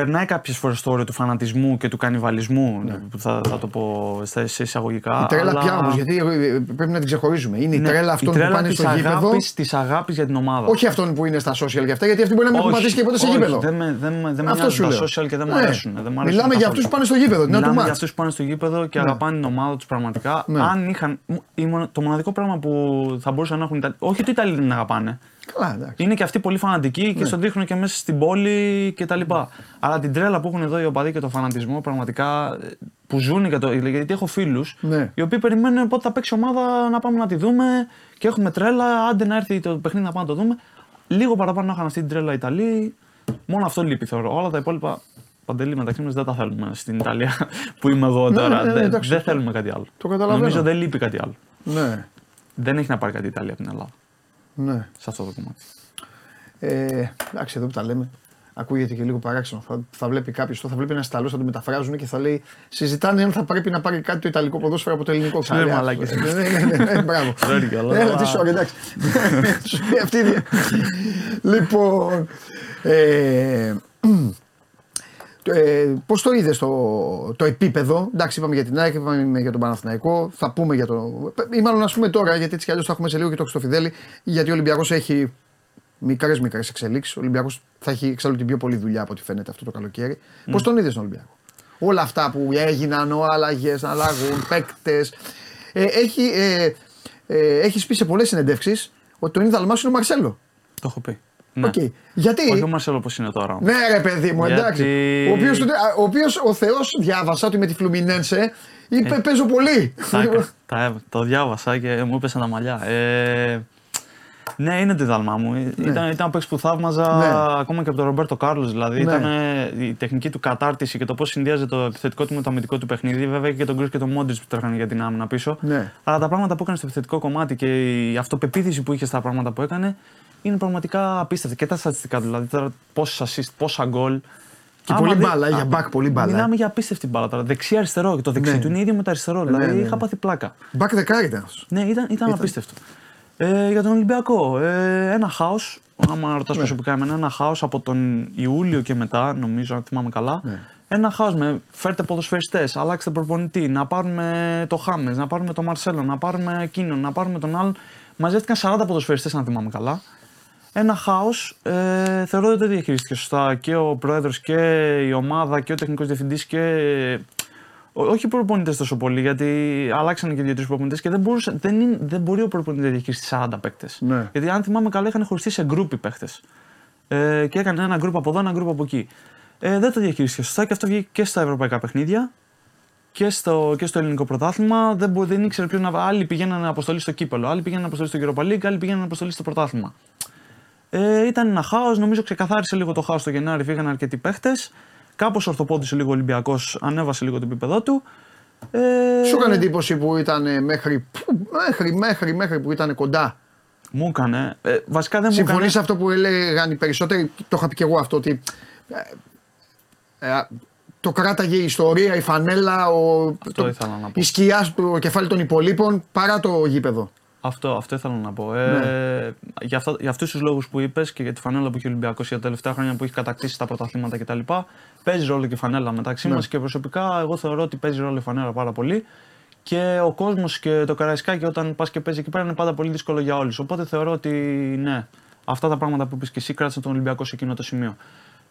περνάει κάποιες φορές το όριο του φανατισμού και του κανιβαλισμού. Που θα, θα το πω στα σε εισαγωγικά. η τρέλα αλλά- πια όμως, γιατί ε, πρέπει να την ξεχωρίζουμε. Είναι η Ναι, τρέλα αυτών η τρέλα που πάνε της στο γήπεδο. αγάπης, της αγάπης για την ομάδα. Όχι αυτών που είναι στα social και αυτά, γιατί αυτοί μπορεί να μην έχουν Όχι, πατήσει και ποτέ σε όχι, γήπεδο. Δεν με, δεν, με- δεν με Αυτό νοιάζουν σου τα λέω. social και δεν μου Ναι. αρέσουν. Δεν μου αρέσουν Μιλάμε για καθόλου. αυτούς που πάνε στο γήπεδο. την ώρα του Μιλάμε για μάτς. αυτούς που πάνε στο γήπεδο και Ναι. αγαπάνε την ομάδα τους πραγματικά. Ναι. Αν είχαν. η μονα- Το μοναδικό πράγμα που θα μπορούσαν να έχουν. οι Ιταλοί- Όχι ότι οι Ιταλοί δεν την αγαπάνε. Καλά, εντάξει. Είναι και αυτοί πολύ φανατικοί και Ναι. στο δείχνουν και μέσα στην πόλη κτλ. Αλλά την τρέλα που έχουν εδώ οι οπαδοί και το φανατισμό πραγματικά ε, που ζουν και το. Γιατί έχω φίλους Ναι. οι οποίοι περιμένουν πότε θα παίξει η ομάδα να πάμε να τη δούμε και έχουμε τρέλα. Άντε να έρθει το παιχνίδι να πάμε να το δούμε. Λίγο παραπάνω να είχαν αυτή την τρέλα οι Ιταλοί. Μόνο αυτό λείπει θεωρώ. Όλα τα υπόλοιπα παντελή μεταξύ μας δεν τα θέλουμε στην Ιταλία (laughs) που είμαι εγώ Ναι, τώρα. ναι, ναι, δεν εντάξει, δεν το- θέλουμε κάτι άλλο. το καταλαβαίνω. Νομίζω δεν λείπει κάτι άλλο. Ναι, Δεν έχει να πάρει κάτι η Ιταλία από την Ελλάδα ναι. σε αυτό το κομμάτι. Ε, εντάξει, εδώ που τα λέμε. Ακούγεται και λίγο παράξενο. Θα, θα βλέπει κάποιος, θα βλέπει ένας Ιταλός, θα το μεταφράζουν και θα λέει: Συζητάνε αν θα πρέπει να πάρει κάτι το Ιταλικό ποδόσφαιρο από το ελληνικό Ναι, Λέει, μαλάκες. Ναι, ναι, ναι, ναι, ναι, μπράβο. (laughs) Sorry κιόλας, Έλα, αλλά- τι sorry, εντάξει. (laughs) Σου λέει αυτή η δια- (laughs) Λοιπόν. (clears throat) Ε, ε, Πώς το είδες το, το επίπεδο, εντάξει, είπαμε για την ΑΕΚ, είπαμε για τον Παναθηναϊκό, θα πούμε για το. ή μάλλον ας πούμε τώρα, γιατί έτσι κι αλλιώς θα έχουμε σε λίγο και το Χριστοφιδέλη, γιατί ο Ολυμπιακός έχει μικρές μικρές εξελίξεις. Ο Ολυμπιακός θα έχει εξάλλου την πιο πολλή δουλειά από ό,τι φαίνεται αυτό το καλοκαίρι. Πώς τον είδες τον Ολυμπιακό; Όλα αυτά που έγιναν, ο αλλαγέ, να αλλάγουν, παίκτες. Ε, έχει, ε, ε, έχεις πει σε πολλές συνεντεύξεις ότι το ίνδαλμα είναι ο Μαρσέλο. Το έχω πει. Ναι. Οκ. Γιατί; Όχι ο Μαρσέλο όπως είναι τώρα. όμως. Ναι, ρε παιδί μου, Γιατί- εντάξει. Ο οποίος ο, οποίος, ο Θεός διάβασα ότι με τη Φλουμινένσε είπε Ε. παίζω πολύ. Τα έκα- τα έβα- το διάβασα και μου έπεσαν τα μαλλιά. Ε, ναι, είναι το ίνδαλμά μου. Ε, Ήταν, ήταν παίκτης που θαύμαζα Ναι. ακόμα και από τον Ρομπέρτο Κάρλος. Δηλαδή Ναι. ήταν ε, η τεχνική του κατάρτιση και το πώς συνδύαζε το επιθετικό του με το αμυντικό του παιχνίδι. Βέβαια και τον Κρος και τον Μόντριτς που τρέχανε για την άμυνα πίσω. Ναι. Αλλά τα πράγματα που έκανε στο επιθετικό κομμάτι και η αυτοπεποίθηση που είχε στα πράγματα που έκανε είναι πραγματικά απίστευτα. Και τα στατιστικά του. Δηλαδή τώρα πόσα assist, πόσα γκολ. Και Άμα πολύ δει- μπάλα, για Α, back πολύ μπάλα. Μιλάμε για απίστευτη μπάλα τώρα. Δεξί-αριστερό. Και το δεξί Ναι. του είναι ίδιο με το αριστερό. Δηλαδή ναι, ναι. είχα πάθει πλάκα. Μπακ δεκάρι ήταν αυτός. Ναι, ήταν, ήταν, απίστευτο. Ε, για τον Ολυμπιακό, ε, ένα χάος. Άμα Ναι. ρωτά προσωπικά εμένα, ένα χάος από τον Ιούλιο και μετά, νομίζω, αν θυμάμαι καλά. Ναι. Ένα χάος με φέρτε ποδοσφαιριστές, αλλάξτε προπονητή, να πάρουμε το Χάμες, να πάρουμε τον Μαρσέλο, να πάρουμε εκείνον, να πάρουμε τον άλλον. Μαζεύτηκαν 40 ποδοσφαιριστές, αν θυμάμαι καλά. Ένα χάος. Ε, θεωρώ ότι δεν διαχειρίστηκε σωστά και ο πρόεδρος και η ομάδα και ο τεχνικός διευθυντής και Ό- όχι οι προπονητές τόσο πολύ, γιατί αλλάξαν και δύο-τρεις προπονητές και δεν, μπορούσε, δεν, είναι, δεν μπορεί ο προπονητής να διαχειριστεί 40 παίκτες. Ναι. Γιατί αν θυμάμαι καλά, είχαν χωριστεί σε γκρουπ οι παίκτες. Ε, και έκανε ένα γκρουπ από εδώ, ένα γκρουπ από εκεί. Ε, δεν το διαχειρίστηκε σωστά και αυτό βγήκε και στα ευρωπαϊκά παιχνίδια και στο, και στο ελληνικό πρωτάθλημα. Δεν, μπο- δεν ήξερε ποιον να. Άλλοι πηγαίνανε αποστολή στο κύπελο, άλλοι πήγαιναν αποστολή στο Europa League, άλλοι πήγαιναν αποστολή στο πρωτάθλημα. Ε, ήταν ένα χάος, νομίζω ξεκαθάρισε λίγο το χάος το Γενάρη, φύγανε αρκετοί παίχτες. Κάπως ορθοπόδησε λίγο ο Ολυμπιακός, ανέβασε λίγο το επίπεδό του. Ε, Σου έκανε εντύπωση που ήταν ε, μέχρι, μέχρι, μέχρι, μέχρι που ήταν κοντά; Μου έκανε. Ε, βασικά δεν μου Συμφωνείς έκανε. σε αυτό που έλεγαν οι περισσότεροι, το είχα πει και εγώ αυτό, ότι ε, ε, το κράταγε η ιστορία, η φανέλα, ο, Αυτό ήθελα να πω. η σκιά στο κεφάλι των υπολείπων παρά το γήπεδο. Αυτό, αυτό ήθελα να πω. Ε, για, αυτά, για αυτούς τους λόγους που είπες και για τη φανέλα που έχει ο Ολυμπιακός για τα τελευταία χρόνια που έχει κατακτήσει τα πρωταθλήματα κτλ. Παίζει ρόλο και η φανέλα μεταξύ Ναι. μας και προσωπικά εγώ θεωρώ ότι παίζει ρόλο η φανέλα πάρα πολύ. Και ο κόσμος και το καραϊσκάκι όταν πας και παίζει εκεί πέρα είναι πάντα πολύ δύσκολο για όλους. Οπότε θεωρώ ότι ναι, αυτά τα πράγματα που είπες και εσύ κράτησαν τον Ολυμπιακό σε εκείνο το σημείο.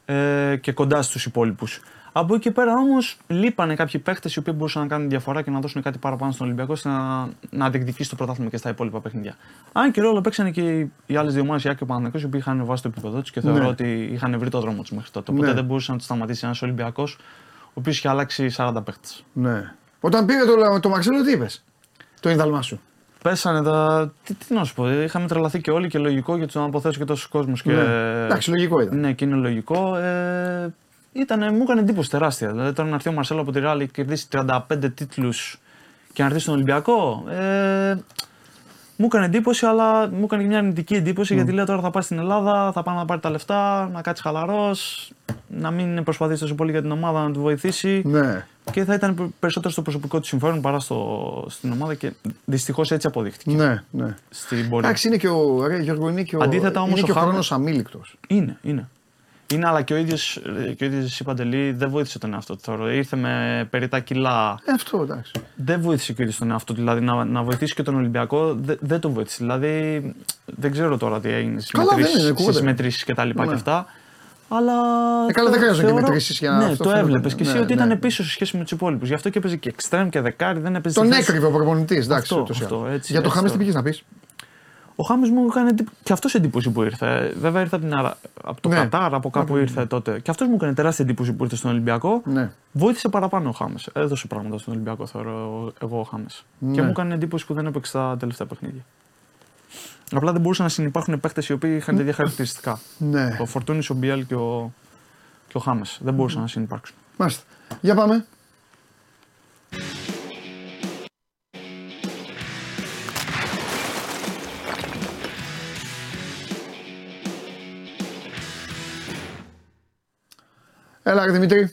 Ε, και κοντά στους υπόλοιπους. Από εκεί και πέρα όμως λείπανε κάποιοι παίχτες οι οποίοι μπορούσαν να κάνουν διαφορά και να δώσουν κάτι παραπάνω στον Ολυμπιακό ώστε να, να διεκδικήσει το πρωτάθλημα και στα υπόλοιπα παιχνίδια. Αν και ρόλο παίξανε και οι- οι άλλες δύο ομάδες, η Άκη και ο Παναθηναϊκός, οι οποίοι είχαν βάσει το επίπεδο τους και θεωρώ Ναι. ότι είχαν βρει το δρόμο τους μέχρι τότε. Οπότε Ναι. δεν μπορούσε να τους σταματήσει ένας Ολυμπιακός, ο οποίος είχε αλλάξει 40 παίχτες. Ναι. Όταν πήρε το, το Μαρσέλο, τι είπες; Το ίνδαλμά σου. Πέσανε τα. Τι, τι να σου πω, είχαμε τρελαθεί και όλοι και λογικό γιατί τον αποθέσω και τόσους κόσμους. Και... Ναι. Εντάξει, λογικό ήταν. Ναι, και είναι λογικό. Ε, ήτανε, μου έκανε εντύπωση τεράστια. Δηλαδή τώρα να έρθει ο Μαρσέλο από τη Ρεάλ και κερδίσει 35 τίτλους και να έρθει στον Ολυμπιακό. Ε, μου έκανε εντύπωση, αλλά μου έκανε και μια αρνητική εντύπωση γιατί λέει τώρα θα πάει στην Ελλάδα, θα πάει να πάρει τα λεφτά, να κάτσεις χαλαρός, να μην προσπαθήσεις τόσο πολύ για την ομάδα να του βοηθήσει. Ναι. Και θα ήταν πε- περισσότερο στο προσωπικό του συμφέρον παρά στο, στην ομάδα και δυστυχώς έτσι αποδείχτηκε Ναι, ναι. στην πορεία. Εντάξει, είναι και ο, ρε, Γιώργο, είναι και ο, Αντίθετα όμως είναι ο και ο Χάμε- χρόνος αμήλικτος. Είναι, είναι. Είναι, αλλά και ο ίδιος και ο ίδιος εσύ Παντελή δεν βοήθησε τον εαυτό του. Θεωρώ. Ήρθε με περί τα κιλά. Ε, αυτό εντάξει. Δεν βοήθησε και ο ίδιος τον εαυτό του. Δηλαδή να, να βοηθήσει και τον Ολυμπιακό δε- δεν τον βοήθησε. Δηλαδή δεν ξέρω τώρα τι έγινε στις Καλά, δεν είναι, ακούγεται. μετρήσεις και τα λοιπά Ναι. και αυτά. Αλλά. Ε, καλά, δεν το χρειάζονται και θεωρώ- μετρήσεις για Ναι, αυτό το φαίνεται. έβλεπες και εσύ Ναι, ότι ναι. ήταν πίσω σε σχέση με τους υπόλοιπους. Γι' αυτό και έπαιζε και εξτρέμ και δεκάρι. Δεν έπαιζε. Τον στη θέση. έκρυβε ο προπονητής. Εντάξει, Αυτό, ούτως ή αυτό, άλλως. έτσι, Για το έτσι Χάμε τι το- πήγες να πεις; Ο Χάμε μου έκανε εντύπ- και αυτός εντύπωση που ήρθε. Βέβαια ήρθε από, την Αρα... από το Ναι. Κατάρ, από κάπου ήρθε τότε. Και αυτός μου έκανε τεράστια εντύπωση που ήρθε στον Ολυμπιακό. Ναι. Βοήθησε παραπάνω ο Χάμε. Έδωσε πράγματα στον Ολυμπιακό, θεωρώ εγώ ο Χάμε. Ναι. Και μου έκανε εντύπωση που δεν έπαιξε τα τελευταία παιχνίδια. Απλά δεν μπορούσαν να συνεπάρχουν παίχτε οι οποίοι είχαν τέτοια χαρακτηριστικά. Ναι. Ο Φορτούνης, ο Μπιέλ και ο, και ο Χάμε. Δεν μπορούσαν να συνεπάρξουν. Μάλιστα. Για πάμε. Έλα, ρε Δημήτρη.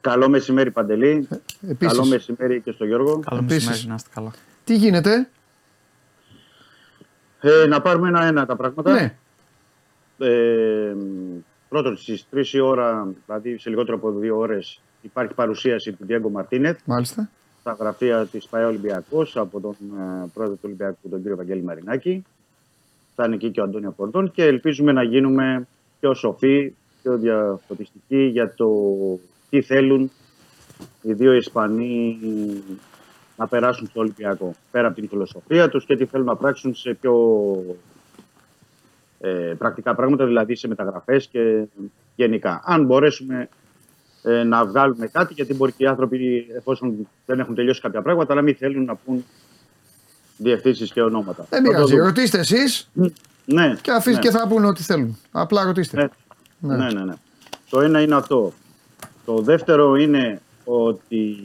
Καλό μεσημέρι Παντελή. Επίσης. Καλό μεσημέρι και στο Γιώργο. Καλό Επίσης. μεσημέρι, να είστε καλά. Τι γίνεται; Ε, να πάρουμε ένα-ένα τα πράγματα. Ναι. Ε, πρώτον, στις 3 η ώρα, δηλαδή σε λιγότερο από δύο ώρες, υπάρχει παρουσίαση του Διέγκο Μαρτίνεθ Μάλιστα. στα γραφεία της ΠαΕ Ολυμπιακός από τον ε, πρόεδρο του Ολυμπιακού, τον κύριο Βαγγέλη Μαρινάκη. Θα είναι εκεί και ο Αντώνιο Κορδόν και ελπίζουμε να γίνουμε πιο σοφοί, πιο διαφωτιστικοί για το τι θέλουν οι δύο Ισπανοί να περάσουν στο Ολυμπιακό. Πέρα από την φιλοσοφία τους και τι θέλουν να πράξουν σε πιο ε, πρακτικά πράγματα, δηλαδή σε μεταγραφές και γενικά. Αν μπορέσουμε ε, να βγάλουμε κάτι, γιατί μπορεί και οι άνθρωποι, εφόσον δεν έχουν τελειώσει κάποια πράγματα, να μην θέλουν να πούν διευθύνσεις και ονόματα. Δεν Θα το πειράζει. δούμε. Ρωτήστε εσείς Ναι, και, αφήσ- ναι. και θα πούνε ό,τι θέλουν. Απλά ρωτήστε. Ναι. Ναι. ναι, ναι, Το ένα είναι αυτό. Το δεύτερο είναι ότι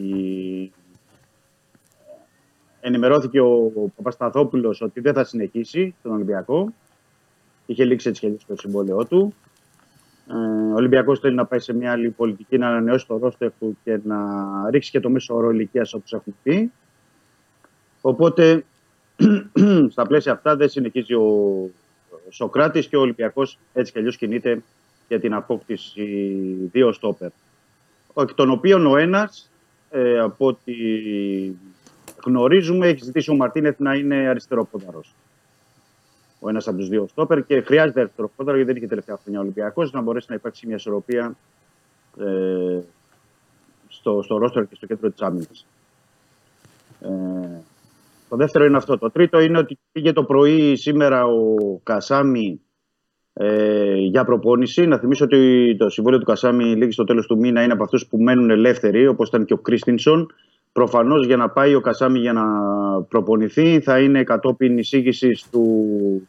ενημερώθηκε ο Παπασταθόπουλος ότι δεν θα συνεχίσει τον Ολυμπιακό. Είχε λήξει έτσι και έτσι το συμβόλαιό του. Ε, ο Ολυμπιακός θέλει να πάει σε μια άλλη πολιτική, να ανανεώσει το ρόστερ του και να ρίξει και το μέσο όρο ηλικίας όπως έχουν πει. Οπότε (clears throat) στα πλαίσια αυτά δεν συνεχίζει ο Σοκράτης και ο Ολυμπιακός έτσι κι αλλιώς κινείται για την απόκτηση δύο στόπερ. Εκ των οποίων ο ένας, ε, από ό,τι γνωρίζουμε, έχει ζητήσει ο Μαρτίνεθ να είναι αριστεροπόδαρος. Ο ένας από τους δύο στόπερ και χρειάζεται αριστεροπόδαρο γιατί δεν είχε τελευταία χρόνια ο Ολυμπιακός να μπορέσει να υπάρξει μια ισορροπία ε, στο, στο ρόστορ και στο κέντρο της άμυνας. Ε, το δεύτερο είναι αυτό. Το τρίτο είναι ότι πήγε το πρωί σήμερα ο Κασάμι ε, για προπόνηση. Να θυμίσω ότι το συμβόλαιο του Κασάμι λήγει στο τέλος του μήνα είναι από αυτούς που μένουν ελεύθεροι, όπως ήταν και ο Κρίστινσον. Προφανώς για να πάει ο Κασάμι για να προπονηθεί θα είναι κατόπιν εισήγησης του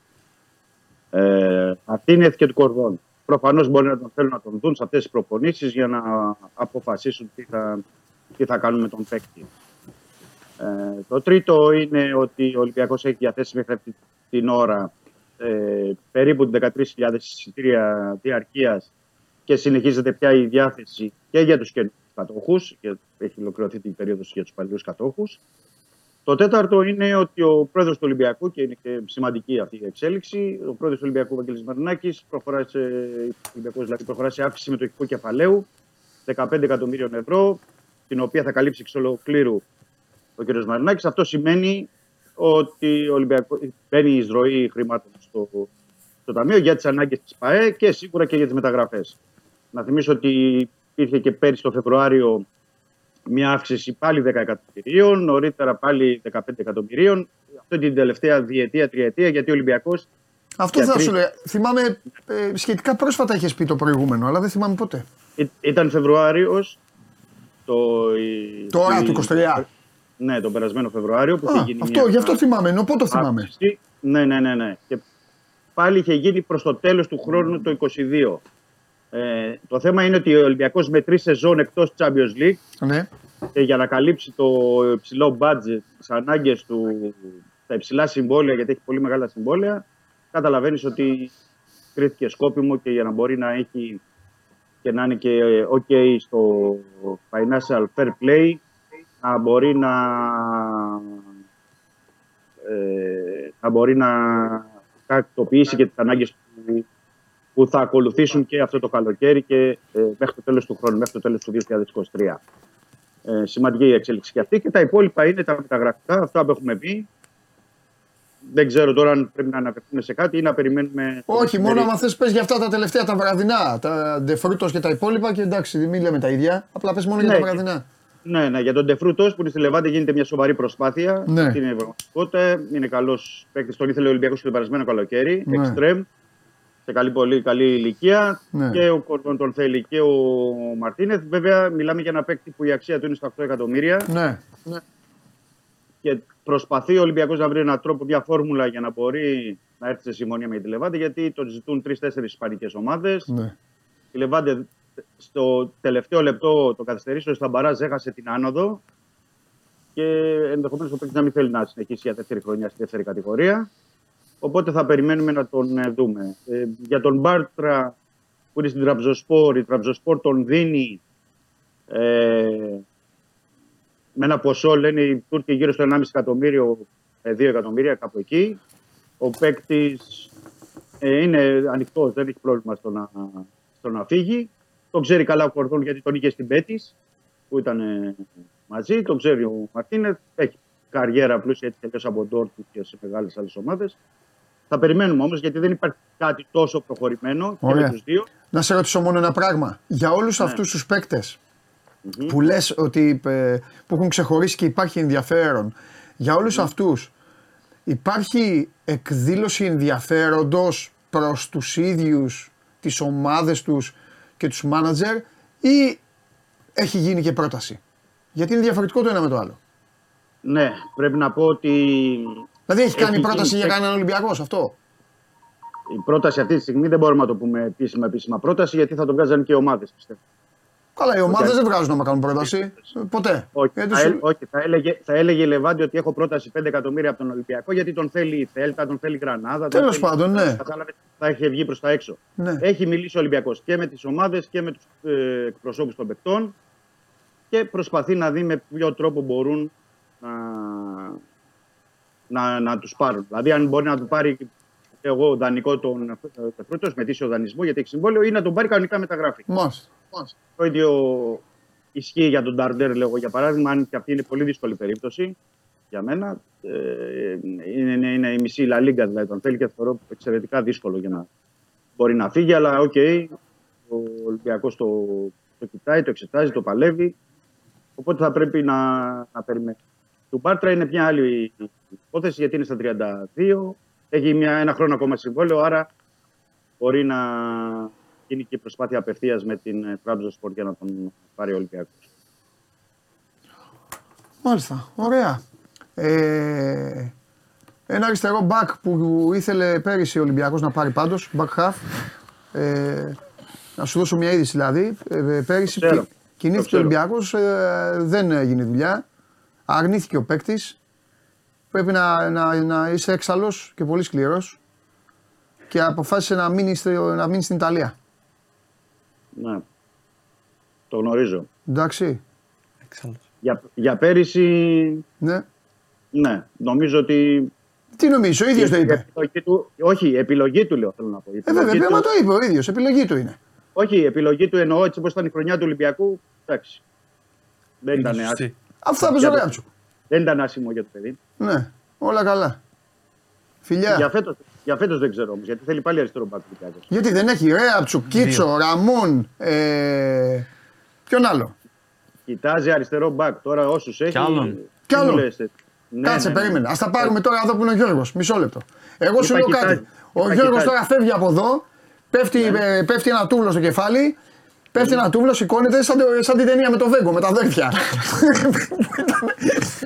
ε, Μαρτίνεθ και του Κορδόν. Προφανώς μπορεί να τον θέλουν να τον δουν σε αυτές τις προπονήσεις για να αποφασίσουν τι θα, τι θα κάνουν με τον παίκτη. Ε, το τρίτο είναι ότι ο Ολυμπιακός έχει διαθέσει μέχρι αυτή την ώρα ε, περίπου 13.000 εισιτήρια διαρκείας και συνεχίζεται πια η διάθεση και για τους καινούργιους κατόχους και έχει ολοκληρωθεί την περίοδος για τους παλιούς κατόχους Το τέταρτο είναι ότι ο πρόεδρος του Ολυμπιακού, και είναι και σημαντική αυτή η εξέλιξη, ο πρόεδρος του Ολυμπιακού, Βαγγέλης Μαρινάκης, προχωράει σε, Ολυμπιακός, δηλαδή, προχωράει σε αύξηση συμμετοχικού κεφαλαίου 15 εκατομμύριων ευρώ, την οποία θα καλύψει εξ ολοκλήρου ο κ. Μαρινάκης. Αυτό σημαίνει ότι ο Ολυμπιακό μπαίνει η εισρωή χρημάτων στο, στο Ταμείο για τις ανάγκες της ΠαΕ και σίγουρα και για τις μεταγραφές. Να θυμίσω ότι υπήρχε και πέρυσι το Φεβρουάριο μια αύξηση πάλι 10 εκατομμυρίων, νωρίτερα πάλι 15 εκατομμυρίων. Αυτό την τελευταία διετία, τριετία, γιατί ο Ολυμπιακός. Αυτό θα σου λέω. Θυμάμαι ε, σχετικά πρόσφατα είχες πει το προηγούμενο, αλλά δεν θυμάμαι πότε. Ήταν Φεβρουάριος. Το, Τώρα, του 23. Ναι, τον περασμένο Φεβρουάριο. Που Α, γίνει αυτό, μια... γι' αυτό θυμάμαι, ενώ πότε το θυμάμαι. Αύξηση. Ναι, ναι, ναι, ναι. Και πάλι είχε γίνει προς το τέλος του χρόνου το 22. Ε, το θέμα είναι ότι ο Ολυμπιακός με τρει σεζόν εκτός Champions League Ναι. και για να καλύψει το υψηλό budget, τις ανάγκες του, τα υψηλά συμβόλαια, γιατί έχει πολύ μεγάλα συμβόλαια, καταλαβαίνεις ότι κρίθηκε σκόπιμο και για να μπορεί να έχει και να είναι και OK στο financial fair play, να μπορεί να, ε, να μπορεί να τακτοποιήσει και τις ανάγκες που, που θα ακολουθήσουν και αυτό το καλοκαίρι και ε, μέχρι το τέλος του χρόνου, μέχρι το τέλος του 2023. Ε, σημαντική η εξέλιξη και αυτή και τα υπόλοιπα είναι τα μεταγραφικά, αυτά που έχουμε πει. Δεν ξέρω τώρα αν πρέπει να αναφερθούμε σε κάτι ή να περιμένουμε. Όχι, μόνο άμα θες πες για αυτά τα τελευταία τα βραδινά, τα ντεφρούτο και τα υπόλοιπα και εντάξει, μην λέμε τα ίδια. Απλά πες μόνο για Ναι. τα βραδινά. Ναι, ναι, για τον Τεφρούτο που είναι στη Λεβάντη γίνεται μια σοβαρή προσπάθεια. Ναι. Αυτή είναι η πραγματικότητα. Είναι καλός παίκτης. Τον ήθελε ο Ολυμπιακός και το περασμένο καλοκαίρι. Ναι. Εξτρέμ. Σε καλή, πολύ καλή ηλικία. Ναι. Και ο Κορδόν τον θέλει και ο Μαρτίνεθ. Βέβαια, μιλάμε για ένα παίκτη που η αξία του είναι στα 8 εκατομμύρια. Ναι. Και προσπαθεί ο Ολυμπιακός να βρει έναν τρόπο, μια φόρμουλα για να μπορεί να έρθει σε συμφωνία με τη Λεβάντη. Γιατί τον ζητούν τρει-τέσσερι ισπανικές ομάδες. ναι. Η Λεβάντε στο τελευταίο λεπτό το καθυστερήσεων στα μπαράζ έχασε την άνοδο και ενδεχομένως ο παίκτης να μην θέλει να συνεχίσει για δεύτερη χρονιά στη δεύτερη κατηγορία. Οπότε θα περιμένουμε να τον ε, δούμε. Ε, για τον Μπάρτρα που είναι στην Τραμπζοσπόρ, η Τραμπζοσπόρ τον δίνει ε, με ένα ποσό, λένε οι Τούρκοι, γύρω στο 1,5 εκατομμύριο, ε, 2 εκατομμύρια, κάπου εκεί. Ο παίκτης ε, είναι ανοιχτός, δεν έχει πρόβλημα στο να, στο να φύγει. Τον ξέρει καλά ο Κορδόν γιατί τον είχε στην Πέτης που ήταν ε, μαζί. Τον ξέρει ο Μαρτίνεθ. Έχει καριέρα πλούσια έτσι τελείω από Ντόρτμουντ και σε μεγάλες άλλες ομάδες. Θα περιμένουμε όμως γιατί δεν υπάρχει κάτι τόσο προχωρημένο και Ωραία. με τους δύο. Να σε ρωτήσω μόνο ένα πράγμα. Για όλους Ναι. αυτούς τους παίκτες που λες ότι ε, που έχουν ξεχωρίσει και υπάρχει ενδιαφέρον, για όλους αυτούς υπάρχει εκδήλωση ενδιαφέροντος προς τους ίδιους, τις ομάδες τους και τους μάνατζερ ή έχει γίνει και πρόταση; Γιατί είναι διαφορετικό το ένα με το άλλο. Ναι, πρέπει να πω ότι Δηλαδή έχει κάνει Έχει πρόταση γίνει για παίκτη. κανέναν Ολυμπιακός αυτό; η πρόταση αυτή τη στιγμή δεν μπορούμε να το πούμε επίσημα επίσημα πρόταση γιατί θα το βγάζαν και οι ομάδες πιστεύω. Καλά, οι ομάδες Όχι. δεν βγάζουν να κάνουν πρόταση. Ε, Ποτέ. Όχι, Γιατί θα, σου- έ- όχι θα, έλεγε, θα έλεγε η Λεβάντη ότι έχω πρόταση 5 εκατομμύρια από τον Ολυμπιακό γιατί τον θέλει η Θέλτα, τον θέλει η Γρανάδα. τον Τέλος θέλει- πάντων, ναι. Κατάλαβες, θα είχε βγει προς τα έξω. Ναι. Έχει μιλήσει ο Ολυμπιακός και με τις ομάδες και με τους ε, εκπροσώπους των παικτών και προσπαθεί να δει με ποιο τρόπο μπορούν να, να, να τους πάρουν. Δηλαδή, αν μπορεί να του πάρει εγώ δανεικό τον Τεφρούτο με ετήσιο δανεισμό γιατί έχει συμβόλαιο ή να τον πάρει κανονικά μεταγραφή. Μάλιστα. Το ίδιο ισχύει για τον Νταρντέρ, λέγω για παράδειγμα, αν και αυτή είναι πολύ δύσκολη περίπτωση για μένα. Ε, είναι, είναι, είναι η μισή La Liga δηλαδή, τον θέλει και θεωρώ εξαιρετικά δύσκολο για να μπορεί να φύγει. Αλλά οκ, ο Ολυμπιακός το, το κοιτάει, το εξετάζει, το παλεύει. Οπότε θα πρέπει να, να περιμένει. Του Μπάρτρα είναι μια άλλη υπόθεση γιατί είναι στα 32. Έχει μια, ένα χρόνο ακόμα συμβόλαιο, άρα μπορεί να γίνει και η προσπάθεια απευθείας με την Τραμπζο για να τον πάρει ο Ολυμπιακός. Μάλιστα. Ωραία. Ε, ένα αριστερό μπακ που ήθελε πέρυσι ο Ολυμπιακός να πάρει πάντως, back half. Ε, να σου δώσω μια είδηση δηλαδή. Ε, πέρυσι ξέρω. κι- κινήθηκε Το ο ξέρω. Ολυμπιακός, ε, δεν έγινε δουλειά. Αρνήθηκε ο παίκτης. Πρέπει να, να, να είσαι έξαλλος και πολύ σκληρός. Και αποφάσισε να μείνει, στο- να μείνει στην Ιταλία. Ναι. Το γνωρίζω. Εντάξει. Για, για πέρυσι Ναι. Ναι, νομίζω ότι. Τι νομίζεις, ο ίδιος το η είπε. επιλογή του, όχι, η επιλογή του λέω θέλω να πω. Η Ε, βέβαια, επιλογή μα του- το είπε ο ίδιος. Επιλογή του είναι. όχι, η επιλογή του εννοώ έτσι όπω ήταν η χρονιά του Ολυμπιακού. Εντάξει. Δεν ήταν, άσχημο, Σωστή. Αυτό θα πει ο Ρέαψουκ. δεν ήταν άσχημο για το παιδί. Ναι, όλα καλά. Φιλιά. Για φέτος, για φέτος δεν ξέρω όμως, γιατί θέλει πάλι αριστερό μπακ. ο Ολυμπιακός. Γιατί δεν έχει Ρέαψουκ, Κίτσο, Ραμόν. Ε... Ποιον άλλο; Κοιτάζει αριστερό μπακ. Τώρα όσους έχει. άλλον. τι Κι μου άλλον. λες, ε, ναι, Κάτσε, ναι, ναι. περίμενε. Α τα πάρουμε τώρα εδώ που είναι ο Γιώργος. Μισό λεπτό. Εγώ σου Είπα, λέω κοιτάζει. κάτι. Ο Είπα, Γιώργος κοιτάζει. τώρα φεύγει από εδώ, πέφτει, ε, πέφτει ένα τούβλο στο κεφάλι, πέφτει ένα τούβλο, σηκώνεται σαν, το- σαν την ταινία με το Βέγκο, με τα αδέρφια.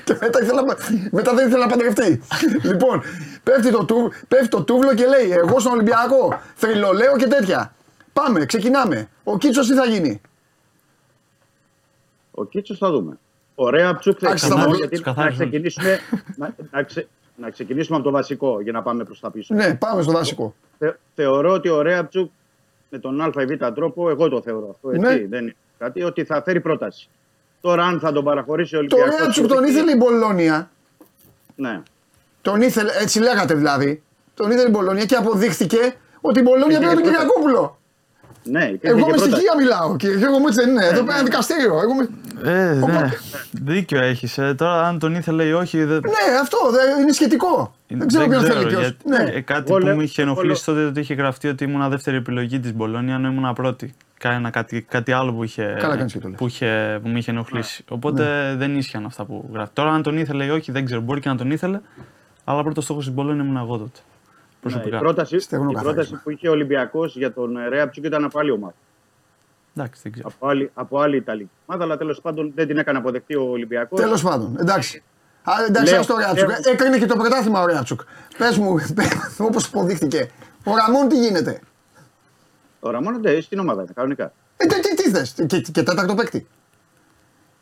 και μετά, ήθελα, να- μετά δεν ήθελε να παντρευτεί. λοιπόν, πέφτει το, τού, πέφτει το τούβλο και λέει: Εγώ στον Ολυμπιακό, θρυλολέω και τέτοια. Πάμε, ξεκινάμε. Ο Κίτσος τι θα γίνει; Ο Κίτσος θα δούμε. Ωραία ψουκ θα Εντάξει, ξεκινήσουμε, θα γιατί να ξεκαθάρισαν. ξεκινήσουμε, να, να, ξε- να ξεκινήσουμε από το βασικό για να πάμε προς τα πίσω. Ναι, πάμε στο δάσικο. Θε- θεωρώ ότι ο Ρέαπτσουκ με τον Α ή Β τρόπο, εγώ το θεωρώ αυτό, έτσι, Ναι. δεν είναι κάτι, ότι θα φέρει πρόταση. Τώρα αν θα τον παραχωρήσει ο Το Ολυμπιακός... Ρέατσουκ τον ήθελε η Μπολόνια. Ναι. Τον ήθελε, έτσι λέγατε δηλαδή. Τον ήθελε η Μπολόνια και αποδείχθηκε ότι η Μπολόνια Είχε πήρε τον και Κυριακόπουλο. Ναι, υπήρχε Εγώ και με πρόταση. στοιχεία μιλάω. Κύριε Γιώργο μου έτσι δεν είναι. Εδώ πέρα είναι δικαστήριο. Εγώ με... Ε, ναι. Οπότε- Δίκιο έχεις. Ε. Τώρα, αν τον ήθελε ή όχι. Δεν, Ναι, αυτό δεν είναι σχετικό. Δεν ξέρω ποιον θέλει ποιος. γιατί- Ναι. ε, κάτι Εγώ που λέω- με είχε εγώ ενοχλήσει τότε ότι είχε γραφτεί ότι ήμουν δεύτερη επιλογή της Μπολόνια ενώ ήμουν πρώτη. Κάνα κάτι, κάτι άλλο που είχε, Καλά κάνεις και το λες. που, είχε, που με είχε ενοχλήσει. Οπότε δεν ίσχυαν αυτά που γράφει. Τώρα, αν τον ήθελε ή όχι, δεν ξέρω. Μπορεί και να τον ήθελε. Αλλά πρώτος στόχος της Μπολόνια ήμουν εγώ τότε. Ναι, Προσωπικά. η πρόταση, Στεγνό η καθάρισμα. πρόταση που είχε ο Ολυμπιακός για τον ε, Ρέαπτσουκ ήταν από άλλη ομάδα. Εντάξει, δεν ξέρω. Από άλλη, από άλλη Ιταλική ομάδα, αλλά τέλος πάντων δεν την έκανε αποδεκτή ο Ολυμπιακός. Τέλος πάντων, εντάξει. Α, εντάξει, Λέω- ας το Ρέατσουκ. λέω- Έκρινε και το πρωτάθλημα ο Ρέατσουκ. Πες μου, (laughs) όπως υποδείχτηκε. Ο Ραμόν τι γίνεται; Ο Ραμόν ναι, στην ομάδα είναι, κανονικά. Ε, τι, τι, τι θες, και, και τέταρτο παίκτη.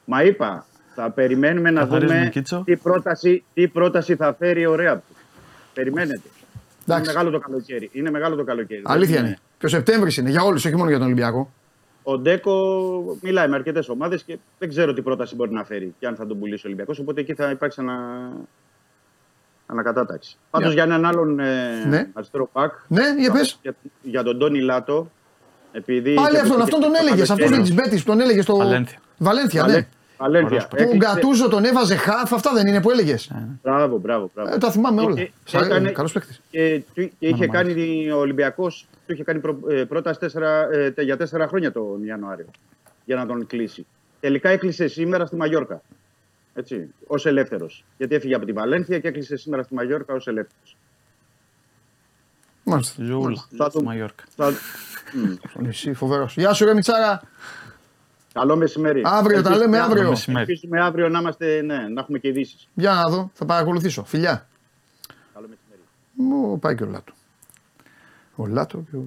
Μα είπα, θα περιμένουμε να Καθαρίζουμε, δούμε Κίτσο. τι πρόταση, τι πρόταση θα φέρει ο Ρέαπτσουκ. Περιμένετε. Είναι Εντάξει. μεγάλο το καλοκαίρι. Είναι μεγάλο το καλοκαίρι. Αλήθεια Δεν είναι. Και ο Σεπτέμβρης είναι για όλους, όχι μόνο για τον Ολυμπιακό. Ο Ντέκο μιλάει με αρκετές ομάδες και δεν ξέρω τι πρόταση μπορεί να φέρει και αν θα τον πουλήσει ο Ολυμπιακός. Οπότε εκεί θα υπάρξει ανα... ανακατάταξη. Πάντως Για- για έναν άλλον ε, Ναι. αριστερό πακ. Ναι, για πες. Για, για τον Τόνι Λάτο. Επειδή Πάλι είχε- αυτόν, είχε- αυτόν τον είχε- έλεγες. Αυτό είχε- με τη Μπέτη που τον έλεγε στο. Βαλένθια. Βαλένθια, Βαλέ- ναι. Βαλένθια. Ωραίος Που Έκλεισε- ο Γκατούζο τον έβαζε χαφ, αυτά δεν είναι που έλεγες. Μπράβο, μπράβο. μπράβο. Ε, τα θυμάμαι όλα. Και- και έκανε- Καλός παίκτης. Και, του- και είχε Μ' κάνει ο Ολυμπιακό, του είχε κάνει προ, ε, πρόταση τέσσερα, ε, τε- για τέσσερα χρόνια τον Ιανουάριο για να τον κλείσει. Τελικά έκλεισε σήμερα στη Μαγιόρκα. Έτσι, ως ελεύθερος. Γιατί έφυγε από τη Βαλένθια και έκλεισε σήμερα στη Μαγιόρκα ως ελεύθερος. Μάλιστα. Ζούλα. Θα Στη το- Μαγιόρκα. Θα... Μμ. Στο νησί, φοβερός. Γεια σου, ρε Μιτσάρα. Καλό μεσημέρι. Αύριο, τα λέμε Ελπίζουμε- αύριο. μεσημέρι. Ελπίζουμε αύριο να, είμαστε, ναι, να έχουμε και ειδήσεις. Για να δω, θα παρακολουθήσω. Φιλιά. Καλό μεσημέρι. Μου πάει και ο Λάτο. Ο Λάτο και ο...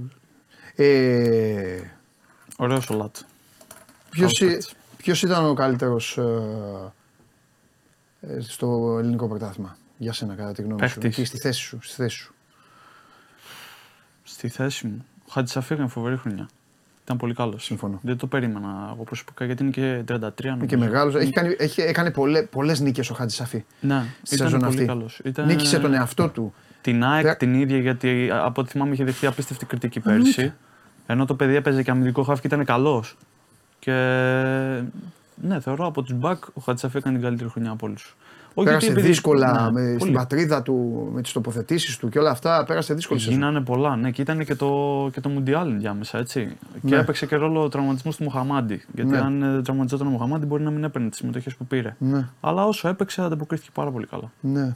Ε, Ωραίος ο Λάτ. ποιος, Καλός ή- παίκτης. ποιος ήταν ο καλύτερος ε, ε, στο ελληνικό πρωτάθλημα; Για σένα κατά τη γνώμη σου. Παίκτης. Εκεί στη θέση σου. Στη θέση σου. Στη θέση μου. Ο Χατζησαφή έκανε φοβερή χρονιά. Ήταν πολύ καλός. Συμφωνώ. Δεν το περίμενα εγώ προσωπικά γιατί είναι και 33 νομίζω. Είναι και μεγάλος. Έχει κάνει, έχει, έκανε πολλέ, πολλές νίκες ο Χατζησαφή. Ναι, Στη ήταν σεζόν πολύ αυτή. καλός. Ήταν... Νίκησε τον εαυτό του. Την ΑΕΚ Πε- την ίδια γιατί από ό,τι θυμάμαι είχε δεχτεί απίστευτη κριτική πέρσι. Ενώ το παιδί έπαιζε και αμυντικό χάφ και ήταν καλός. Και ναι, θεωρώ από τους μπακ ο Χατζησαφή έκανε την καλύτερη χρονιά από όλους. Πέρασε δύσκολα με, στην πολύ. πατρίδα του, με τις τοποθετήσεις του και όλα αυτά. Πέρασε δύσκολη σεζόν. Γίνανε πολλά, ναι, και ήταν και το, και το Μουντιάλ διάμεσα, έτσι. Ναι. Και έπαιξε και ρόλο ο τραυματισμός του Μουχαμάντη. Γιατί Ναι. αν ε, τραυματιζόταν ο Μουχαμάντη, μπορεί να μην έπαιρνε τις συμμετοχές που πήρε. Ναι, Αλλά όσο έπαιξε, ανταποκρίθηκε πάρα πολύ καλά. ναι.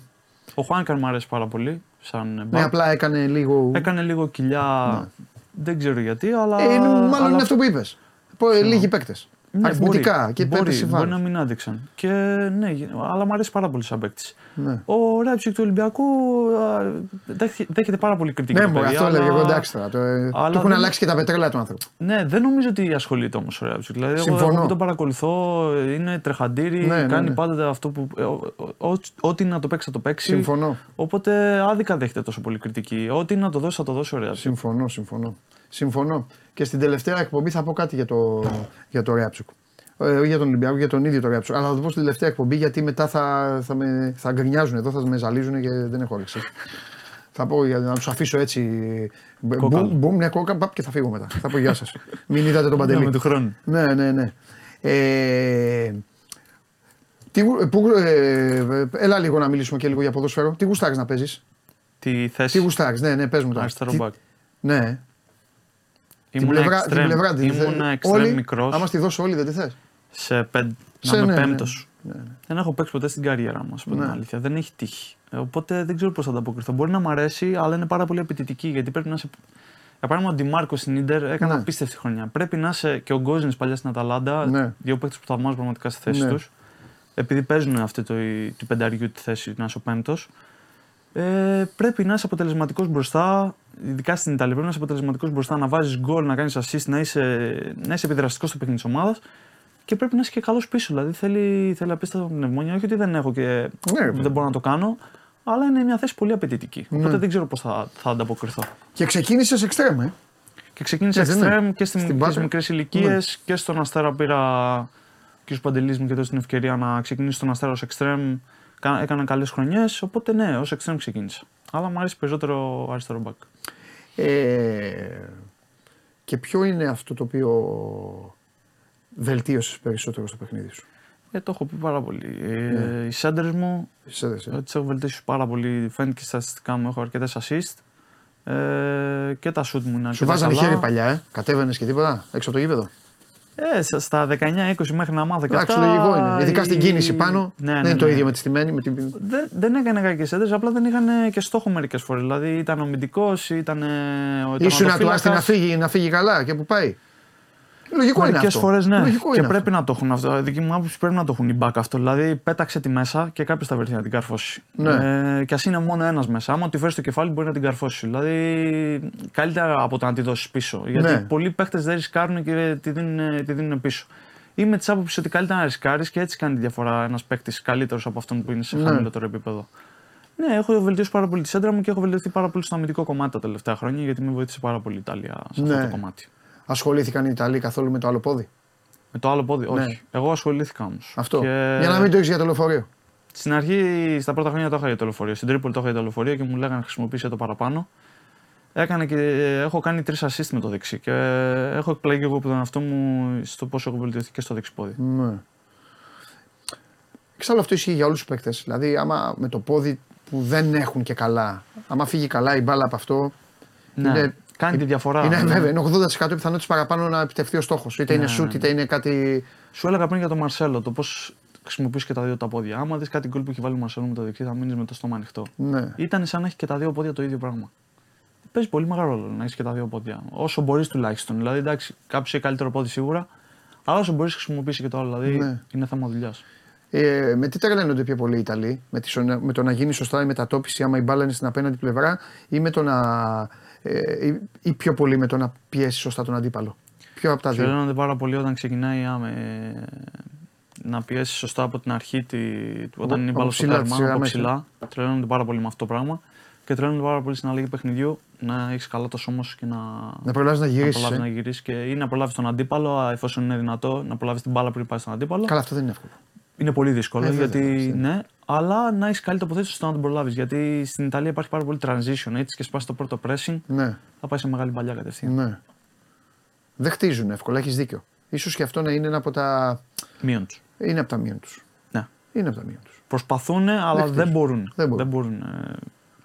Ο Χουάνκαρ μου αρέσει πάρα πολύ, σαν Ναι, μπακ. απλά έκανε λίγο. Έκανε λίγο κοιλιά. Δεν ξέρω γιατί, αλλά. Ε, είναι, μάλλον αλλά είναι αυτό που είπες. Λίγοι παίκτες. Ναι, Αριθμητικά μπορεί, και μπορεί, πέτρε μπορεί να βάρος. μην άδειξαν. Και ναι, αλλά μου αρέσει πάρα πολύ σαν παίκτης. Ναι. Ο Ράιψικ του Ολυμπιακού α, δέχε- δέχεται πάρα πολύ κριτική. Ναι, το μου, παιδί, αυτό αλλά- έλεγα εγώ εντάξει τώρα. Το, ε, αλλά του έχουν δεν- αλλάξει και τα πετρέλαια του άνθρωπου. Ναι, δεν νομίζω ότι ασχολείται όμως ο Ρέαμπτσιουκ. Δηλαδή, εγώ, Συμφωνώ. εγώ που τον παρακολουθώ, είναι τρεχαντήρι, Ναι, ναι, κάνει ναι. πάντα αυτό που. ε, ο- ο- ο- Ό,τι να το παίξει θα το παίξει. Συμφωνώ. Οπότε άδικα δέχεται τόσο πολύ κριτική. Ό,τι να το δώσει θα το δώσει ο Ρέαμπτσιουκ. Συμφωνώ, συμφωνώ. Συμφωνώ. Και στην τελευταία εκπομπή θα πω κάτι για το, για το Ρέαμπτσιουκ. Ε, όχι για τον Ολυμπιακό, για τον ίδιο το γράψω. Αλλά θα το πω στην τελευταία εκπομπή γιατί μετά θα, θα, με, θα γκρινιάζουν εδώ, θα με ζαλίζουν και δεν έχω όρεξη. θα πω για να τους αφήσω έτσι. Κόκαλο. Μπουμ, μπουμ, ναι, κόκα, παπ, και θα φύγω μετά. θα πω γεια σας. Μην είδατε τον Παντελή. με του χρόνου. Ναι, ναι, ναι. Ε, τι, γου- που, ε, έλα λίγο να μιλήσουμε και λίγο για ποδόσφαιρο. Τι γουστάρεις να παίζεις; Τη θέση Τι γουστάρεις, ναι, ναι, πες μου τώρα. αριστερό Τι- μπακ. Ναι, την Ήμουνα πλευρά, την extreme. πλευρά την Ήμουνα θε- extreme όλη, μικρός. Άμα στη δώσω όλη δεν τη θες; σε πεν... Σε- να είμαι ναι, ναι. πέμπτος. Δεν έχω παίξει ποτέ στην καριέρα μου, ας πούμε την Ναι. αλήθεια. Δεν έχει τύχει. Ε, Οπότε δεν ξέρω πώς θα ανταποκριθώ. Μπορεί να μ' αρέσει, αλλά είναι πάρα πολύ απαιτητική γιατί πρέπει να είσαι. Για παράδειγμα, ο Ντιμάρκο στην ντερ έκανε Ναι. απίστευτη χρονιά. Πρέπει να είσαι και ο Γκόζινς παλιά στην Αταλάντα, Ναι. δύο παίκτες που θαυμάζω πραγματικά στη θέση Ναι. τους. Επειδή παίζουν αυτή το, του πενταριού τη θέση να είσαι ο πέμπτος. Ε, πρέπει να είσαι αποτελεσματικός μπροστά, ειδικά στην Ιταλία. Πρέπει να είσαι αποτελεσματικός μπροστά, να βάζεις γκολ, να κάνεις assist, να είσαι, να είσαι επιδραστικός στο παιχνίδι της ομάδας και πρέπει να είσαι και καλός πίσω. Δηλαδή θέλει, θέλει απίστευτα πνευμόνια. Όχι ότι δεν έχω και Ναι, ρε παιδί. δεν μπορώ να το κάνω, αλλά είναι μια θέση πολύ απαιτητική. Ναι. Οπότε δεν ξέρω πώς θα, θα ανταποκριθώ. Και ξεκίνησες εξτρέμ, ε. Και ξεκίνησα Ναι, δεν είναι. extreme και Στην στις Πάτα. μικρές ηλικίες Ναι. και στον Αστέρα πήρα και ο Παντελής μου και έδωσε την ευκαιρία να ξεκινήσω στον Αστέρα ως extreme. Κα- Έκανα καλές χρονιές, οπότε ναι, ως extreme ξεκίνησα. Αλλά μου αρέσει περισσότερο αριστερό back. ε. Και ποιο είναι αυτό το οποίο βελτίωσες περισσότερο στο παιχνίδι σου; Ε, το έχω πει πάρα πολύ. Ε, Ναι. Οι σέντερς μου Σε δες, ε. τις έχω βελτιώσει πάρα πολύ. Φαίνεται και στα στατιστικά μου έχω αρκετές assist. Ε, και τα shoot μου είναι Σου αρκετά βάζανε καλά. χέρι παλιά, ε. Κατέβαινες και τίποτα έξω από το γήπεδο. Ε, στα- στα 19-20 μέχρι να μάθω και Εντάξει, αυτά. λογικό είναι. Ειδικά στην η- κίνηση πάνω. Ναι, δεν ναι, είναι το ναι. ίδιο με τη στημένη. Με την... Δεν, δεν έκανε κακές έντρε, απλά δεν είχαν και στόχο μερικές φορές. Δηλαδή ήταν αμυντικό, ήταν. ε, ο Ήσουν να του άστι να τερματοφύλακας. φύγει, να φύγει καλά και που πάει. Λογικό είναι Μερικές αυτό. φορές ναι. Λογικό και είναι πρέπει να το έχουν αυτό. Δική μου άποψη πρέπει να το έχουν οι back αυτό. Δηλαδή πέταξε τη μέσα και κάποιος θα βρεθεί να την καρφώσει. Ναι. Ε, και ας είναι μόνο ένας μέσα. Άμα τη φέρει στο κεφάλι μπορεί να την καρφώσει. Δηλαδή καλύτερα από το να τη δώσεις πίσω. Γιατί Ναι. πολλοί παίχτες δεν ρισκάρουν και τη δίνουν, τη δίνουν πίσω. Είμαι της άποψης ότι καλύτερα να ρισκάρεις και έτσι κάνει τη διαφορά ένας παίκτης καλύτερος από αυτόν που είναι σε Ναι. χαμηλότερο επίπεδο. Ναι, έχω βελτιώσει πάρα πολύ τη σέντρα μου και έχω βελτιωθεί πάρα πολύ στο αμυντικό κομμάτι τα τελευταία χρόνια γιατί με βοήθησε πάρα πολύ η Ιταλία σε Ναι. αυτό το κομμάτι. Ασχολήθηκαν οι Ιταλοί καθόλου με το άλλο πόδι; Με το άλλο πόδι, Ναι. όχι. Εγώ ασχολήθηκα όμως. Αυτό. Για να μην το έχεις για το λεωφορείο. Στην αρχή, στα πρώτα χρόνια το είχα για το λεωφορείο. Στην Τρίπολη το είχα για το λεωφορείο και μου λέγανε χρησιμοποιήσει το παραπάνω. Έκανα και, έχω κάνει τρεις assist με το δεξί και έχω εκπλαγεί εγώ από τον εαυτό μου στο πόσο έχω βελτιωθεί και στο δεξιπόδι. Ναι. Εξάλλου αυτό ισχύει για όλους τους παίκτες. Δηλαδή, άμα με το πόδι που δεν έχουν και καλά, άμα φύγει καλά η μπάλα από αυτό. Ναι, είναι- κάνει τη διαφορά. Είναι Ναι. βέβαια, είναι 80% πιθανότητε παραπάνω να επιτευχθεί ο στόχος. Είτε είναι Ναι, σουτ, ναι. είτε είναι κάτι. Σου έλεγα πριν για τον Μαρσέλο το πώς χρησιμοποιείς και τα δύο τα πόδια. Άμα δεις κάτι γκολ που έχει βάλει ο Μαρσέλο με το δεξί, θα μείνεις με το στόμα ανοιχτό. Ναι. Ήταν σαν να έχει και τα δύο πόδια το ίδιο πράγμα. Παίζει πολύ μεγάλο ρόλο να έχεις και τα δύο πόδια. Όσο μπορείς τουλάχιστον. Δηλαδή, εντάξει, κάποιος έχει καλύτερο πόδι σίγουρα, αλλά όσο μπορείς χρησιμοποιήσει και το άλλο. Δηλαδή, Ναι. είναι θέμα δουλειάς. Ε, με τι τρελαίνονται πιο πολύ οι Ιταλοί, με, τη, σο- με το να γίνει σωστά η μετατόπιση άμα η μπάλα είναι στην απέναντι πλευρά ή, με το να, ε, ή, ή πιο πολύ με το να πιέσεις σωστά τον αντίπαλο. Ποιο από τα δύο. Τρελαίνονται πάρα πολύ όταν ξεκινάει άμε, να πιέσεις σωστά από την αρχή, τη, όταν είναι η από μπάλα στο ψηλά, τέρμα, της από γραμμές, ψηλά. Τρελαίνονται πάρα πολύ με αυτό το πράγμα. Και τρελαίνονται πάρα πολύ στην αλλαγή παιχνιδιού να έχεις καλά το σώμα σου και να, Να προλάβεις να γυρίσεις. προλάβεις Ε. να γυρίσεις και ή να προλάβεις τον αντίπαλο, εφόσον είναι δυνατό, να προλάβεις την μπάλα πριν πάει στον αντίπαλο. Καλά, αυτό δεν είναι εύκολο. Είναι πολύ δύσκολο Ε, βέβαια, γιατί αυτό ναι, αλλά να έχεις καλή τοποθέτηση ώστε να τον προλάβεις. Γιατί στην Ιταλία υπάρχει πάρα πολύ transition. Έτσι και σπάσει το πρώτο pressing, Ναι, θα πάει σε μεγάλη παλιά κατευθείαν. ναι. Δεν χτίζουν εύκολα, έχεις δίκιο. Ίσως και αυτό να είναι ένα από τα. Μείον τους. Είναι από τα μείον τους. Ναι. Είναι από τα μείον τους. Προσπαθούν, αλλά χτίζουν. δεν μπορούν. Δεν μπορούν. μπορούν ε,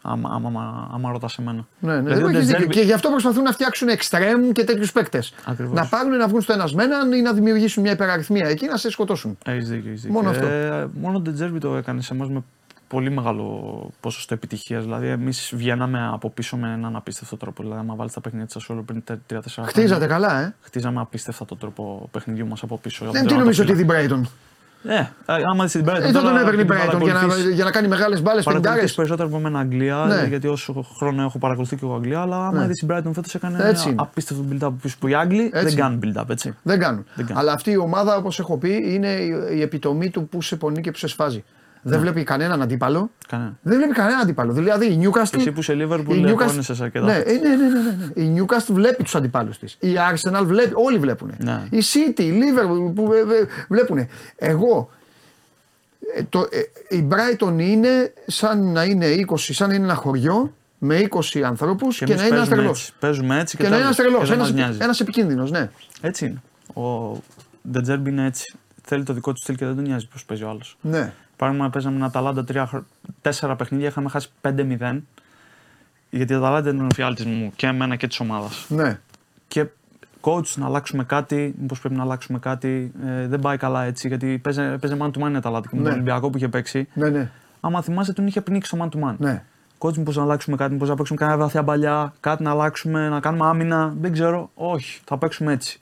άμα, άμα, άμα, άμα ρωτάς εμένα. Ναι, ναι, Δηλαδή, δεν ο έχεις δίκιο. Ντεζέρβι- Και γι' αυτό προσπαθούν να φτιάξουν εξτρέμ και τέτοιους παίκτες. Ακριβώς. Να πάρουν να βγουν στο ένας με έναν ή να δημιουργήσουν μια υπεραριθμία εκεί να σε σκοτώσουν. Έχεις δίκιο, έχεις δίκιο. Μόνο αυτό. Ε, μόνο ο Ντετζέρβι το έκανε σε εμάς με πολύ μεγάλο ποσοστό επιτυχίας. Δηλαδή, εμείς βγαίναμε από πίσω με έναν απίστευτο τρόπο. Δηλαδή, άμα βάλεις τα παιχνίδια της Ασόλου πριν 3-4 χρόνια. Χτίζατε καλά, ε; Χτίζαμε απίστευτα τον τρόπο παιχνιδιού μας από πίσω. από Δεν τον τι νομίζω ότι τερματοφύλακα. την Brighton; Ε, άμα δεις την Brighton. Ε, δεν τον τώρα έπαιρνε η την Brighton για να, παρακολουθείς- για να κάνει μεγάλες μπάλες πεντάρε. Παρακολουθείς περισσότερο από μένα Αγγλία, Ναι. γιατί όσο χρόνο έχω παρακολουθεί και εγώ Αγγλία, αλλά άμα Ναι. δεις την Brighton φέτος έκανε Έτσι είναι. απίστευτο build-up από πίσω που οι Άγγλοι Έτσι δεν είναι. κάνουν build-up, έτσι. Δεν κάνουν. Δεν κάνουν. Αλλά αυτή η ομάδα, όπως έχω πει, είναι η, η επιτομή του που σε πονεί και που σε σφάζει. Δεν βλέπει κανέναν αντίπαλο. Κανένα. Δεν βλέπει κανέναν αντίπαλο. Δηλαδή η Newcastle. Εσύ που σε Liverpool η Newcastle- αγώνεσες αρκετά. Ναι, ε, ναι, ναι, ναι, ναι, ναι. Η Newcastle βλέπει τους αντιπάλους της. Η Arsenal βλέπει, όλοι βλέπουν. Ναι. Η City, η Liverpool που βλέπουν. Εγώ. ε, Το, ε, η Brighton είναι σαν να είναι 20, σαν να είναι ένα χωριό με 20 ανθρώπους και, εμείς να είναι ένας παίζουμε τρελός. έτσι. Παίζουμε έτσι και, Και να είναι ένας τέλος. τρελός. Και δεν μας νοιάζει. Ένας επικίνδυνος, ναι. Έτσι είναι. Ο Ντετζέρμπι είναι έτσι. Θέλει το δικό του στυλ και δεν τον νοιάζει πώς παίζει ο άλλος. ναι. Παράδειγμα, παίζαμε με Αταλάντα τρία, χρο- τέσσερα παιχνίδια, είχαμε χάσει 5-0. Γιατί η Αταλάντα ήταν ο φιάλτης μου και εμένα και της ομάδας. ναι. Και coach να αλλάξουμε κάτι, μήπως πρέπει να αλλάξουμε κάτι. Ε, δεν πάει καλά έτσι, γιατί παίζε, παίζε man to man η Αταλάντα και με Ναι. τον Ολυμπιακό που είχε παίξει. Ναι, ναι. Άμα θυμάσαι, τον είχε πνίξει το man to man. ναι. Coach, μήπως να αλλάξουμε κάτι, μήπως να παίξουμε κανένα βαθιά παλιά, κάτι να αλλάξουμε, να κάνουμε άμυνα. Δεν ξέρω. Όχι, θα παίξουμε έτσι.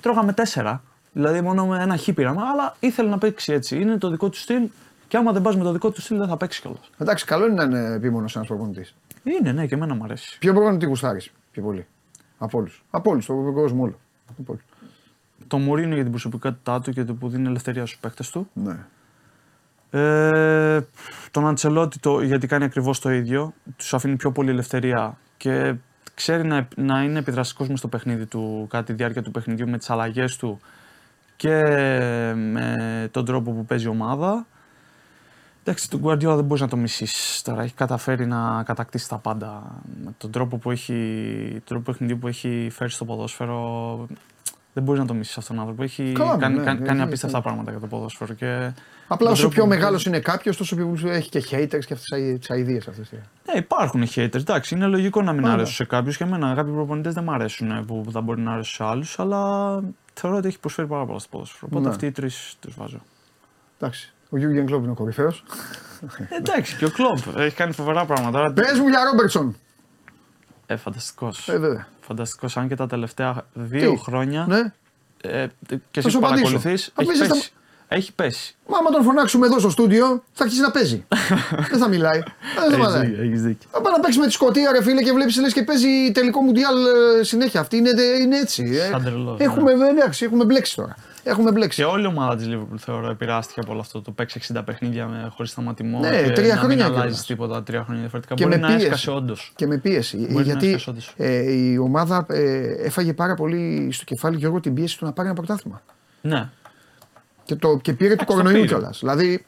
Τρώγαμε τέσσερα. Δηλαδή μόνο με ένα χ πήραμε, αλλά ήθελε να παίξει έτσι. Είναι το δικό του στυλ και άμα δεν πας με το δικό του στυλ δεν θα παίξεις κιόλας. Εντάξει, καλό είναι να είναι επίμονος ένας προπονητής. Είναι, ναι, και εμένα μου αρέσει. Ποιο προπονητή γουστάρεις πιο πολύ; Από όλους. Από όλους, τον κόσμο όλο. Από όλους. Το Μωρίνο για την προσωπικότητά του και το που δίνει ελευθερία στους παίκτες του. Ναι. Ε, τον Αντσελότη το, γιατί κάνει ακριβώς το ίδιο. Τους αφήνει πιο πολύ ελευθερία και ξέρει να, να είναι επιδραστικός μες στο παιχνίδι του κατά τη διάρκεια του παιχνιδιού με τις αλλαγές του και με τον τρόπο που παίζει η ομάδα. Εντάξει, τον Guardiola δεν μπορείς να το μισήσει τώρα. Έχει καταφέρει να κατακτήσει τα πάντα. Με τον τρόπο που έχει, τον τρόπο παιχνιδιού που έχει φέρει στο ποδόσφαιρο. Δεν μπορείς να το μισήσει αυτόν τον άνθρωπο. Έχει Καλά, κάνει, ναι, κάνει, ναι, κάνει ναι, απίστευτα ναι. πράγματα για το ποδόσφαιρο. Και Απλά τον όσο τρόπο πιο που- μεγάλος είναι κάποιος, τόσο πιο έχει και haters και αυτές τι αειδίε αυτές. Ναι, υπάρχουν haters. Εντάξει, είναι λογικό να μην Πάντα. αρέσουν σε κάποιους. Και εμένα κάποιοι προπονητές δεν μου αρέσουν ε, που θα μπορεί να αρέσουν σε άλλους. Αλλά θεωρώ ότι έχει προσφέρει πάρα πολλά στο ποδόσφαιρο. Οπότε Ναι. αυτοί οι τρεις τους βάζω. Εντάξει. Ο Γιούργεν Κλόπ είναι ο κορυφαίος. Ε, Εντάξει, και ο Κλοπ έχει κάνει φοβερά πράγματα. (laughs) Πες μου για Ρόμπερτσον. Ε, φανταστικός. Ε, βέβαια. Φανταστικός. Αν και τα τελευταία δύο Τι; χρόνια. Ναι. Ε, και Θα εσύ σου που απαντήσω. παρακολουθείς, Θα έχει πεις, θα- πέσει. Έχει πέσει. Μα άμα τον φωνάξουμε εδώ στο στούντιο, θα αρχίσει να παίζει. (laughs) δεν θα μιλάει. Δεν θα μιλάει. Έχεις δίκιο. Θα πάει να παίξει με τη Σκωτία, ρε φίλε, και βλέπεις λες και παίζει τελικό μουντιάλ ε, συνέχεια. Αυτή είναι, είναι έτσι. ε. Σαν τρελός, ναι. έχουμε, εντάξει, έχουμε μπλέξει τώρα. Έχουμε μπλέξει. Και όλη η ομάδα της Liverpool θεωρώ επηρεάστηκε από όλο αυτό. Το παίξει 60 παιχνίδια με, χωρίς σταματημό. Ναι, και τρία να χρόνια μην αλλάζεις κιόλας. τίποτα τρία χρόνια διαφορετικά. Και Μπορεί με να πίεση. έσκασε όντως. Και με πίεση. Μπορεί να γιατί έφτασε όντως. ε, η ομάδα ε, έφαγε πάρα πολύ στο κεφάλι Γιώργο την πίεση του να πάρει ένα πρωτάθλημα. Ναι. Και, το, και πήρε του Εντάξει, το κορονοϊού πήρε. κιόλας. Δηλαδή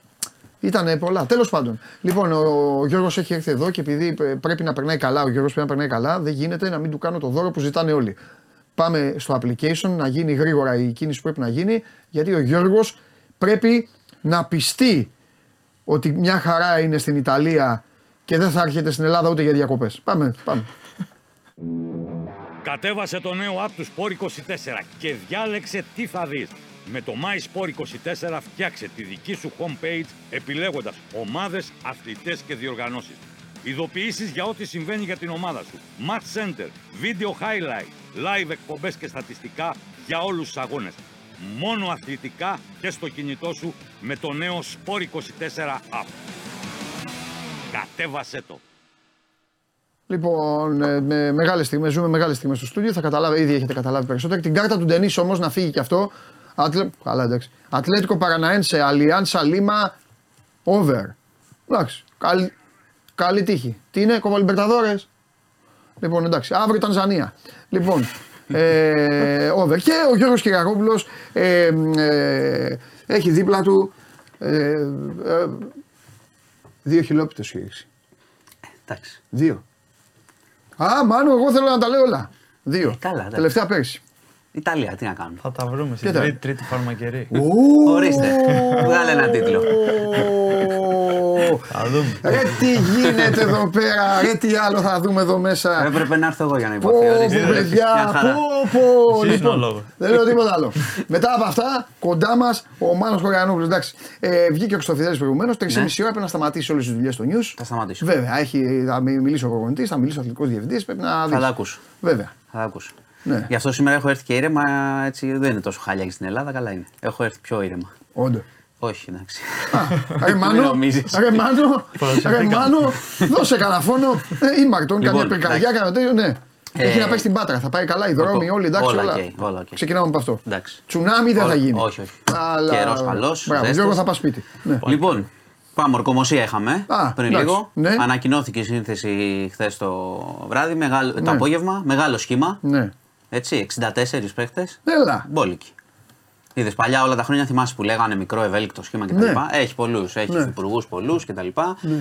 ήταν πολλά. Τέλος πάντων. Λοιπόν, ο Γιώργος έχει έρθει εδώ και επειδή ε, πρέπει να περνάει καλά, ο Γιώργος πρέπει να περνάει καλά, δεν γίνεται να μην του κάνω το δώρο που ζητάνε όλοι. Πάμε στο application να γίνει γρήγορα η κίνηση που πρέπει να γίνει, γιατί ο Γιώργος πρέπει να πιστεί ότι μια χαρά είναι στην Ιταλία και δεν θα έρχεται στην Ελλάδα ούτε για διακοπές. Πάμε, πάμε. Κατέβασε το νέο app του Sport 24 και διάλεξε τι θα δεις. Με το My Sport 24 φτιάξε τη δική σου homepage επιλέγοντας ομάδες, αθλητές και διοργανώσεις. Ειδοποιήσεις για ό,τι συμβαίνει για την ομάδα σου. Match Center, Video Highlight, Live εκπομπές και στατιστικά για όλους τους αγώνες. Μόνο αθλητικά και στο κινητό σου με το νέο Sport 24 app. Κατέβασέ το. Λοιπόν, ε, με μεγάλες στιγμές, ζούμε μεγάλες στιγμές στο στούντιο. Θα καταλάβει, ήδη έχετε καταλάβει περισσότερο. Την κάρτα του Ντενής όμως να φύγει και αυτό. Ατλε... Καλά, εντάξει. Ατλέτικο Παραναένσε, Αλιάνσα Λίμα, over. Εντάξει. Καλή, καλή τύχη. Τι είναι, Κοβαλιμπερταδόρε. Λοιπόν, εντάξει. Αύριο Τανζανία. Λοιπόν, ε, over. Και ο Γιώργος Κυριακόπουλος ε, ε, έχει δίπλα του ε, ε, δύο χιλόπιτες έχει ρίξει. Εντάξει. Δύο. Α, μάλλον εγώ θέλω να τα λέω όλα. Δύο. Ε, καλά, εντάξει. Τελευταία πέρσι. Ιταλία, τι να κάνουμε. Θα τα βρούμε στην Τι τα- τρίτη, τρίτη φαρμακερή. Ορίστε. Βγάλε ένα τίτλο. Θα δούμε. Ρε τι γίνεται εδώ πέρα, ρε τι άλλο θα δούμε εδώ μέσα; Έπρεπε να έρθω εγώ για να Πω, υποθεί. πω, Ορίστε. Μια παιδιά, χαρά. πω, πω. Εσύ είσαι ο Λοιπόν, λόγος. δεν λέω τίποτα άλλο. Μετά από αυτά, κοντά μας ο Μάνος Χωριανόπουλος. Εντάξει, ε, βγήκε ο Χρυστοφιδέλη προηγουμένως. Τρεις Ναι. μισή ώρα πρέπει να σταματήσει όλες τις δουλειές στο news. Θα σταματήσω. Βέβαια, έχει, θα μι- μιλήσει ο προπονητής, θα μιλήσει ο αθλητικός διευθυντής. Πρέπει να δει. Θα τα ακούσω. Βέβαια. Θα τα ακούσω. Ναι. Γι' αυτό σήμερα έχω έρθει και ήρεμα, έτσι δεν είναι τόσο χάλια και στην Ελλάδα, καλά είναι. Έχω έρθει πιο ήρεμα. Όντως. Όχι, εντάξει. (laughs) Ρε Μην Μάνο, νομίζεις. ρε Μάνο, ρε Μάνο, δώσε κανένα φόνο. Ε, Ήμαρτον, καμιά Λοιπόν, πυρκαγιά, εντάξει. κανένα τέτοιο, ναι. Έχει Ε, να πάει στην Πάτρα, θα πάει καλά οι δρόμοι, Όλα όλοι εντάξει, οκ, όλα. όλα οκ. Ξεκινάμε από αυτό. Εντάξει. Τσουνάμι δεν Όλα- θα γίνει. όχι, όχι. Αλλά... Καιρός καλός, Μπράβο, ζέστος. Γιώργο θα πας σπίτι. Ναι. Λοιπόν, πάμε. Ορκωμοσία είχαμε Α, πριν εντάξει, λίγο. ναι. Ανακοινώθηκε η σύνθεση χθες το βράδυ, μεγάλο, το απόγευμα. Μεγάλο σχήμα. Ναι. Έτσι, 64 παίχτες. Έλα. Μπόλικοι. Είδες παλιά όλα τα χρόνια θυμάσαι που λέγανε μικρό ευέλικτο σχήμα κτλ. Ναι. Έχει πολλούς, έχει Ναι. υπουργούς πολλούς κτλ.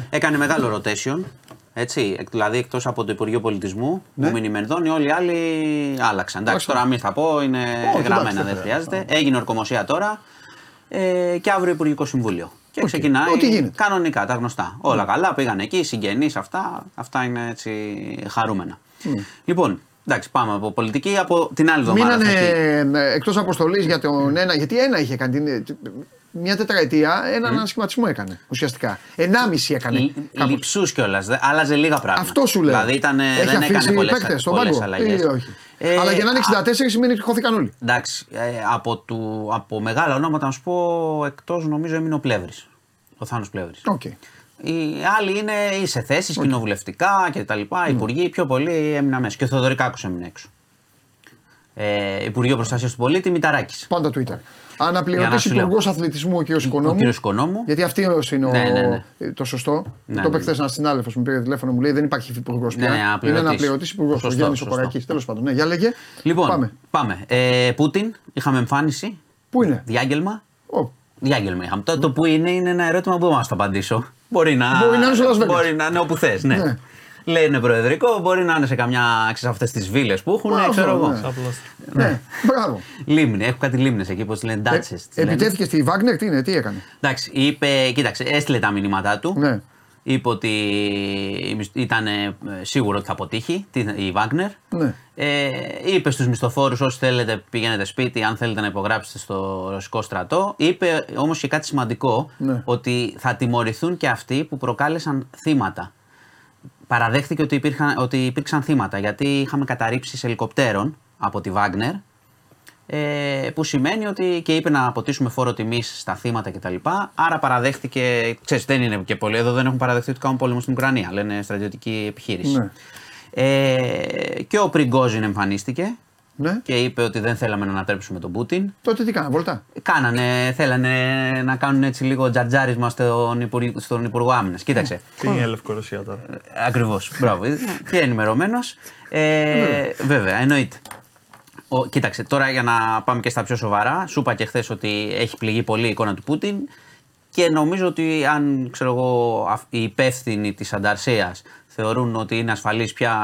Έκανε μεγάλο rotation. Έτσι, εκ- δηλαδή εκτός από το Υπουργείο Πολιτισμού, Ναι. που μείνει Μενδώνη, όλοι οι άλλοι άλλαξαν. Εντάξει, τώρα μην θα πω, είναι εντάξει, γραμμένα, δεν δεν χρειάζεται. Έγινε ορκομοσία τώρα ε, και αύριο Υπουργικό Συμβούλιο. Και ξεκινάει Ό,τι γίνεται. κανονικά, τα γνωστά. Όλα καλά, πήγαν εκεί, συγγενείς, αυτά, αυτά είναι έτσι χαρούμενα. Λοιπόν, εντάξει, πάμε από πολιτική από την άλλη εβδομάδα. Μείνανε θα έχει- εκτός αποστολής για τον ένα. Γιατί ένα είχε κάνει. την- Μια τετραετία έναν ανασχηματισμό έκανε ουσιαστικά. Ενάμιση έκανε. κάπως. Λυψού κιόλας. Άλλαζε λίγα πράγματα. Αυτό σου λέω. Δηλαδή ήταν, Έχει δεν έκανε αφήσει πολλές παίκτες στον πάγκο αλλαγές. ή όχι. Αλλά για να είναι 64 σημαίνει ότι χώθηκαν όλοι. Εντάξει, ε, από, του, από μεγάλα ονόματα να σου πω, εκτός νομίζω έμεινε ο Πλεύρης. Ο Θάνος Πλεύρης. Οκ. Οι άλλοι είναι ή σε θέσει κοινοβουλευτικά κτλ. Υπουργοί πιο πολύ έμειναν μέσα. Και ο Θεοδωρικάκος έμεινε έξω. Ε, Υπουργείο Προστασίας του Πολίτη, Μηταράκης. Πάντα Twitter. Για Αναπληρωτή να σου λέω. Υπουργός Αθλητισμού ο κ. Ο Οικονόμου. κ. Οικονόμου. Γιατί αυτή είναι ο, Ναι, ναι, ναι. το σωστό. Ναι, το είπε ναι, χθες ένας συνάδελφος μου πήρε τηλέφωνο μου λέει δεν υπάρχει υπουργός πια. Ναι, ναι, είναι αναπληρωτής. αναπληρωτής υπουργός. Ο Σωστό, Γιάννης ο σωστό. Κορακή. Τέλος πάντων. Ναι, για λέγε. Λοιπόν, Πάμε. πάμε. Ε, Πούτιν, είχαμε εμφάνιση. Πού είναι; Διάγγελμα. Ω, Διάγγελμα είχαμε. Το, το που είναι είναι ένα ερώτημα που δεν μας το απαντήσω. Μπορεί να, Μπορεί να είναι στο Las Vegas. Μπορεί να είναι όπου θες. Ναι. Ναι. Λέει είναι προεδρικό, μπορεί να είναι σε καμιά από αυτές τις βίλες που έχουν, Αυτό, ξέρω εγώ. ναι. ναι. Μπράβο. Λίμνη, έχουν κάτι λίμνες εκεί, πώς λένε, Ε, ντάτσε. Επιτέθηκε στη Βάγνερ, τι είναι, τι έκανε; Εντάξει, είπε, κοίταξε, έστειλε τα μηνύματά του. Ναι. Είπε ότι ήταν ε, σίγουρο ότι θα αποτύχει τι- η Βάγνερ. Ναι. Ε, είπε στους μισθοφόρους όσοι θέλετε πηγαίνετε σπίτι, αν θέλετε να υπογράψετε στο ρωσικό στρατό. Είπε όμως και κάτι σημαντικό, Ναι. ότι θα τιμωρηθούν και αυτοί που προκάλεσαν θύματα. Παραδέχθηκε ότι, υπήρχαν, ότι υπήρξαν θύματα, γιατί είχαμε καταρρύψεις ελικοπτέρων από τη Βάγνερ, ε, που σημαίνει ότι και είπε να αποτίσουμε φόρο τιμής στα θύματα κτλ. Άρα παραδέχτηκε, ξέρεις δεν είναι και πολύ, εδώ δεν έχουν παραδεχτεί ότι κάνουν πόλεμο στην Ουκρανία, λένε στρατιωτική επιχείρηση. Ναι. Ε, και ο Πριγκόζιν εμφανίστηκε Ναι. και είπε ότι δεν θέλαμε να ανατρέψουμε τον Πούτιν. Τότε τι κάνα, βολτά; Κάνανε, θέλανε να κάνουν έτσι λίγο τζατζάρισμα στον, υπουργ, στον Υπουργό Άμυνας. Κοίταξε. Τι είναι η Λευκορωσία τώρα; Ακριβώς. Μπράβο. Και ενημερωμένος. Ε, βέβαια, εννοείται. Ο, κοίταξε, τώρα για να πάμε και στα πιο σοβαρά. Σου είπα και χθες ότι έχει πληγεί πολύ η εικόνα του Πούτιν και νομίζω ότι αν ξέρω εγώ, αυ- οι υπεύθυνοι της ανταρσίας θεωρούν ότι είναι ασφαλής πια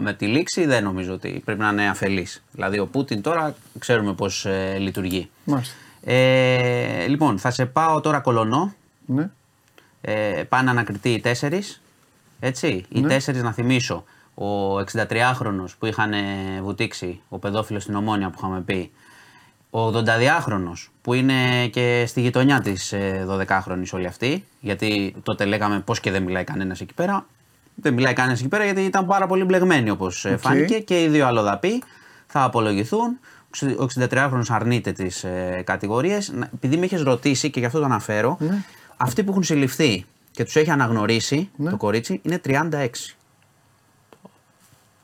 με τη λήξη, δεν νομίζω ότι πρέπει να είναι αφελής. Δηλαδή, ο Πούτιν τώρα ξέρουμε πώς λειτουργεί. Μάλιστα. Ε, λοιπόν, θα σε πάω τώρα κολονό. Ναι. Ε, πάνε ανακριτοί οι τέσσερις. Έτσι. Οι Ναι. τέσσερις, να θυμίσω, ο 63χρονο που είχαν ε, βουτήξει, ο παιδόφιλος στην Ομόνια που είχαμε πει, ο 82χρονο που είναι και στη γειτονιά της 12χρονη όλοι αυτοί, γιατί τότε λέγαμε πώς και δεν μιλάει κανένας εκεί πέρα. Δεν μιλάει κανένας εκεί πέρα γιατί ήταν πάρα πολύ μπλεγμένοι όπως φάνηκε και οι δύο αλλοδαποί θα απολογηθούν. Ο 63χρονο αρνείται τις ε, κατηγορίες. Επειδή με έχει ρωτήσει και γι' αυτό το αναφέρω, Ναι. αυτοί που έχουν συλληφθεί και τους έχει αναγνωρίσει Ναι. το κορίτσι είναι 36.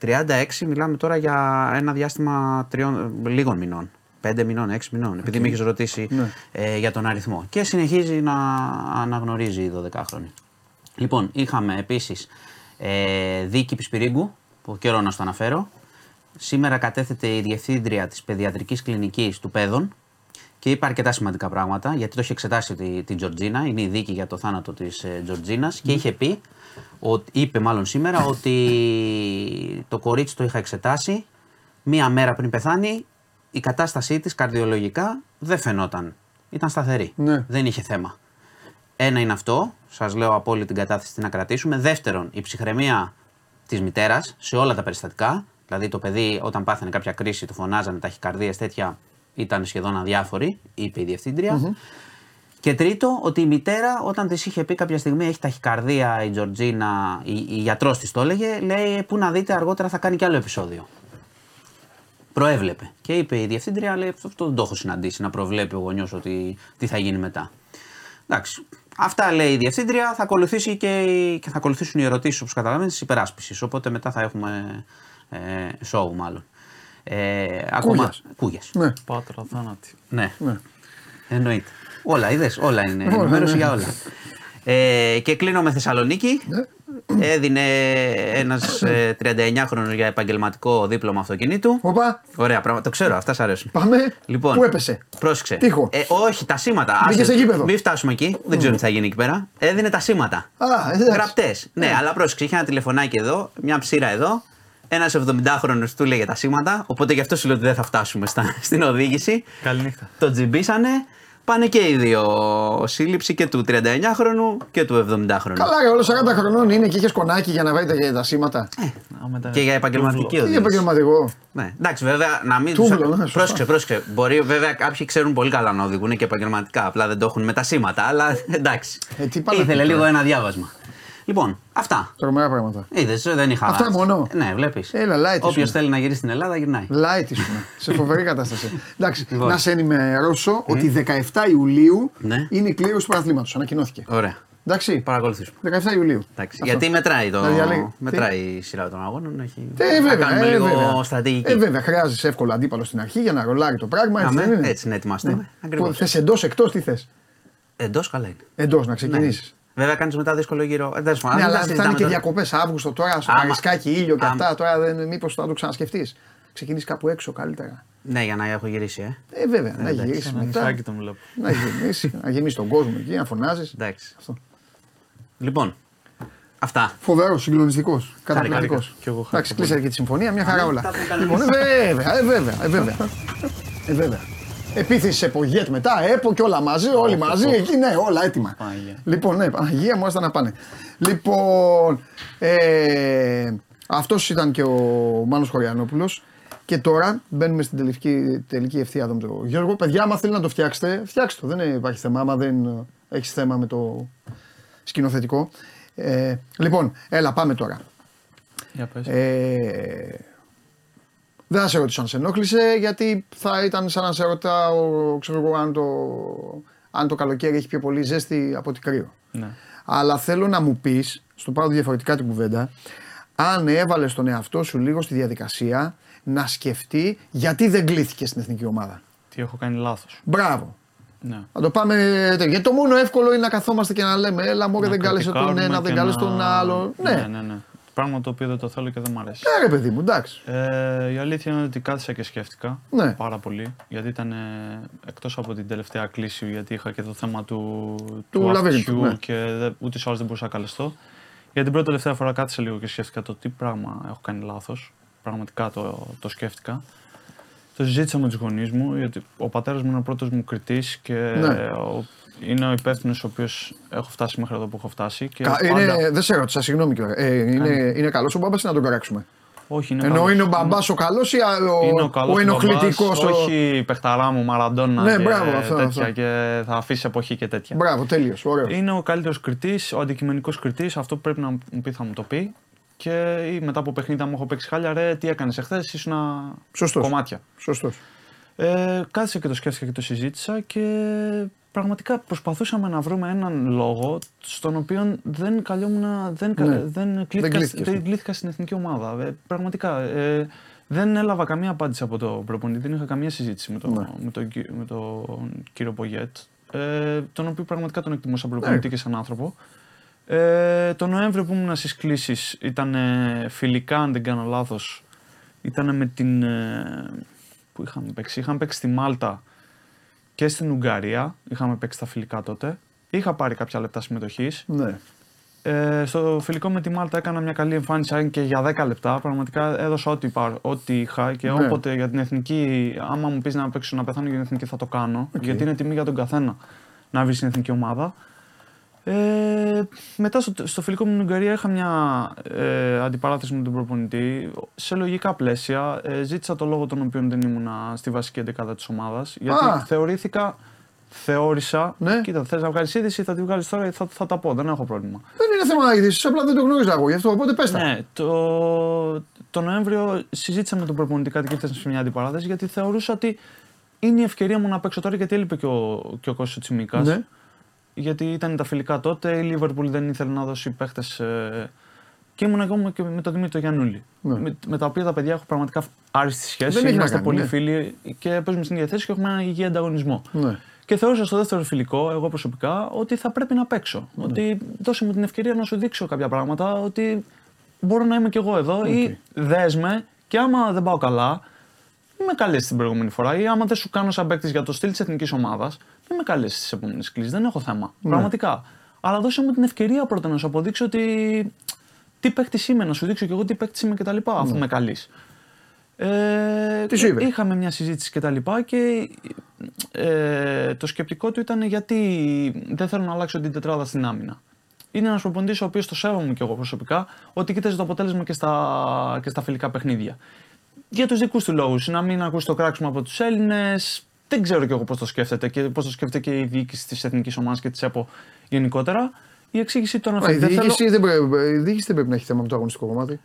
36 μιλάμε τώρα για ένα διάστημα τριών, λίγων μηνών. 5 μηνών, 6 μηνών. Επειδή με έχεις ρωτήσει Ναι. ε, για τον αριθμό. Και συνεχίζει να αναγνωρίζει η 12χρονη. Λοιπόν, είχαμε επίσης ε, δίκη Πισπυρίγκου, που καιρό να στο αναφέρω. Σήμερα κατέθεται η διευθύντρια της παιδιατρικής κλινικής του Πέδων και είπε αρκετά σημαντικά πράγματα γιατί το είχε εξετάσει τη, την Τζορτζίνα. Είναι η δίκη για το θάνατο της ε, Τζορτζίνας και είχε πει, ότι, είπε μάλλον σήμερα, ότι το κορίτσι το είχα εξετάσει μία μέρα πριν πεθάνει. Η κατάστασή της καρδιολογικά δεν φαινόταν. Ήταν σταθερή. Ναι. Δεν είχε θέμα. Ένα είναι αυτό, σας λέω από όλη την κατάθεση τι να κρατήσουμε. Δεύτερον, η ψυχραιμία της μητέρας σε όλα τα περιστατικά. Δηλαδή το παιδί όταν πάθαινε κάποια κρίση, του φωνάζανε ταχυκαρδίε τέτοια, ήταν σχεδόν αδιάφορη, είπε η διευθυντρια Και τρίτο, ότι η μητέρα όταν της είχε πει κάποια στιγμή έχει ταχυκαρδία η Τζορτζίνα, η, η γιατρός της το έλεγε, λέει πού να δείτε αργότερα θα κάνει κι άλλο επεισόδιο. Προέβλεπε. Και είπε η διευθύντρια, λέει αυτό, αυτό δεν το έχω συναντήσει, να προβλέπει ο γονιός ότι τι θα γίνει μετά. Εντάξει. Αυτά λέει η διευθύντρια, θα, ακολουθήσει και, η- και θα ακολουθήσουν οι ερωτήσεις όπως καταλαβαίνετε της υπεράσπισης. Οπότε μετά θα έχουμε ε, σοου μάλλον. Ε, ακόμα. Κούγιας. Κούγιας. Ναι. Πάτρα, θάνατη. Ναι. Ναι. Εννοείται. Όλα, είδες, όλα είναι. Όλα, Ενημέρωση ναι. για όλα. Ε, και κλείνω με Θεσσαλονίκη. Ναι. Έδινε ένας 39χρονο για επαγγελματικό δίπλωμα αυτοκινήτου. Οπα, Ωραία πράγματα. Το ξέρω, αυτά σ' αρέσουν. πάμε. Λοιπόν, Πού έπεσε; Πρόσεξε. Τείχο. Ε, όχι, τα σήματα. Μπήκες Άσε, σε γήπεδο. Μην φτάσουμε εκεί. Δεν ξέρω τι θα γίνει εκεί πέρα. Έδινε τα σήματα. Α, εντάξει. Γραπτές. Ναι, αλλά πρόσεξε. Είχε ένα τηλεφωνάκι εδώ, μια ψήρα εδώ. Ένας 70χρονο του λέγε τα σήματα. Οπότε γι' αυτό σου λέω ότι δεν θα φτάσουμε στα, (laughs) στην οδήγηση. Καληνύχτα. Το τζιμπήσανε. Πάνε και οι δύο σύλληψη και του 39χρονου και του 70χρονου. Καλά, ρε, όλο 40 χρονών είναι και είχε κονάκι για να βάλετε για τα σήματα. Α, μετά- Και για επαγγελματική Τι οδήγηση. επαγγελματικό. Ναι, εντάξει, βέβαια να μην. Τούβλο, ναι, σωστά. πρόσεξε, πρόσεξε. Μπορεί βέβαια κάποιοι ξέρουν πολύ καλά να οδηγούν και επαγγελματικά. Απλά δεν το έχουν με τα σήματα. Αλλά εντάξει. Ε, τι πάνε Ήθελε εκεί λίγο τώρα; ένα διάβασμα. Λοιπόν, αυτά. Τρομερά πράγματα. Είδες, δεν είχα. Αυτά αλλάξει. μόνο; Ναι, βλέπεις. Έλα, light Όποιος ήσουν. θέλει να γυρίσει στην Ελλάδα γυρνάει. Light ήσουν. σε φοβερή κατάσταση. (laughs) Εντάξει, Λοιπόν. να σε ενημερώσω ότι 17 Ιουλίου Ναι. είναι η κλήρωση του παραθλήματο. Ανακοινώθηκε. Ωραία. Εντάξει. Παρακολουθήσουμε. 17 Ιουλίου. Εντάξει. Αυτό. Γιατί μετράει, το... Να διαλέγει- μετράει η σειρά των αγώνων. Έχει... Ε, να βέβαια, κάνουμε ε, λίγο βέβαια. στρατηγική. Ε, βέβαια, χρειάζεσαι εύκολο αντίπαλο στην αρχή για να ρολάρει το πράγμα. Έτσι, Αμέ, δεν είναι; έτσι να ετοιμαστούμε. Ακριβώς. Θες εντός, εκτός, τι θες; Εντός καλά είναι. Εντός, να Ναι. ξεκινήσει. Βέβαια κάνεις μετά δύσκολο γύρο. Ε, τέλος πάντων, Ναι, μην τα αλλά συζητάμε φτάνει και τώρα. διακοπές Αύγουστο τώρα, στο Άμα- Παρισκάκι, ήλιο και άμα- αυτά. Τώρα δεν, μήπως θα το ξανασκεφτείς. Ξεκινήσεις κάπου έξω καλύτερα. Ναι, για να έχω γυρίσει, ε. Ε, βέβαια, να εντάξει, γυρίσει Ένα μετά. νησάκι τον βλέπω. Να γεμίσει, να γεμίσει τον κόσμο εκεί, να φωνάζεις. Εντάξει. Αυτό. Λοιπόν, αυτά. Φοβερός, συγκλονιστικός. Καταπληκτικός. χάρηκα. Κι εγώ χάρηκα Εντάξει, κλείσατε και τη συμφωνία, μια χαρά όλα. τα έχουμε κάνει Λοιπόν, ε, βέβαια, ε, βέβαια, ε, βέβαια. Ε, βέβαια. Επίθεση σε Πογέτ μετά, ΕΠΟ και όλα μαζί, όλοι μαζί, εκεί ναι, όλα έτοιμα. Παναγία. Λοιπόν, ναι, Παναγία μου, άστα να πάνε. Λοιπόν, ε, αυτός ήταν και ο Μάνος Χωριανόπουλος. Και τώρα μπαίνουμε στην τελική, τελική ευθεία εδώ με τον Γιώργο. Παιδιά, άμα θέλει να το φτιάξετε, φτιάξτε το. Δεν υπάρχει θέμα. Άμα δεν έχεις θέμα με το σκηνοθετικό. Ε, λοιπόν, έλα, πάμε τώρα. Για πες. Ε, δεν θα σε ρωτήσω αν σε ενόχλησε, γιατί θα ήταν σαν να σε ρωτάω ξέρω εγώ, αν, το, αν το καλοκαίρι έχει πιο πολύ ζέστη από ότι κρύο. Ναι. Αλλά θέλω να μου πεις, στο πάω διαφορετικά την κουβέντα, αν έβαλες τον εαυτό σου λίγο στη διαδικασία να σκεφτεί γιατί δεν κλήθηκε στην εθνική ομάδα. Τι έχω κάνει λάθος. Μπράβο. Ναι. Να το πάμε. τέτοιο. Γιατί το μόνο εύκολο είναι να καθόμαστε και να λέμε Έλα, μωρέ, Να δεν κάλεσε τον κριτικάρουμε ένα, δεν και κάλεσε να- τον άλλο. Ναι, ναι, ναι, ναι. Πράγμα το οποίο δεν το θέλω και δεν μου αρέσει. Ναι, ρε παιδί μου, εντάξει. Ε, η αλήθεια είναι ότι κάθισα και σκέφτηκα Ναι. πάρα πολύ. Γιατί ήταν ε, εκτός από την τελευταία κλίση, γιατί είχα και το θέμα του, Του λαβύρινθου, αυτιού ναι. και δε, ούτε ή άλλως δεν μπορούσα να καλεστώ. Για την πρώτη τελευταία φορά κάθισα λίγο και σκέφτηκα το τι πράγμα έχω κάνει λάθος. Πραγματικά το, το σκέφτηκα. Το συζήτησα με τους γονείς μου, γιατί ο πατέρας μου είναι ο πρώτος μου κριτής και Ναι. ο- είναι ο υπεύθυνος ο οποίος έχω φτάσει μέχρι εδώ που έχω φτάσει. Και Κα- πάντα- είναι, δεν σε ρώτησα, συγγνώμη κιόλας. Ε, είναι, είναι καλός ο μπαμπάς ή να τον κοράξουμε. Όχι, είναι Εννοώ καλός. είναι ο μπαμπάς ο καλός ή ο, Είναι ο καλός ο ενοχλητικός. μπαμπάς, Όχι η παιχταρά μου, Μαραντόνα Ναι, και μπράβο, αυτό, τέτοια αυτό. και θα αφήσει εποχή και τέτοια. Μπράβο, τέλειος. Ωραίο. Είναι ο καλύτερος κριτής, ο αντικειμενικός κριτής. Αυτό που πρέπει να μου πει θα μου το πει. Και ή μετά από παιχνίδια μου έχω παίξει χάλια, ρε, τι έκανες εχθές, ήσουν Σωστός. κομμάτια. Σωστός. Ε, κάθισα και το σκέφτηκα και το συζήτησα και πραγματικά προσπαθούσαμε να βρούμε έναν λόγο στον οποίο δεν καλιόμουν, δεν, κα- Ναι. δεν, κλήθηκα, κλήθηκες, δεν ναι. κλήθηκα στην εθνική ομάδα. Ε, πραγματικά. Ε, δεν έλαβα καμία απάντηση από τον προπονητή, δεν είχα καμία συζήτηση με, το, Ναι. με, τον, κυ- με τον κύριο Πογέτ, ε, τον οποίο πραγματικά τον εκτιμώ σαν προπονητή Ναι. και σαν άνθρωπο. Ε, το Νοέμβριο που ήμουν στις κλήσεις ήταν ε, φιλικά, αν δεν κάνω λάθος. Ήταν με την. Ε, που είχαμε παίξει. Είχαμε παίξει στη Μάλτα και στην Ουγγαρία. Είχαμε παίξει τα φιλικά τότε. Είχα πάρει κάποια λεπτά συμμετοχής. Ναι. Ε, στο φιλικό με τη Μάλτα έκανα μια καλή εμφάνιση αν και για 10 λεπτά. Πραγματικά έδωσα ό,τι, υπά- ό,τι είχα και Ναι. όποτε για την εθνική, άμα μου πεις να παίξω να πεθάνω για την εθνική, θα το κάνω. Γιατί είναι τιμή για τον καθένα να βρεις στην εθνική ομάδα. Ε, μετά στο, στο φιλικό με την Ουγγαρία είχα μια ε, αντιπαράθεση με τον προπονητή. Σε λογικά πλαίσια ε, ζήτησα το λόγο τον οποίο δεν ήμουν στη βασική εντεκάδα της ομάδας. Γιατί Α. θεωρήθηκα, θεώρησα. Ναι. Κοίτα, θες να βγάλεις είδηση, θα τη βγάλεις τώρα, θα, θα τα πω, δεν έχω πρόβλημα. Δεν είναι θέμα να ειδήσει, απλά δεν το γνώριζα εγώ γι' αυτό. Οπότε πες τα. Ναι, το, το Νοέμβριο συζήτησα με τον προπονητή κάτι και έφτασα σε μια αντιπαράθεση γιατί θεωρούσα ότι είναι η ευκαιρία μου να παίξω τώρα γιατί έλειπε και ο, και ο Κώστας Τσιμίκας. Ναι. Γιατί ήταν τα φιλικά τότε, η Λίβερπουλ δεν ήθελε να δώσει παίχτες. Ε, και ήμουν εγώ και με τον Δημήτρη Γιαννούλη. Ναι. Με, με τα οποία τα παιδιά έχω πραγματικά άριστης σχέση. Δεν έχει να Είμαστε κάνει, πολύ ναι. φίλοι και παίζουμε στην ίδια θέση και έχουμε ένα υγιή ανταγωνισμό. Ναι. Και θεώρησα στο δεύτερο φιλικό, εγώ προσωπικά, ότι θα πρέπει να παίξω. Ναι. Ότι δώσε μου την ευκαιρία να σου δείξω κάποια πράγματα, ότι μπορώ να είμαι κι εγώ εδώ ή δέσμε και άμα δεν πάω καλά, μην με καλέσεις την προηγούμενη φορά ή άμα δεν σου κάνω σαν παίκτης για το στυλ της εθνικής ομάδας, μην με καλέσεις τις επόμενες κλήσει. Δεν έχω θέμα. Ναι. Πραγματικά. Αλλά δώσε μου την ευκαιρία πρώτα να σου αποδείξω ότι τι παίκτη είμαι, να σου δείξω κι εγώ τι παίκτη είμαι κτλ. Αφού με καλείς. Ε, Ναι. Τι σου είπε; Είχαμε μια συζήτηση και τα λοιπά και ε, το σκεπτικό του ήταν γιατί δεν θέλω να αλλάξω την τετράδα στην άμυνα. Είναι ένας προπονητής ο οποίος το σέβομαι και εγώ προσωπικά ότι κοίταζε το αποτέλεσμα και στα, και στα φιλικά παιχνίδια. Για τους δικούς του λόγους, να μην ακούσει το κράξιμο από τους Έλληνες. Δεν ξέρω κι εγώ πώς το σκέφτεται και πώς το σκέφτεται και η διοίκηση της εθνικής ομάδας και της ΕΠΟ γενικότερα. Η εξήγησή του Α, αναφέρει. Η Δεν θέλω- διοίκηση δεν πρέπει- η διοίκηση δεν πρέπει να έχει θέμα με το αγωνιστικό κομμάτι.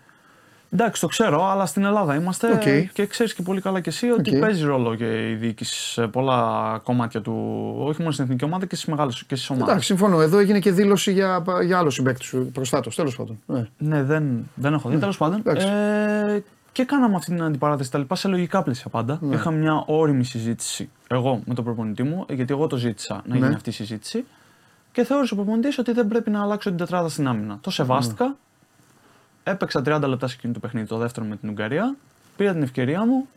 Εντάξει, το ξέρω, αλλά στην Ελλάδα είμαστε Οκ. και ξέρεις και πολύ καλά κι εσύ ότι Οκ. παίζει ρόλο και η διοίκηση σε πολλά κομμάτια του, όχι μόνο στην εθνική ομάδα και στις μεγάλε και στις ομάδες. Εντάξει, συμφωνώ. Εδώ έγινε και δήλωση για, για άλλο συμπαίκτη σου προστάτω. Τέλος πάντων. Ναι. Ναι, δεν, δεν έχω δει. Τέλος πάντων. εντάξει. Ε, και κάναμε αυτή την αντιπαράθεση τα λοιπά σε λογικά πλαίσια πάντα. Ναι. Είχαμε μια ώριμη συζήτηση εγώ με τον προπονητή μου, γιατί εγώ το ζήτησα να γίνει Ναι. αυτή η συζήτηση. Και θεώρησε ο προπονητής ότι δεν πρέπει να αλλάξω την τετράδα στην άμυνα. Το σεβάστηκα. Ναι. Έπαιξα 30 λεπτά σε εκείνο το παιχνίδι, το δεύτερο με την Ουγγαρία. Πήρα την ευκαιρία μου.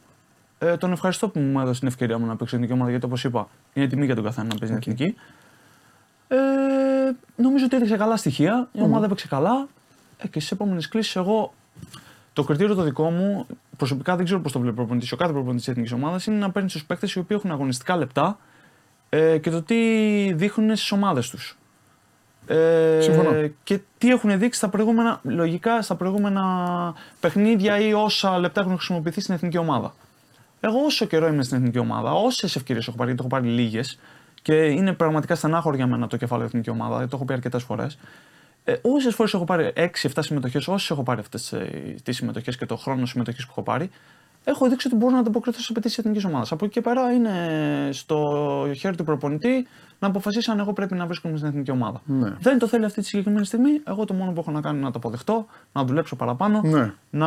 Ε, τον ευχαριστώ που μου έδωσε την ευκαιρία μου να παίξω εθνική ομάδα, γιατί όπως είπα, είναι τιμή για τον καθένα να παίζει την εθνική. Ε, νομίζω ότι έδειξε καλά στοιχεία. Η ομάδα έπαιξε καλά. Ε, και στις επόμενες κλήσεις, εγώ το κριτήριο το δικό μου, προσωπικά δεν ξέρω πώς το βλέπει ο προπονητής. Ο κάθε προπονητής της εθνικής ομάδας είναι να παίρνει του παίκτες οι οποίοι έχουν αγωνιστικά λεπτά ε, και το τι δείχνουν στις ομάδες τους. Ε, Συμφωνώ. Και τι έχουν δείξει στα προηγούμενα, λογικά στα προηγούμενα παιχνίδια ή όσα λεπτά έχουν χρησιμοποιηθεί στην εθνική ομάδα. Εγώ όσο καιρό είμαι στην εθνική ομάδα, όσες ευκαιρίες έχω πάρει, γιατί έχω πάρει λίγες και είναι πραγματικά στενάχωρο για μένα το κεφάλαιο εθνική ομάδα, το έχω πει αρκετές φορές. Ε, όσες φορές έχω πάρει 6-7 συμμετοχές, όσες έχω πάρει αυτές τις συμμετοχές και το χρόνο συμμετοχής που έχω πάρει, έχω δείξει ότι μπορώ να ανταποκριθώ στι απαιτήσεις της εθνικής ομάδας. Από εκεί και πέρα είναι στο χέρι του προπονητή να αποφασίσει αν εγώ πρέπει να βρίσκομαι στην εθνική ομάδα. Ναι. Δεν το θέλει αυτή τη συγκεκριμένη στιγμή. Εγώ το μόνο που έχω να κάνω είναι να το αποδεχτώ, να δουλέψω παραπάνω, Ναι. να,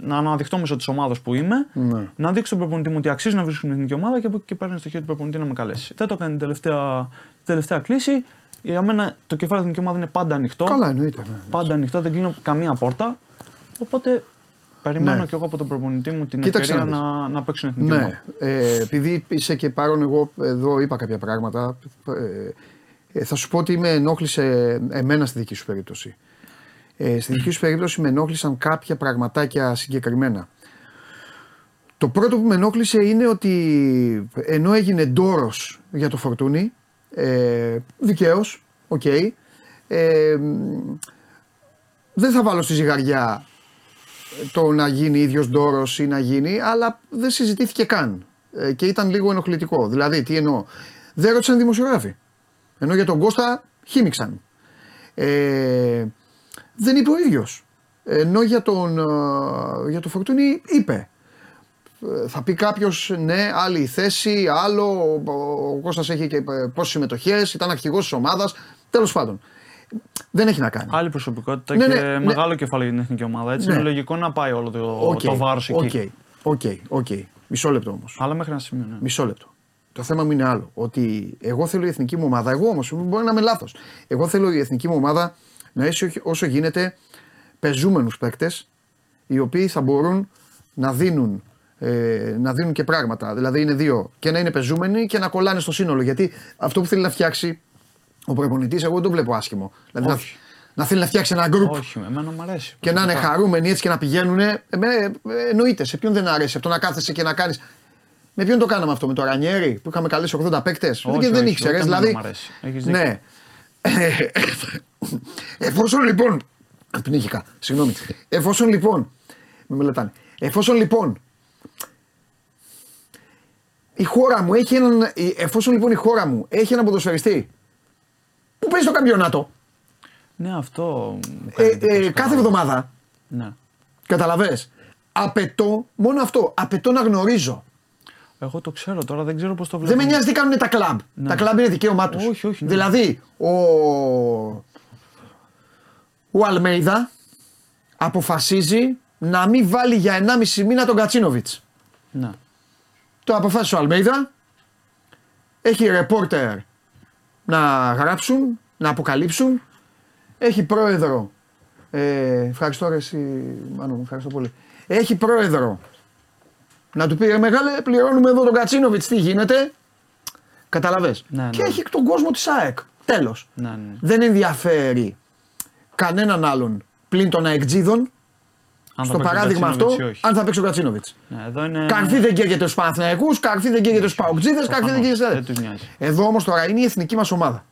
να αναδειχτώ μέσω της ομάδας που είμαι, Ναι. να δείξω στον προπονητή μου ότι αξίζει να βρίσκω στην εθνική ομάδα και από εκεί και πέρα είναι στο χέρι του προπονητή να με καλέσει. Δεν το έκανε την τελευταία, την τελευταία κλίση. Για μένα το κεφάλαιο εθνική ομάδα είναι πάντα ανοιχτό. Καλά, εννοείται. ναι. Πάντα ανοιχτό, δεν κλείνω καμία πόρτα. Οπότε περιμένω Ναι. και εγώ από τον προπονητή μου την Κοίταξε ευκαιρία να δεις. να, να παίξω στην εθνική ομάδα. Ναι, ε, επειδή είσαι και παρόν, εγώ εδώ είπα κάποια πράγματα. Ε, ε, θα σου πω ότι με ενόχλησε εμένα στη δική σου περίπτωση. Ε, στη δική σου περίπτωση με ενόχλησαν κάποια πραγματάκια συγκεκριμένα. Το πρώτο που με ενόχλησε είναι ότι ενώ έγινε ντόρος για το φορτούνι, ε, δικαίως, οκ, ε, δεν θα βάλω στη ζυγαριά το να γίνει ίδιος ντόρος ή να γίνει, αλλά δεν συζητήθηκε καν. Ε, και ήταν λίγο ενοχλητικό. Δηλαδή, τι εννοώ. Δεν ρώτησαν δημοσιογράφοι. Ενώ για τον Κώστα χύμηξαν. Ε, δεν είπε ο ίδιος. Ενώ για τον, ε, για τον Φορτούνη είπε. Ε, Θα πει κάποιος, ναι, άλλη θέση, άλλο. Ο, ο Κώστας έχει και πόσες συμμετοχές, ήταν αρχηγός της ομάδας. Τέλος πάντων. Δεν έχει να κάνει. Άλλη προσωπικότητα Ναι, και ναι, ναι. μεγάλο κεφάλαιο για την εθνική ομάδα. Έτσι Ναι. είναι λογικό να πάει όλο το, Οκ, το βάρος εκεί. Οκ, οκ, οκ. Μισό λεπτό όμως. Αλλά μέχρι ένα σημείο. Ναι. Μισό λεπτό. Το θέμα μου είναι άλλο. Ότι εγώ θέλω η εθνική μου ομάδα, εγώ όμως, μπορεί να είμαι λάθος. Εγώ θέλω η εθνική μου ομάδα να έχει όσο γίνεται πεζούμενους παίκτες, οι οποίοι θα μπορούν να δίνουν, ε, να δίνουν και πράγματα. Δηλαδή είναι δύο. Και να είναι πεζούμενοι και να κολλάνε στο σύνολο. Γιατί αυτό που θέλει να φτιάξει ο προπονητής, εγώ δεν το βλέπω άσχημο. Δηλαδή να, Όχι. να θέλει να φτιάξει ένα γκρουπ Όχι, εμένα μου αρέσει. και να είναι προσωπικά. χαρούμενοι έτσι και να πηγαίνουν. Ε, ε, εννοείται, σε ποιον δεν αρέσει αυτό να κάθεσαι και να κάνεις. Με ποιον το κάναμε αυτό, με το Ρανιέρι που είχαμε καλέσει 80 παίκτες; Όχι, Και δεν όχι, ήξερες. ούτε εμένα Δηλαδή. μ' αρέσει. Έχεις δίκιο. ναι. Εφόσον λοιπόν. Πνίγηκα, συγγνώμη. Εφόσον λοιπόν. Με μελετάνε. Εφόσον λοιπόν. Η χώρα μου έχει έναν. Εφόσον λοιπόν η χώρα μου έχει έναν ποδοσφαιριστή που παίζει στο καμπιονάτο Ναι, αυτό. μου ε, κάνει ε, εντύπωση κάθε πάρα εβδομάδα. πολύ. Ναι. Καταλαβες. Απαιτώ, μόνο αυτό, απαιτώ να γνωρίζω. Εγώ το ξέρω τώρα, δεν ξέρω πώς το βλέπω. Δεν με νοιάζει τι κάνουν τα κλαμπ. Ναι. Τα κλαμπ είναι δικαίωμά τους. Όχι, όχι, ναι. Δηλαδή, ο, ο Αλμέιδα αποφασίζει να μην βάλει για 1,5 μήνα τον Κατσίνοβιτς. Ναι. Το αποφάσισε ο Αλμέιδα έχει ρεπόρτερ να γράψουν, να αποκαλύψουν. Έχει πρόεδρο. Ε, ευχαριστώ ρε εσύ, Μάνο μου, ευχαριστώ πολύ. Έχει πρόεδρο να του πει ρε μεγάλε πληρώνουμε εδώ τον Κατσίνοβιτς τι γίνεται; Καταλαβες. Ναι, ναι. Και έχει τον κόσμο της ΑΕΚ. Τέλος. Ναι, ναι. Δεν ενδιαφέρει κανέναν άλλον πλην των αεκτζίδων Αν στο θα παίξει ο παράδειγμα αυτό, Κατσίνοβιτς ή όχι. αν θα παίξει ο Κατσίνοβιτς. Ναι, εδώ είναι... Καρφί δεν καίγεται στους Παναθηναϊκούς, καρφί δεν καίγεται στους Παοκτζίδες, καρφί δεν Προφανώς, καίγεται δεν σε τους νοιάζει. Εδώ όμως τώρα είναι η εθνική μας ομάδα.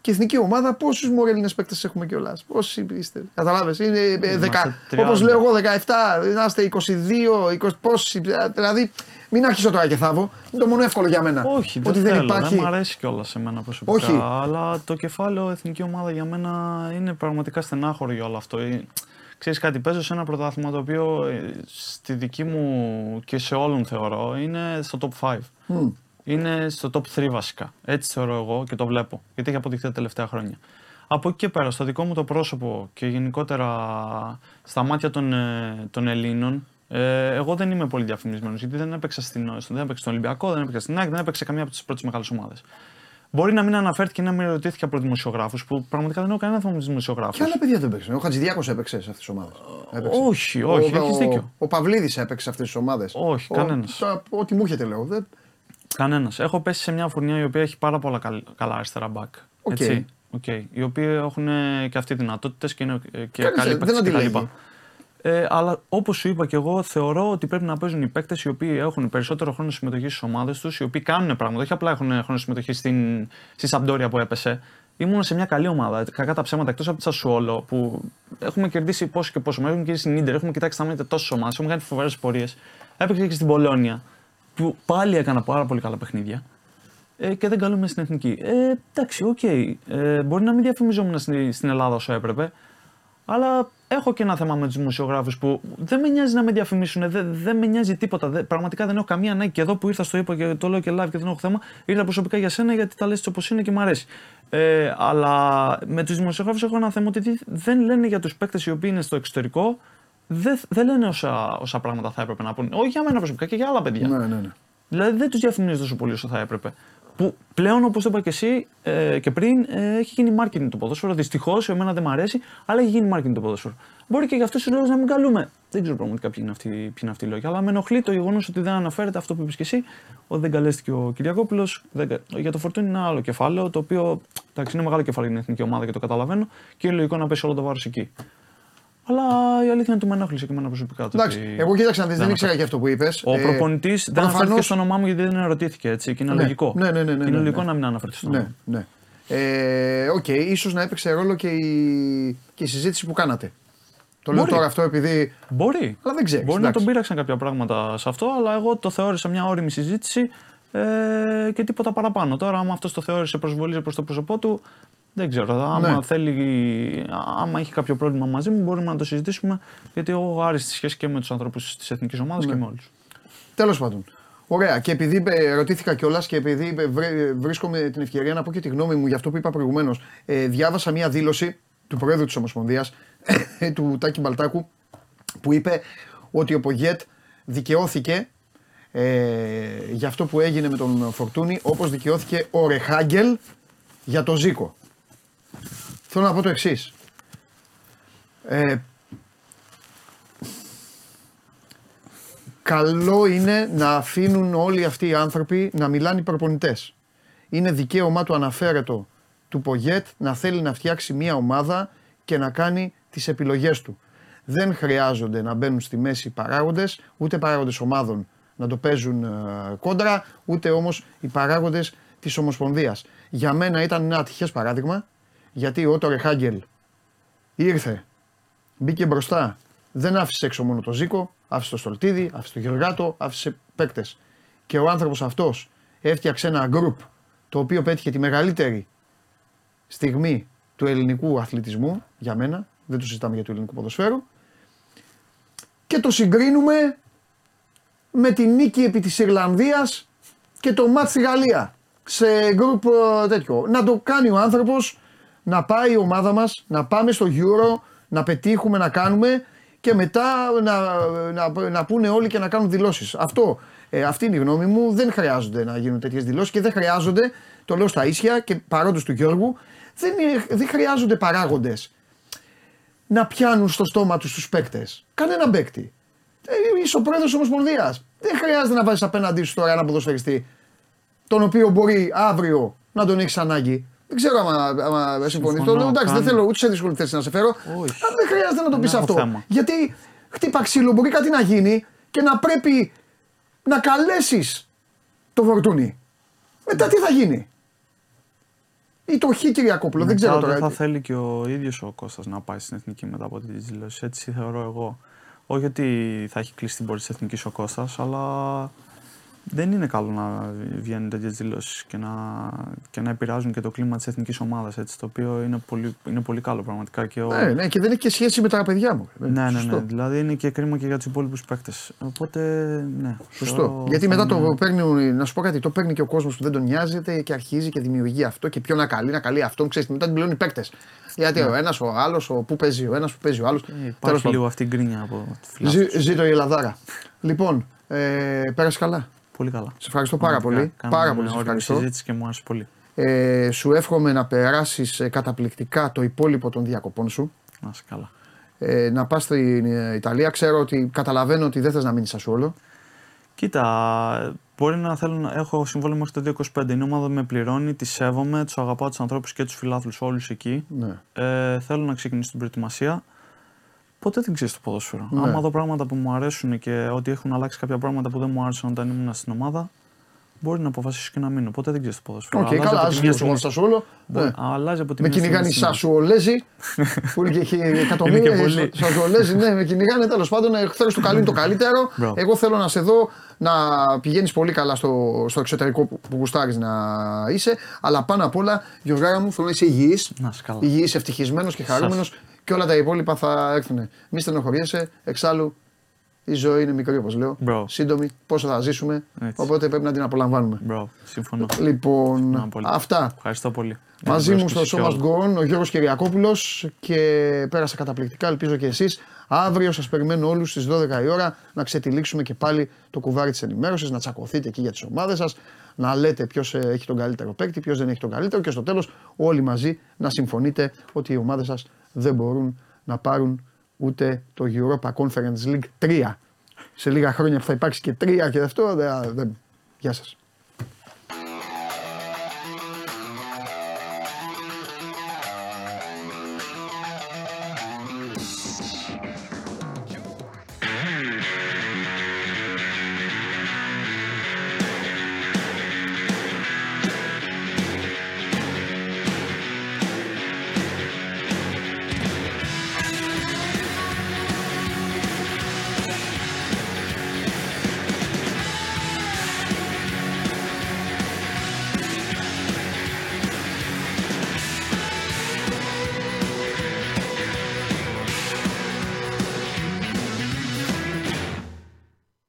Και η εθνική ομάδα, πόσους μορέλινε παίκτες έχουμε κιόλας. Πόσοι είστε. Καταλάβει. Είναι Είμαστε 30. Όπως λέω εγώ 17, να είστε 22, 20, πόσοι. Δηλαδή, μην αρχίσω τώρα και θάβω. Είναι το μόνο εύκολο για μένα. Όχι, δεν, Ότι δεν θέλω, υπάρχει. δεν μ' αρέσει κιόλας σε μένα προσωπικά. Όχι. Αλλά το κεφάλαιο εθνική ομάδα για μένα είναι πραγματικά στενάχωρο για όλο αυτό. Ε, Ξέρεις κάτι, παίζω σε ένα πρωτάθλημα το οποίο ε, στη δική μου και σε όλων θεωρώ είναι στο top 5. Μμ. Είναι στο top 3 βασικά. Έτσι θεωρώ εγώ και το βλέπω. Γιατί έχει αποδειχθεί τα τελευταία χρόνια. Από εκεί και πέρα, στο δικό μου το πρόσωπο και γενικότερα στα μάτια των, ε, των Ελλήνων, ε, εγώ δεν είμαι πολύ διαφημισμένος γιατί δεν έπαιξα, στην, στον, δεν έπαιξα στον Ολυμπιακό, δεν έπαιξα στην ΑΕΚ, δεν έπαιξα καμία από τις πρώτες μεγάλες ομάδες. Μπορεί να μην αναφέρθηκε ή να μην ερωτήθηκε από δημοσιογράφους που πραγματικά δεν έχω κανένα θέμα με τους δημοσιογράφους. Και άλλα παιδιά δεν παίξαν. Ο Χατζηδιάκος έπαιξε σε αυτές τις ομάδες. όχι, όχι, έχεις δίκιο. Ο, ο Παυλίδης έπαιξε σε αυτές τις ομάδες. Όχι, κανένας. Ό,τι μου έχετε λέω. Δεν... Κανένας. Έχω πέσει σε μια φουρνιά η οποία έχει πάρα πολλά καλ- καλά αριστερά back. Οκ. Έτσι. Οκ. Οι οποίοι έχουν ε, και αυτοί δυνατότητες και είναι ε, και Κανείς καλοί δεν παίκτες αντιλέγει. Κτλ. Ε, αλλά όπως σου είπα και εγώ, θεωρώ ότι πρέπει να παίζουν οι παίκτες οι οποίοι έχουν περισσότερο χρόνο συμμετοχή στις ομάδες τους, οι οποίοι κάνουν πράγματα. Όχι απλά έχουν χρόνο συμμετοχή στην, στη Σαμπντόρια που έπεσε. Ήμουν σε μια καλή ομάδα. Κακά τα ψέματα εκτός από τη Σασουόλο που έχουμε κερδίσει πόσο και πόσο. Έχουμε κερδίσει την Ίντερ, έχουμε κοιτάξει τα μάτια τόσες ομάδες, έχουμε κάνει φοβερές πορείες. Έπαιξε και στην Μπολόνια που πάλι έκανα πάρα πολύ καλά παιχνίδια ε, και δεν καλούμε στην εθνική. Ε, εντάξει, οκ. Ε, μπορεί να μην διαφημιζόμουν στην, στην Ελλάδα όσο έπρεπε, αλλά έχω και ένα θέμα με τους δημοσιογράφους που δεν με νοιάζει να με διαφημίσουν, δεν, δεν με νοιάζει τίποτα. Δεν, πραγματικά δεν έχω καμία ανάγκη. Και εδώ που ήρθα στο είπα και το λέω και live και δεν έχω θέμα, ήρθα προσωπικά για σένα γιατί τα λες έτσι όπως είναι και μου αρέσει. Ε, αλλά με τους δημοσιογράφους έχω ένα θέμα ότι δεν λένε για τους παίκτες οι οποίοι είναι στο εξωτερικό, δεν, δεν λένε όσα, όσα πράγματα θα έπρεπε να πούνε. Όχι για μένα προσωπικά και για άλλα παιδιά. Ναι, ναι, ναι. Δηλαδή δεν τους διαφημίζεις τόσο πολύ όσο θα έπρεπε. Που πλέον, όπως το είπα και εσύ ε, και πριν, ε, έχει γίνει marketing το ποδόσφαιρο. Δυστυχώς, εμένα δεν μου αρέσει, αλλά έχει γίνει marketing το ποδόσφαιρο. Μπορεί και για αυτούς τους λόγους να μην καλούμε. Δεν ξέρω πραγματικά ποιοι είναι αυτοί, ποιοι είναι αυτοί οι λόγοι. Αλλά με ενοχλεί το γεγονός ότι δεν αναφέρεται αυτό που είπες και εσύ, ότι δεν καλέστηκε ο Κυριακόπουλο. Για το φορτούνι είναι ένα άλλο κεφάλαιο, το οποίο εντάξει, είναι μεγάλο κεφάλαιο για την εθνική ομάδα και το καταλαβαίνω και είναι λογικό να πέσει όλο το βάρος εκεί. Αλλά η αλήθεια είναι ότι με ενόχλησε και εμένα προσωπικά. το Εντάξει, ότι εγώ κοίταξα να δεις, δεν δεν ήξερα και αυτό που είπες. ο προπονητής δεν προφανώς- αναφέρθηκε στο όνομά μου γιατί δεν ερωτήθηκε έτσι και είναι Ναι, λογικό. ναι, ναι, ναι, ναι, Και είναι ναι, λογικό ναι. να μην αναφέρθηκε στο όνομα. Ναι, ναι. Ε, Οκ, ίσως να έπαιξε ρόλο και η, και η συζήτηση που κάνατε. Το λέω Μπορεί. τώρα αυτό επειδή. Μπορεί. Αλλά δεν ξέρεις. Μπορεί να τον πείραξαν κάποια πράγματα σε αυτό, αλλά εγώ το θεώρησα μια ώριμη συζήτηση ε, και τίποτα παραπάνω. Τώρα, άμα αυτός το θεώρησε προσβολή προς το πρόσωπό του, δεν ξέρω. Άμα Ναι. θέλει, άμα έχει κάποιο πρόβλημα μαζί μου, μπορούμε να το συζητήσουμε. Γιατί εγώ έχω άριστη σχέση και με τους ανθρώπους της εθνικής ομάδας Ναι. και με όλους. Τέλος πάντων. Ωραία. Και επειδή ε, ρωτήθηκα κιόλας και επειδή ε, βρε- βρίσκομαι την ευκαιρία να πω και τη γνώμη μου για αυτό που είπα προηγουμένως, ε, διάβασα μία δήλωση του Προέδρου της Ομοσπονδίας, του Τάκη Μπαλτάκου, που είπε ότι ο Πογέτ δικαιώθηκε ε, για αυτό που έγινε με τον Φορτούνη, όπως δικαιώθηκε ο Ρεχάγκελ για το Ζήκο. Θέλω να πω το εξής. Ε, καλό είναι να αφήνουν όλοι αυτοί οι άνθρωποι να μιλάνε οι προπονητές. Είναι δικαίωμά του αναφέρετο του Πογέτ να θέλει να φτιάξει μια ομάδα και να κάνει τις επιλογές του. Δεν χρειάζονται να μπαίνουν στη μέση οι παράγοντες, ούτε παράγοντες ομάδων να το παίζουν ε, κόντρα, ούτε όμως οι παράγοντες της Ομοσπονδίας. Για μένα ήταν ένα ατυχές παράδειγμα, γιατί ο Τόρε Χάγκελ ήρθε, μπήκε μπροστά, δεν άφησε έξω μόνο το Ζήκο, άφησε το Στολτίδη, άφησε το Γεωργάτο, άφησε παίκτες. Και ο άνθρωπος αυτός έφτιαξε ένα γκρουπ το οποίο πέτυχε τη μεγαλύτερη στιγμή του ελληνικού αθλητισμού, για μένα, δεν το συζητάμε για του ελληνικού ποδοσφαίρου, και το συγκρίνουμε με τη νίκη επί της Ιρλανδίας και το μάτς στη Γαλλία σε γκρουπ ε, τέτοιο. Να το κάνει ο άνθρωπος, να πάει η ομάδα μας, να πάμε στο Euro, να πετύχουμε, να κάνουμε και μετά να, να, να πούνε όλοι και να κάνουν δηλώσεις. Αυτό Ε, αυτή είναι η γνώμη μου. Δεν χρειάζονται να γίνουν τέτοιες δηλώσεις και δεν χρειάζονται, το λέω στα ίσια και παρόντος του Γιώργου, δεν, είναι- δεν χρειάζονται παράγοντες να πιάνουν στο στόμα τους τους παίκτες. Κανένα παίκτη. Ε, είσαι ο πρόεδρος της Ομοσπονδίας. Δεν χρειάζεται να βάζεις απέναντί σου τώρα ένα ποδοσφαιριστή, τον οποίο μπορεί αύριο να τον έχεις ανάγκη. Δεν ξέρω άμα, άμα συμφωνείς. Το λέω εντάξει, δεν καν. θέλω ούτε σε δύσκολη θέση να σε φέρω. Όχι. Αλλά δεν χρειάζεται να το Δεν πεις έχω αυτό. θέμα. Γιατί χτύπα ξύλο, μπορεί κάτι να γίνει και να πρέπει να καλέσεις το φορτούνι. Μετά τι θα γίνει; Ή το χ Κυριακόπουλο, δεν Μετά ξέρω τώρα. Δεν θα θέλει και ο ίδιος ο Κώστας να πάει στην εθνική μετά από τις δηλώσεις. Έτσι θεωρώ εγώ. Όχι ότι θα έχει κλείσει την πόρτα της εθνικής ο Κώστας, αλλά δεν είναι καλό να βγαίνουν τέτοιες δηλώσεις και να, και να επηρεάζουν και το κλίμα της εθνικής ομάδας. Το οποίο είναι πολύ, είναι πολύ καλό πραγματικά. Και ο... Ναι, ναι, και δεν έχει και σχέση με τα παιδιά μου. Ε, ναι, ναι, Σωστό. ναι. Δηλαδή είναι και κρίμα και για τους υπόλοιπους παίκτες. Οπότε, ναι. Σωστό. θεωρώ Γιατί θα μετά το είναι- παίρνει, να σου πω κάτι, το παίρνει και ο κόσμος που δεν τον νοιάζεται και αρχίζει και δημιουργεί αυτό και ποιο να καλεί, να καλεί αυτόν. Ξέρεις, μετά την πληρώνει οι παίκτες. Γιατί ο ένας, ο άλλος, ο πού παίζει ο ένας, που παίζει ο άλλος. Ε, Υπάρχει λίγο αυτή η γκρίνια από τη φιλάθλους. Ζήτω η Ελλαδάρα. λοιπόν, ε, πέρασε καλά. Πολύ καλά. Σε ευχαριστώ πάρα Πραγματικά, πολύ. κάναμε Πάρα πολύ σε όριμη ευχαριστώ. συζήτηση και μου άρεσε πολύ. Ε, σου εύχομαι να περάσεις καταπληκτικά το υπόλοιπο των διακοπών σου. Να είσαι καλά. Ε, να πας στην ε, Ιταλία. Ξέρω ότι καταλαβαίνω ότι δεν θες να μείνεις όλο. Κοίτα, μπορεί να θέλω να έχω συμβόλαιο μέχρι το 2025. Είναι ομάδα που με πληρώνει, τη σέβομαι, τους αγαπάω τους ανθρώπους και τους φιλάθλους όλους εκεί. Ναι. Ε, θέλω να ξεκινήσω την προετοιμασία. Ποτέ δεν ξέρεις το ποδόσφαιρο. Ναι. Άμα δω πράγματα που μου αρέσουν και ότι έχουν αλλάξει κάποια πράγματα που δεν μου άρεσαν όταν ήμουν στην ομάδα, μπορεί να αποφασίσω και να μείνω. Ποτέ δεν ξέρεις το ποδόσφαιρο. Οκ, Αλλάζει καλά, από ας τη μια βγούμε στιγμή- στο Σασουόλο. Μπορεί- Ναι. Αλλάζει από τη Με μια στιγμή κυνηγάνε οι στην άλλη. Σασουολέζοι. (laughs) που είναι και εκατομμύρια. Είναι και πολλοί. οι Σασουολέζοι, ναι, με κυνηγάνε τέλος πάντων. Εχθέ του καλεί το καλύτερο. Μπράβο. Εγώ θέλω να σε δω να πηγαίνεις πολύ καλά στο, στο εξωτερικό που, που γουστάρεις να είσαι. Αλλά πάνω απ' όλα, Γιωργάρα μου, θέλω να είσαι υγιής. Να είσαι καλά. Υγιής, ευτυχισμένος και χαρούμενος. Και όλα τα υπόλοιπα θα έρθουν. Μη στενοχωριέσαι. Εξάλλου, η ζωή είναι μικρή, όπως λέω. Μπράβο. Σύντομη. Πόσο θα ζήσουμε. Έτσι. Οπότε πρέπει να την απολαμβάνουμε. Μπράβο, συμφωνώ. Λοιπόν, Συμφωνώ πολύ. αυτά. Ευχαριστώ πολύ. Για Μαζί την μου στο πρόσκληση Show και Must όλα. Go On ο Γιώργος Κυριακόπουλος και πέρασα καταπληκτικά, ελπίζω και εσείς. Αύριο σας περιμένω όλους στις 12 η ώρα να ξετυλίξουμε και πάλι το κουβάρι της ενημέρωσης, να τσακωθείτε εκεί για τις ομάδες σας, να λέτε ποιος ε, έχει τον καλύτερο παίκτη, ποιος δεν έχει τον καλύτερο και στο τέλος όλοι μαζί να συμφωνείτε ότι οι ομάδες σας δεν μπορούν να πάρουν ούτε το Europa Conference League 3. Σε λίγα χρόνια που θα υπάρξει και 3 και αυτό, δεν, δεν... γεια σας.